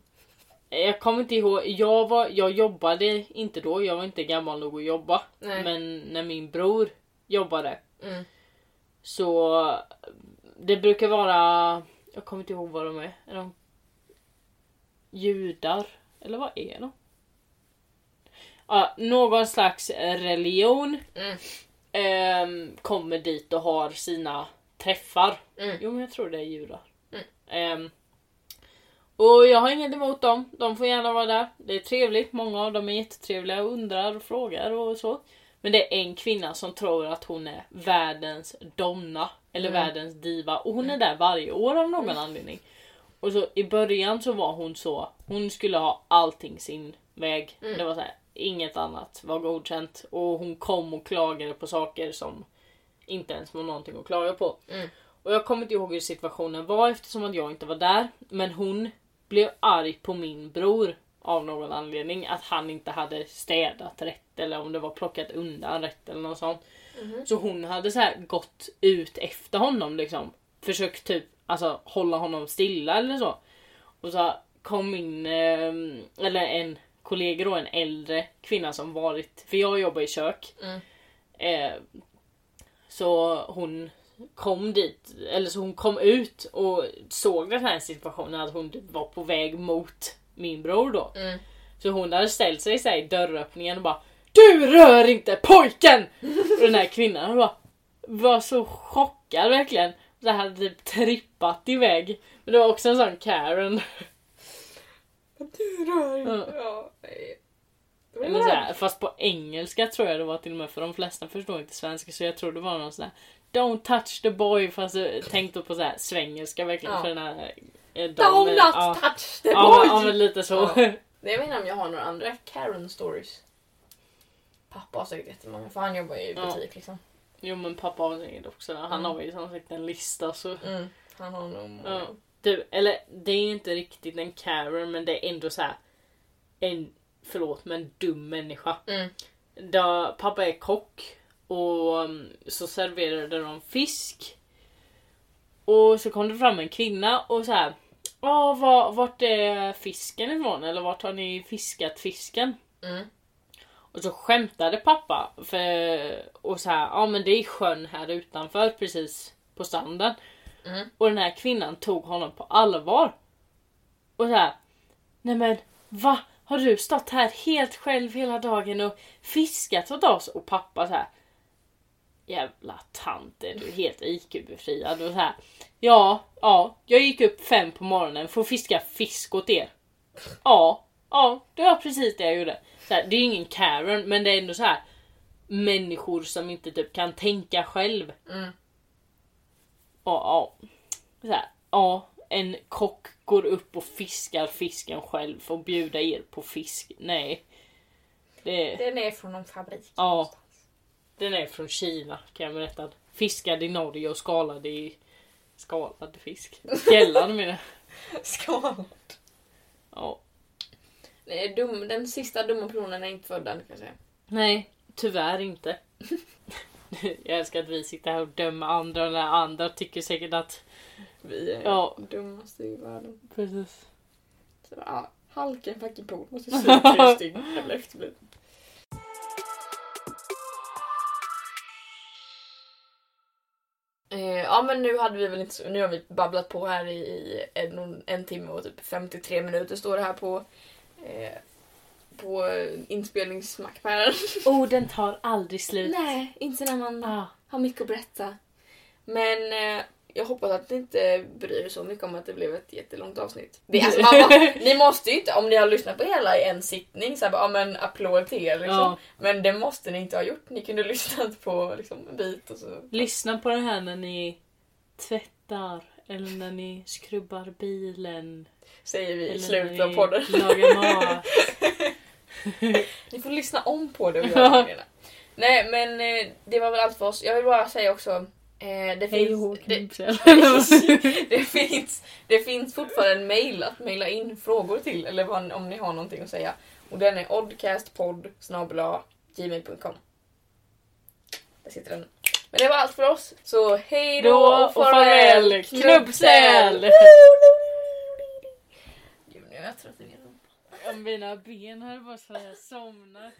Jag kommer inte ihåg, jag, var, jag jobbade inte då, jag var inte gammal nog att jobba. Nej. Men när min bror jobbade Mm. så det brukar vara, jag kommer inte ihåg vad de är. Är de judar? Eller vad är de? Ja, någon slags religion Mm. Ehm, kommer dit och har sina träffar. Mm. Jo men jag tror det är judar. Mm. Ehm, och jag har inget emot dem. De får gärna vara där. Det är trevligt. Många av dem är jättetrevliga och undrar och frågar och så. Men det är en kvinna som tror att hon är världens donna. Eller Mm. världens diva. Och hon är där varje år av någon anledning. Och så i början så var hon så. Hon skulle ha allting sin väg. Mm. Det var så här, inget annat var godkänt. Och hon kom och klagade på saker som inte ens var någonting att klaga på. Mm. Och jag kommer inte ihåg hur situationen var eftersom att jag inte var där. Men hon blev arg på min bror av någon anledning. Att han inte hade städat rätt eller om det var plockat undan rätt eller något sånt. Mhm. Så hon hade så här gått ut efter honom liksom. Försökt typ alltså, hålla honom stilla eller så. Och så kom in, eh, eller en kollega då, en äldre kvinna som varit, för jag jobbar i kök. Mm. Eh, så hon kom dit, eller så hon kom ut och såg den här situationen att hon typ var på väg mot min bror då. Mm. Så hon hade ställt sig i dörröppningen och bara Du rör inte pojken! Och den här kvinnan bara var så chockad verkligen. Så hade typ trippat iväg. Men det var också en sån Karen. Du rör Ja. Nej. Eller så här, fast på engelska tror jag det var till och med för de flesta förstår inte svenska så jag tror det var någon sån där Don't touch the boy fast jag tänkte på så här svengelska verkligen Ja. för den här eh, Don't ja, touch the ja, men, ja boy! men lite så. Ja. (laughs) Jag vet inte om jag har några andra Karen stories. Pappa har säkert jättemånga för han jobbar ju i butik liksom. Jo men pappa har säkert också Han Mm. har ju som sagt en lista så Mm. Han har nog många. Du, eller det är inte riktigt en Karen men det är ändå så här en, förlåt men dum människa. Mm. Där pappa är kock och um, så serverade de fisk. Och så kom det fram en kvinna och så här. Ja, var, vart är fisken ifrån? Eller vart har ni fiskat fisken? Mm. Och så skämtade pappa för, och så här, ja men det är sjön här utanför precis på stranden. Mm. Och den här kvinnan tog honom på allvar. Och så här, nej men va? Har du stått här helt själv hela dagen och fiskat åt oss? Och pappa så här, jävla tant är du helt IQ-befriad? Och så här, ja, ja, jag gick upp fem på morgonen för att fiska fisk åt er. Ja, ja, det var precis det jag gjorde. Så här, det är ingen Karen, men det är ändå så här människor som inte typ kan tänka själv. Mm. Ja, ja. Ja, en kock går upp och fiskar fisken själv för att bjuda er på fisk. Nej. Det, Den är från någon fabrik. Ja. den är från Kina kan jag berätta. Fiskad i Norge och skalad i skalad fisk. Fjällan menar (laughs) jag. Skål. Ja. Nej, dum, den sista dumma personen är inte född än kan jag säga. Nej, tyvärr inte. (laughs) (laughs) jag älskar att vi sitter här och dömer andra och när andra tycker säkert att... Vi är Ja. dummaste i världen. Precis. Så, ja, halka en fucking pool. Måste (laughs) tre stygn eller efterbliven. Eh, ja men nu hade vi väl inte så, nu har vi babblat på här i, i en, en timme och typ 53 minuter står det här på eh, på inspelningsmackpären. (laughs) Oh, den tar aldrig slut. Nej, inte när man Ah. har mycket att berätta. Men eh, jag hoppas att ni inte bryr er så mycket om att det blev ett jättelångt avsnitt. Det, alltså, man, må- (laughs) ni måste ju inte, om ni har lyssnat på hela i en sittning, så här, ja men applåd till er liksom. Ja. Men det måste ni inte ha gjort. Ni kunde lyssnat på liksom, en bit och så. Lyssna på det här när ni tvättar eller när ni skrubbar bilen. Säger vi i slutet av podden. lagar mat. (laughs) (laughs) Ni får lyssna om på det och göra grejerna. Nej men eh, det var väl allt för oss. Jag vill bara säga också. Eh, det, Hej finns, det, (laughs) det, finns, det finns fortfarande en mail att mejla in frågor till eller vad, om ni har någonting att säga. Och den är oddcastpodd gmail.com Där sitter den. Men det var allt för oss. Så hej då och farväl knubbsäl! Nu är jag trött om. Mina ben höll på att somna.